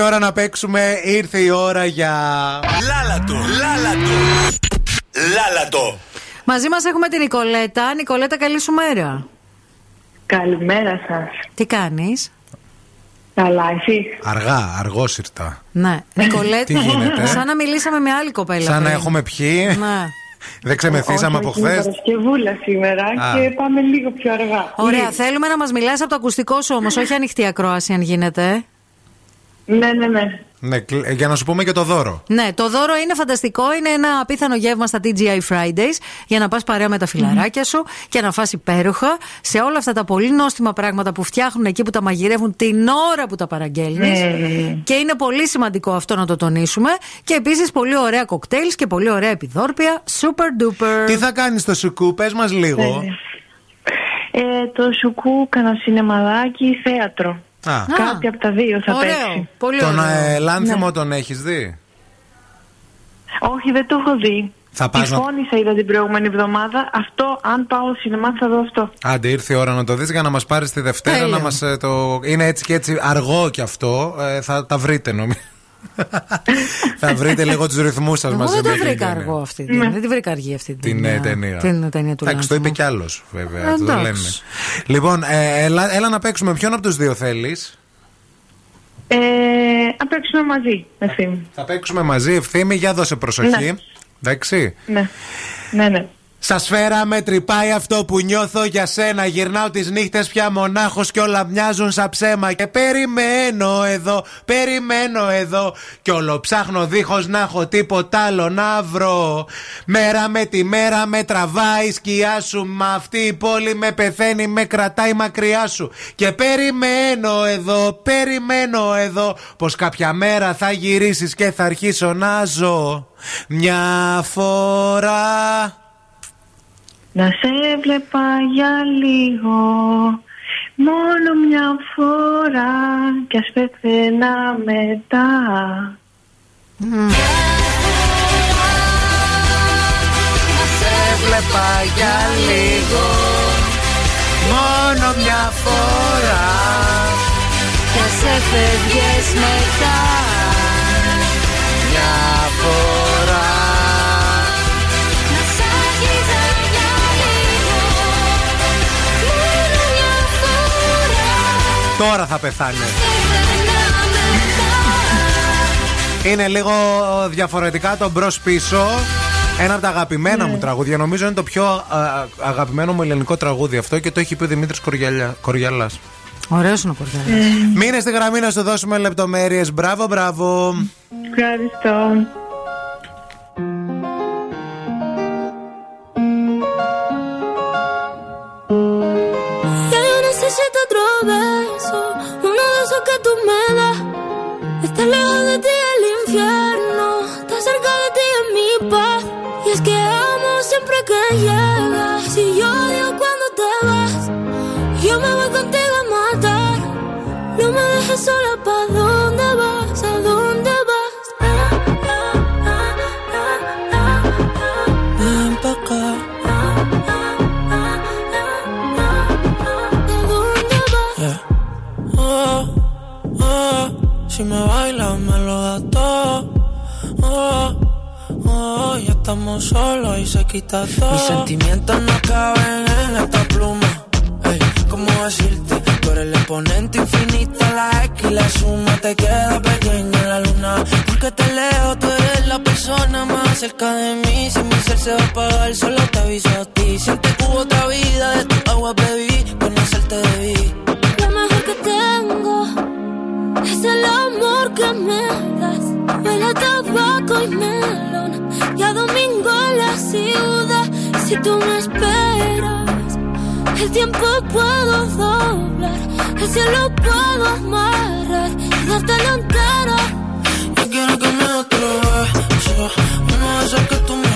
Speaker 2: Ώρα να παίξουμε, ήρθε η ώρα για.
Speaker 16: Λάλατο, λάλατο. Λάλατο.
Speaker 3: Μαζί μας έχουμε την Νικολέτα. Νικολέτα, καλή σου μέρα.
Speaker 19: Καλημέρα σας.
Speaker 3: Τι κάνεις;
Speaker 19: Καλά, εσύ;
Speaker 2: Αργά, αργός ήρθα.
Speaker 3: Ναι. Νικολέτα,
Speaker 2: Τι γίνεται;
Speaker 3: σαν να μιλήσαμε με άλλη κοπέλα.
Speaker 2: Σαν να
Speaker 3: πριν.
Speaker 2: έχουμε πιει.
Speaker 3: Ναι.
Speaker 2: Δεν ξεμεθύσαμε από
Speaker 19: Όχι, είναι
Speaker 2: χθε.
Speaker 19: Παρασκευούλα σήμερα
Speaker 2: Α.
Speaker 19: και πάμε λίγο πιο αργά.
Speaker 3: Ωραία,
Speaker 19: Λίγο.
Speaker 3: θέλουμε να μας μιλάς από το ακουστικό σου όμως, όχι ανοιχτή ακρόαση αν γίνεται.
Speaker 19: Ναι, ναι, ναι.
Speaker 2: Ναι, κλ- ε, για να σου πούμε και το δώρο.
Speaker 3: Ναι, το δώρο είναι φανταστικό. Είναι ένα απίθανο γεύμα στα TGI Fridays για να πας παρέα με τα φιλαράκια σου και να φας υπέροχα σε όλα αυτά τα πολύ νόστιμα πράγματα που φτιάχνουν εκεί που τα μαγειρεύουν την ώρα που τα παραγγέλνεις.
Speaker 19: Ναι.
Speaker 3: Και είναι πολύ σημαντικό αυτό να το τονίσουμε. Και επίσης πολύ ωραία κοκτέιλς και πολύ ωραία επιδόρπια. Super duper.
Speaker 2: Τι θα κάνεις στο σουκού, πες μας λίγο.
Speaker 19: Ε, το σουκού, κανένα σινεμαδάκι, θέατρο.
Speaker 2: Α.
Speaker 19: Κάτι από τα δύο θα
Speaker 3: Ωραίο.
Speaker 19: παίξει.
Speaker 3: Πολύ
Speaker 2: Τον
Speaker 3: ωραίο.
Speaker 2: ε, Λάνθιμο
Speaker 19: Ναι.
Speaker 2: τον έχεις δει;
Speaker 19: Όχι, δεν το έχω δει.
Speaker 2: Θα
Speaker 19: Τη
Speaker 2: πας να-
Speaker 19: φώνησα είδα την προηγούμενη εβδομάδα. Αυτό, αν πάω σινεμά, θα δω αυτό.
Speaker 2: Άντε, ήρθε η ώρα να το δεις για να μας πάρεις τη Δευτέρα.
Speaker 19: Τέλεια.
Speaker 2: Να μας, ε, το... Είναι έτσι και έτσι αργό κι αυτό. Ε, θα τα βρείτε νομίζω. θα βρείτε λίγο τους ρυθμούς σας
Speaker 3: Εγώ
Speaker 2: μαζί
Speaker 3: δεν το
Speaker 2: με την
Speaker 3: βρήκα
Speaker 2: ταινία.
Speaker 3: αργό αυτή την. Δεν τη βρήκα αργή αυτή την,
Speaker 2: Την ε, ταινία.
Speaker 3: Την ταινία του
Speaker 2: Εντάξει, το είπε
Speaker 3: Λάνθιμου.
Speaker 2: κι άλλος βέβαια.
Speaker 3: Ε,
Speaker 2: το
Speaker 3: εντάξει.
Speaker 2: λένε. Λοιπόν, ε, έλα, έλα να παίξουμε. Ποιον από τους δύο θέλεις;
Speaker 19: Ε, να παίξουμε μαζί, ευθύνη.
Speaker 2: Θα παίξουμε μαζί ευθύμη. Για δώσε προσοχή.
Speaker 19: Ναι.
Speaker 2: Εντάξει.
Speaker 19: Ναι. Ναι, ναι.
Speaker 2: Σα φέραμε, τρυπάει αυτό που νιώθω για σένα. Γυρνάω τις νύχτες πια μονάχος και όλα μοιάζουν σαν ψέμα. Και περιμένω εδώ, περιμένω εδώ. Κι όλο ψάχνω δίχως να έχω τίποτα άλλο να βρω. Μέρα με τη μέρα με τραβάει η σκιά σου. Μα αυτή η πόλη με πεθαίνει, με κρατάει μακριά σου. Και περιμένω εδώ, περιμένω εδώ. Πως κάποια μέρα θα γυρίσεις και θα αρχίσω να ζω. Μια φορά.
Speaker 19: Να σε βλέπα για λίγο Μόνο μια φορά Κι ας πεθαίνα μετά.
Speaker 2: Σε βλέπα για λίγο Μόνο μια φορά
Speaker 3: Και σε φεύγες μετά
Speaker 2: Τώρα θα πεθάνε Είναι λίγο διαφορετικά το μπρος πίσω ένα από τα αγαπημένα μου τραγούδια, νομίζω είναι το πιο α, αγαπημένο μου ελληνικό τραγούδι αυτό και το έχει πει ο Δημήτρης Κοριαλά.
Speaker 3: Ωραίος είναι ο Κορδέλα.
Speaker 2: Μείνε στη γραμμή να σου δώσουμε λεπτομέρειες. Μπράβο, μπράβο.
Speaker 19: Ευχαριστώ
Speaker 15: necesito otro beso, uno de esos que tú me das. Está lejos de ti el infierno, está cerca de ti en mi paz. Y es que amo siempre que llegas, y yo odio cuando te vas. Yo me voy contigo a matar, no me dejes sola, ¿pa'
Speaker 6: estamos solos y se quita todo. Mis sentimientos no caben en esta pluma. Ey, ¿cómo decirte? Tú eres el exponente infinito, la X y la suma te queda pequeña en la luna. Porque te leo, tú eres la persona más cerca de mí. Si mi ser se va a apagar, solo te aviso a ti. Siente que hubo otra vida, de tu agua bebí, conocerte debí.
Speaker 15: Que me das. Huele a tabaco y melón y a domingo en la ciudad. Si tú me esperas, el tiempo puedo doblar, el cielo puedo amarrar y dártelo entero.
Speaker 6: Yo quiero que me beso, uno de que tú me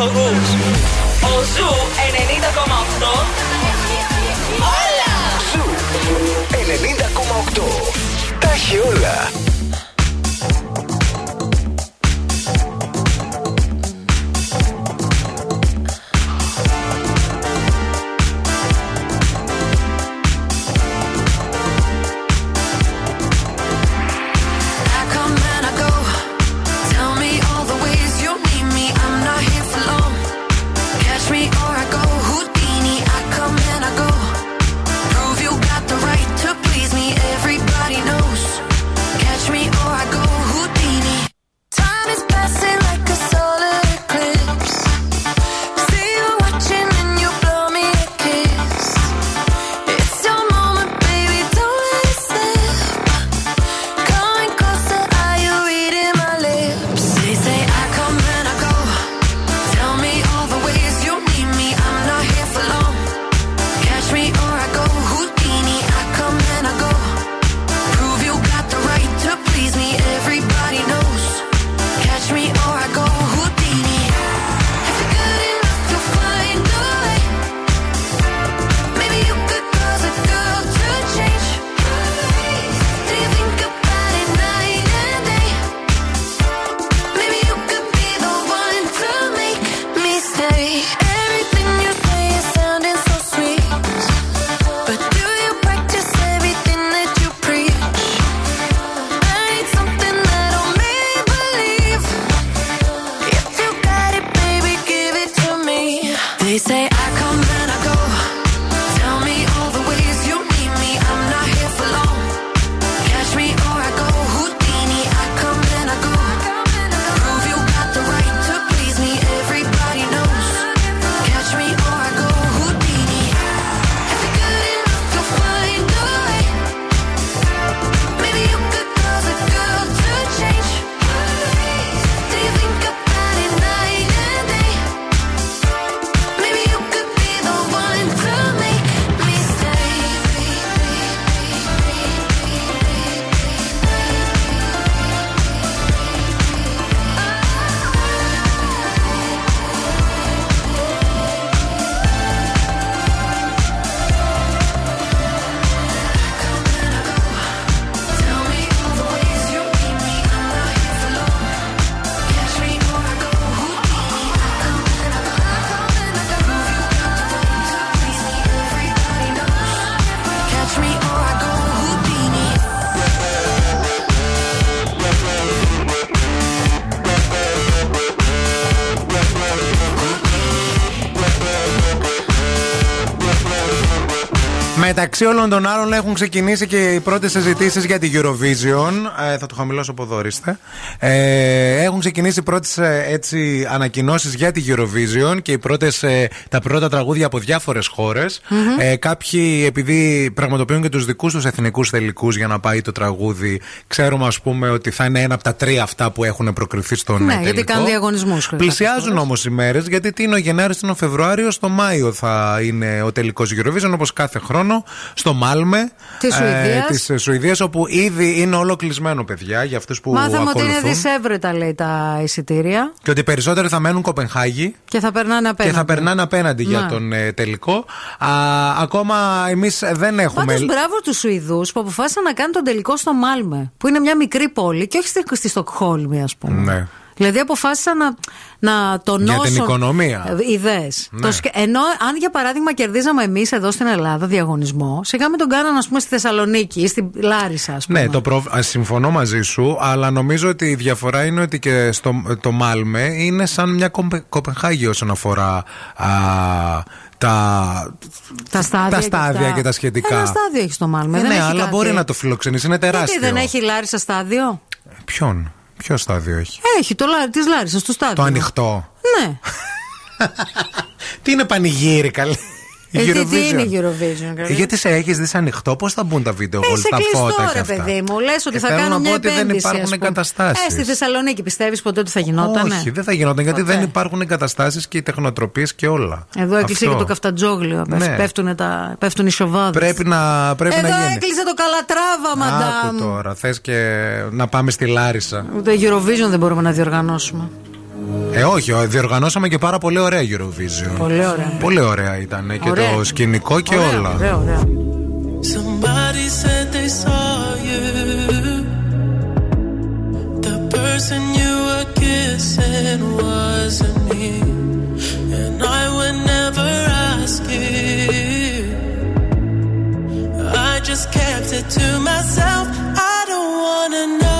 Speaker 1: παραγωγούς. Ο Ζου 90,8 Όλα!
Speaker 6: Ζου 90,8 Τα έχει!
Speaker 2: Μεταξύ όλων των άλλων έχουν ξεκινήσει και οι πρώτες συζητήσεις για την Eurovision. Ε, θα το χαμηλώσω από εδώ, ε, Έχουν ξεκινήσει οι πρώτες ε, ανακοινώσεις για την Eurovision και οι πρώτες, ε, τα πρώτα τραγούδια από διάφορες χώρες. Mm-hmm. Ε, κάποιοι, επειδή πραγματοποιούν και τους δικούς τους εθνικούς τελικού για να πάει το τραγούδι, ξέρουμε, ας πούμε, ότι θα είναι ένα από τα τρία αυτά που έχουν προκριθεί στον
Speaker 3: ναι, ναι
Speaker 2: τελικό.
Speaker 3: γιατί κάνουν διαγωνισμούς.
Speaker 2: Πλησιάζουν όμως οι μέρες, γιατί τι είναι ο Γενάρης, είναι ο Φεβρουάριος, στο Μάιο θα είναι ο τελικός Eurovision όπως κάθε χρόνο στο Μάλμε
Speaker 3: Της Σουηδίας.
Speaker 2: της Σουηδίας, όπου ήδη είναι όλο κλεισμένο, παιδιά, για αυτούς που
Speaker 3: Μάθαμε ότι είναι
Speaker 2: ακολουθούν.
Speaker 3: δυσέβρετα, λέει, τα εισιτήρια
Speaker 2: Και ότι οι περισσότεροι θα μένουν Κοπενχάγη
Speaker 3: και θα περνάνε απέναντι.
Speaker 2: και θα περνάνε απέναντι για
Speaker 3: Ναι.
Speaker 2: τον ε, τελικό. Α, ακόμα εμείς δεν έχουμε.
Speaker 3: Πάντως, μπράβο τους Σουηδούς που αποφάσισαν να κάνουν τον τελικό στο Μάλμε, που είναι μια μικρή πόλη και όχι στη, στη Στοκχόλμη, ας πούμε.
Speaker 2: Ναι.
Speaker 3: Δηλαδή αποφάσισαν να, να τονώσουν.
Speaker 2: Για την οικονομία.
Speaker 3: Ιδέες.
Speaker 2: Ναι.
Speaker 3: Ενώ αν για παράδειγμα κερδίζαμε εμείς εδώ στην Ελλάδα διαγωνισμό, σιγά με τον κάναν ας πούμε στη Θεσσαλονίκη ή στη Λάρισα, ας πούμε.
Speaker 2: Ναι, το προβ... α, συμφωνώ μαζί σου, αλλά νομίζω ότι η διαφορά είναι ότι και στο το Μάλμε είναι σαν μια Κομπε- Κοπενχάγη όσον αφορά α, τα,
Speaker 3: τα στάδια,
Speaker 2: τα στάδια
Speaker 3: αυτά.
Speaker 2: και τα σχετικά.
Speaker 3: Ένα στάδιο έχει στο Μάλμε.
Speaker 2: Ε,
Speaker 3: δεν
Speaker 2: ναι,
Speaker 3: έχει
Speaker 2: αλλά
Speaker 3: κάτι.
Speaker 2: μπορεί να το φιλοξενήσει, είναι τεράστιο.
Speaker 3: Γιατί δεν έχει Λάρισα στάδιο;
Speaker 2: Ποιον, ποιο στάδιο έχει;
Speaker 3: Έχει το της Λάρισας το στάδιο.
Speaker 2: Το ανοιχτό.
Speaker 3: Ναι.
Speaker 2: Τι είναι πανηγύρι, καλή.
Speaker 3: Ε, τι, τι
Speaker 2: Eurovision.
Speaker 3: είναι η Eurovision, καλέ;
Speaker 2: Ε, Γιατί σε έχεις δει ανοιχτό, πώς θα μπουν τα βίντεο
Speaker 3: Ε,
Speaker 2: όλα
Speaker 3: σε
Speaker 2: τα
Speaker 3: κλειστό,
Speaker 2: φώτα και
Speaker 3: ρε
Speaker 2: αυτά;
Speaker 3: παιδί μου. Λες ότι
Speaker 2: Ε,
Speaker 3: θα
Speaker 2: θέλω
Speaker 3: κάνω
Speaker 2: να
Speaker 3: μια
Speaker 2: πω ότι δεν
Speaker 3: επένδυση.
Speaker 2: υπάρχουν
Speaker 3: ας πούμε.
Speaker 2: εγκαταστάσεις.
Speaker 3: Ε, στη Θεσσαλονίκη πιστεύεις ποτέ ότι θα γινόταν;
Speaker 2: Όχι, δεν θα γινόταν γιατί
Speaker 3: Ποτέ.
Speaker 2: δεν υπάρχουν εγκαταστάσεις και οι τεχνοτροπίες και όλα.
Speaker 3: Εδώ έκλεισε
Speaker 2: Αυτό.
Speaker 3: και το καφτατζόγλιο.
Speaker 2: Ναι.
Speaker 3: Πέφτουν, τα, πέφτουν οι σοβάδες.
Speaker 2: Πρέπει να, πρέπει
Speaker 3: Εδώ
Speaker 2: να γίνει.
Speaker 3: έκλεισε το καλατράβα,
Speaker 2: Άκου
Speaker 3: μαντάμ.
Speaker 2: τώρα, θες και να πάμε στη Λάρισα.
Speaker 3: Ούτε Eurovision δεν μπορούμε να διοργανώσουμε.
Speaker 2: Ε, όχι, ο- διοργανώσαμε και πάρα πολύ ωραία Eurovision.
Speaker 3: Πολύ ωραία.
Speaker 2: Πολύ ωραία ήταν και
Speaker 3: Ωραία.
Speaker 2: το σκηνικό και
Speaker 3: Ωραία,
Speaker 2: όλα.
Speaker 3: ωραία, ωραία.
Speaker 6: Somebody said they saw you. The person you were kissing wasn't me. And I would never ask you. I just kept it to myself. I don't wanna know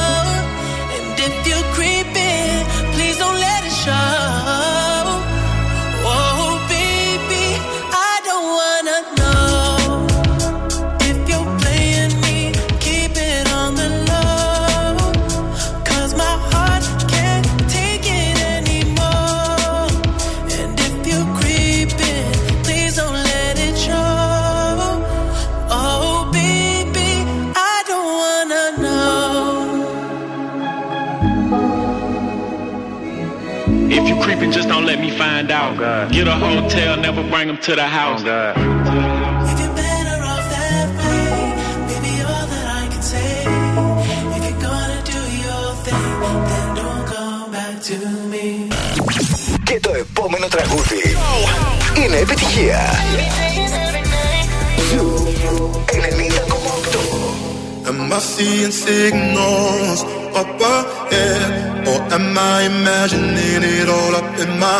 Speaker 6: Me
Speaker 16: find out. Get a hotel, never bring them to the house.
Speaker 6: If you're better off that way, maybe all that I can say. If you're gonna do your thing, then don't come back to me.
Speaker 1: Και το επόμενο τραγούδι είναι επιτυχία. Ζου 90,8.
Speaker 20: Am I seeing signals up ahead? Or am I imagining it all up in my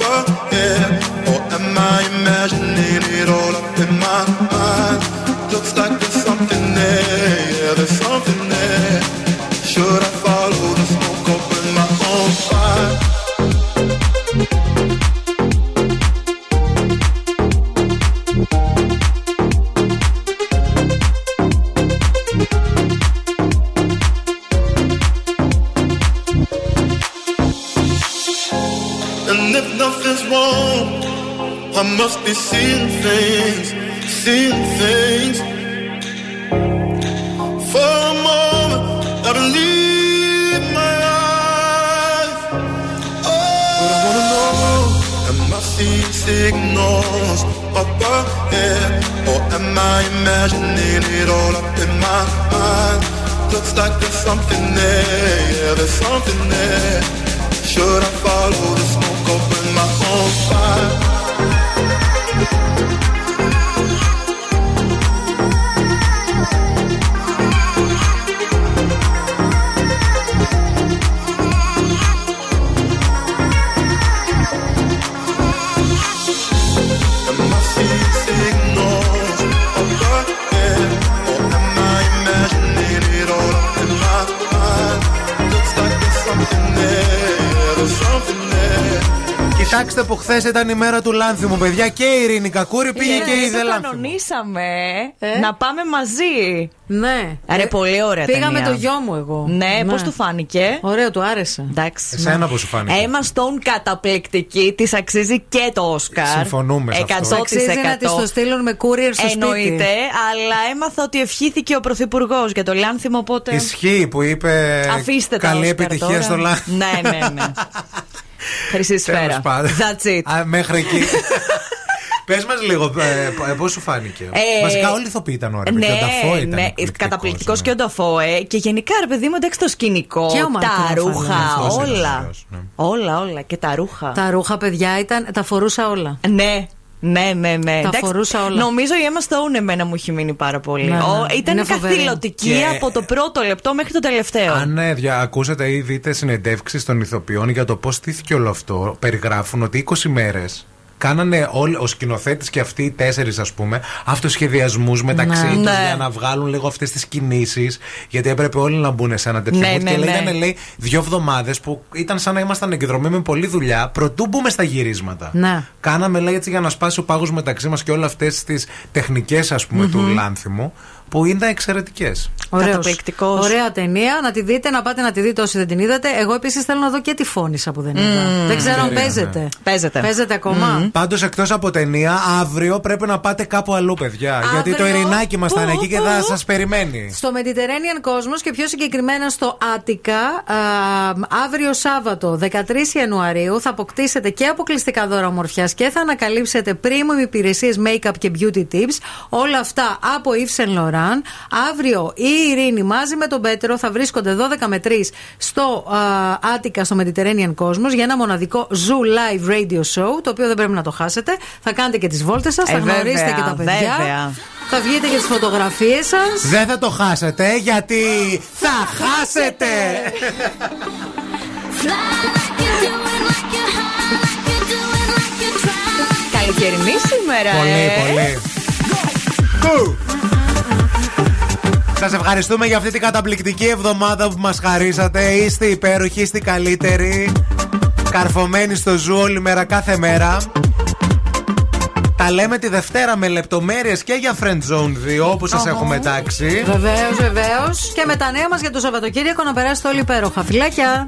Speaker 2: nothing more. Ήταν η μέρα του Λάνθιμου, παιδιά. Και η Ειρήνη Κακούρη πήγε και είδε
Speaker 21: το
Speaker 2: Λάνθιμο.
Speaker 21: κανονίσαμε να πάμε μαζί.
Speaker 3: Ναι.
Speaker 21: Ρε, πολύ ωραία
Speaker 3: Πήγα
Speaker 21: ταινία.
Speaker 3: με το γιο μου εγώ.
Speaker 21: Ναι, πώς του φάνηκε;
Speaker 3: Ωραίο, του άρεσε.
Speaker 21: Εντάξει.
Speaker 2: Εσένα πώς σου φάνηκε;
Speaker 21: Emma Stone καταπληκτική, της αξίζει και το Όσκαρ.
Speaker 2: Συμφωνούμε σε αυτό.
Speaker 21: 100%.
Speaker 3: Αξίζει να της το στείλουν με courier στο
Speaker 21: Εννοείται,
Speaker 3: σπίτι.
Speaker 21: αλλά έμαθα ότι ευχήθηκε ο Πρωθυπουργός για το Λάνθιμο, οπότε.
Speaker 2: Ισχύει που είπε
Speaker 21: Αφήστε τα
Speaker 2: καλή
Speaker 21: Όσκαρ
Speaker 2: επιτυχία
Speaker 21: τώρα.
Speaker 2: στο Λάνθιμο.
Speaker 21: Ναι, ναι, ναι. Χρυσή
Speaker 2: Τέλος
Speaker 21: σφαίρα.
Speaker 2: πάντων.
Speaker 21: That's it.
Speaker 2: Α, μέχρι εκεί. Πες μας λίγο, πώς σου φάνηκε;
Speaker 21: Ε,
Speaker 2: Βασικά όλοι οι ηθοποιοί ήταν ωραίοι.
Speaker 21: Ναι,
Speaker 2: και ο Νταφό ήταν.
Speaker 21: ναι,
Speaker 2: εκπληκτικός,
Speaker 21: καταπληκτικός
Speaker 2: ναι.
Speaker 21: και ο Νταφόε. Και γενικά, ρε παιδί μου, εντάξει, το σκηνικό,
Speaker 3: Και ο Μάρκος
Speaker 21: τα
Speaker 3: Ρουφάλο.
Speaker 21: ρούχα,
Speaker 2: Αυτός είναι
Speaker 21: όλα.
Speaker 2: ωραίος, ναι.
Speaker 21: Όλα, όλα. Και τα ρούχα.
Speaker 3: Τα ρούχα, παιδιά, ήταν, τα φορούσα όλα.
Speaker 21: Ναι. Ναι, ναι, ναι.
Speaker 3: Τα φορούσα όλα.
Speaker 21: Νομίζω η Emma Stone εμένα μου έχει μείνει πάρα πολύ.
Speaker 3: Ναι, ναι.
Speaker 21: Ο- ήταν
Speaker 3: Είναι φοβερή.
Speaker 21: καθηλωτική
Speaker 2: Και-
Speaker 21: από το πρώτο λεπτό μέχρι το τελευταίο.
Speaker 2: Αν ε, δια- ακούσατε ή δείτε συνεντεύξεις των ηθοποιών για το πώς στήθηκε όλο αυτό, περιγράφουν ότι 20 μέρες κάνανε όλοι, ο σκηνοθέτης και αυτοί οι τέσσερις, ας πούμε, αυτοσχεδιασμούς μεταξύ
Speaker 21: Ναι.
Speaker 2: τους
Speaker 21: Ναι.
Speaker 2: για να βγάλουν λίγο αυτές τις κινήσεις. Γιατί έπρεπε όλοι να μπουν σε ένα τέτοιο
Speaker 21: Ναι,
Speaker 2: mood.
Speaker 21: ναι,
Speaker 2: και
Speaker 21: ναι.
Speaker 2: λέγανε, λέει, δύο εβδομάδες που ήταν σαν να ήμασταν εγκεντρωμένοι με πολλή δουλειά, προτού μπούμε στα γυρίσματα.
Speaker 3: Ναι.
Speaker 2: Κάναμε, λέει, έτσι για να σπάσει ο πάγος μεταξύ μας και όλα αυτές τις τεχνικές, ας πουμε του Λάνθιμου, που είναι εξαιρετικές.
Speaker 3: Ωραίος.
Speaker 21: Καταπληκτικός.
Speaker 3: Ωραία ταινία. Να τη δείτε, να πάτε να τη δείτε όσοι δεν την είδατε. Εγώ επίσης θέλω να δω και τη φώνησα που δεν είδα. δεν ξέρω αν
Speaker 2: Ωραία,
Speaker 3: παίζεται.
Speaker 2: ναι.
Speaker 21: Παίζεται.
Speaker 3: Παίζεται ακόμα;
Speaker 2: Πάντως, εκτός από ταινία, αύριο πρέπει να πάτε κάπου αλλού, παιδιά. Γιατί το
Speaker 3: Αύριο,
Speaker 2: ειρηνάκι μας θα είναι
Speaker 3: πού,
Speaker 2: εκεί και
Speaker 3: πού;
Speaker 2: θα σας περιμένει.
Speaker 3: Στο Mediterranean Cosmos και πιο συγκεκριμένα στο Άτικα, α, αύριο Σάββατο 13 Ιανουαρίου θα αποκτήσετε και αποκλειστικά δώρα ομορφιάς και θα ανακαλύψετε premium υπηρεσίες make-up και beauty tips. Όλα αυτά από Yves Saint Laurent. Αύριο η Ειρήνη μαζί με τον Πέτρο θα βρίσκονται 12 με 3 στο α, Άτικα στο Mediterranean Cosmos για ένα μοναδικό Zoo Live Radio Show, το οποίο δεν πρέπει να το χάσετε. Θα κάνετε και τις βόλτες σας, θα
Speaker 21: Ε,
Speaker 3: γνωρίσετε
Speaker 21: βέβαια,
Speaker 3: και τα παιδιά.
Speaker 21: βέβαια.
Speaker 3: Θα βγείτε και τις φωτογραφίες σας.
Speaker 2: Δεν θα το χάσετε γιατί θα χάσετε!
Speaker 21: Καλή
Speaker 15: καλοκαιρινή σήμερα,
Speaker 2: Πολύ,
Speaker 15: ε.
Speaker 2: πολύ. Κου. Σας ευχαριστούμε για αυτή την καταπληκτική εβδομάδα που μας χαρίσατε. Είστε υπέροχοι, είστε οι καλύτεροι. Καρφωμένοι στο ζου όλη μέρα, κάθε μέρα. Τα λέμε τη Δευτέρα με λεπτομέρειες και για Friend Zone 2 όπου σας έχουμε τάξει.
Speaker 15: Βεβαίως, βεβαίως. Και με τα νέα μας για το Σαββατοκύριακο να περάσετε όλοι υπέροχα. Φιλάκια.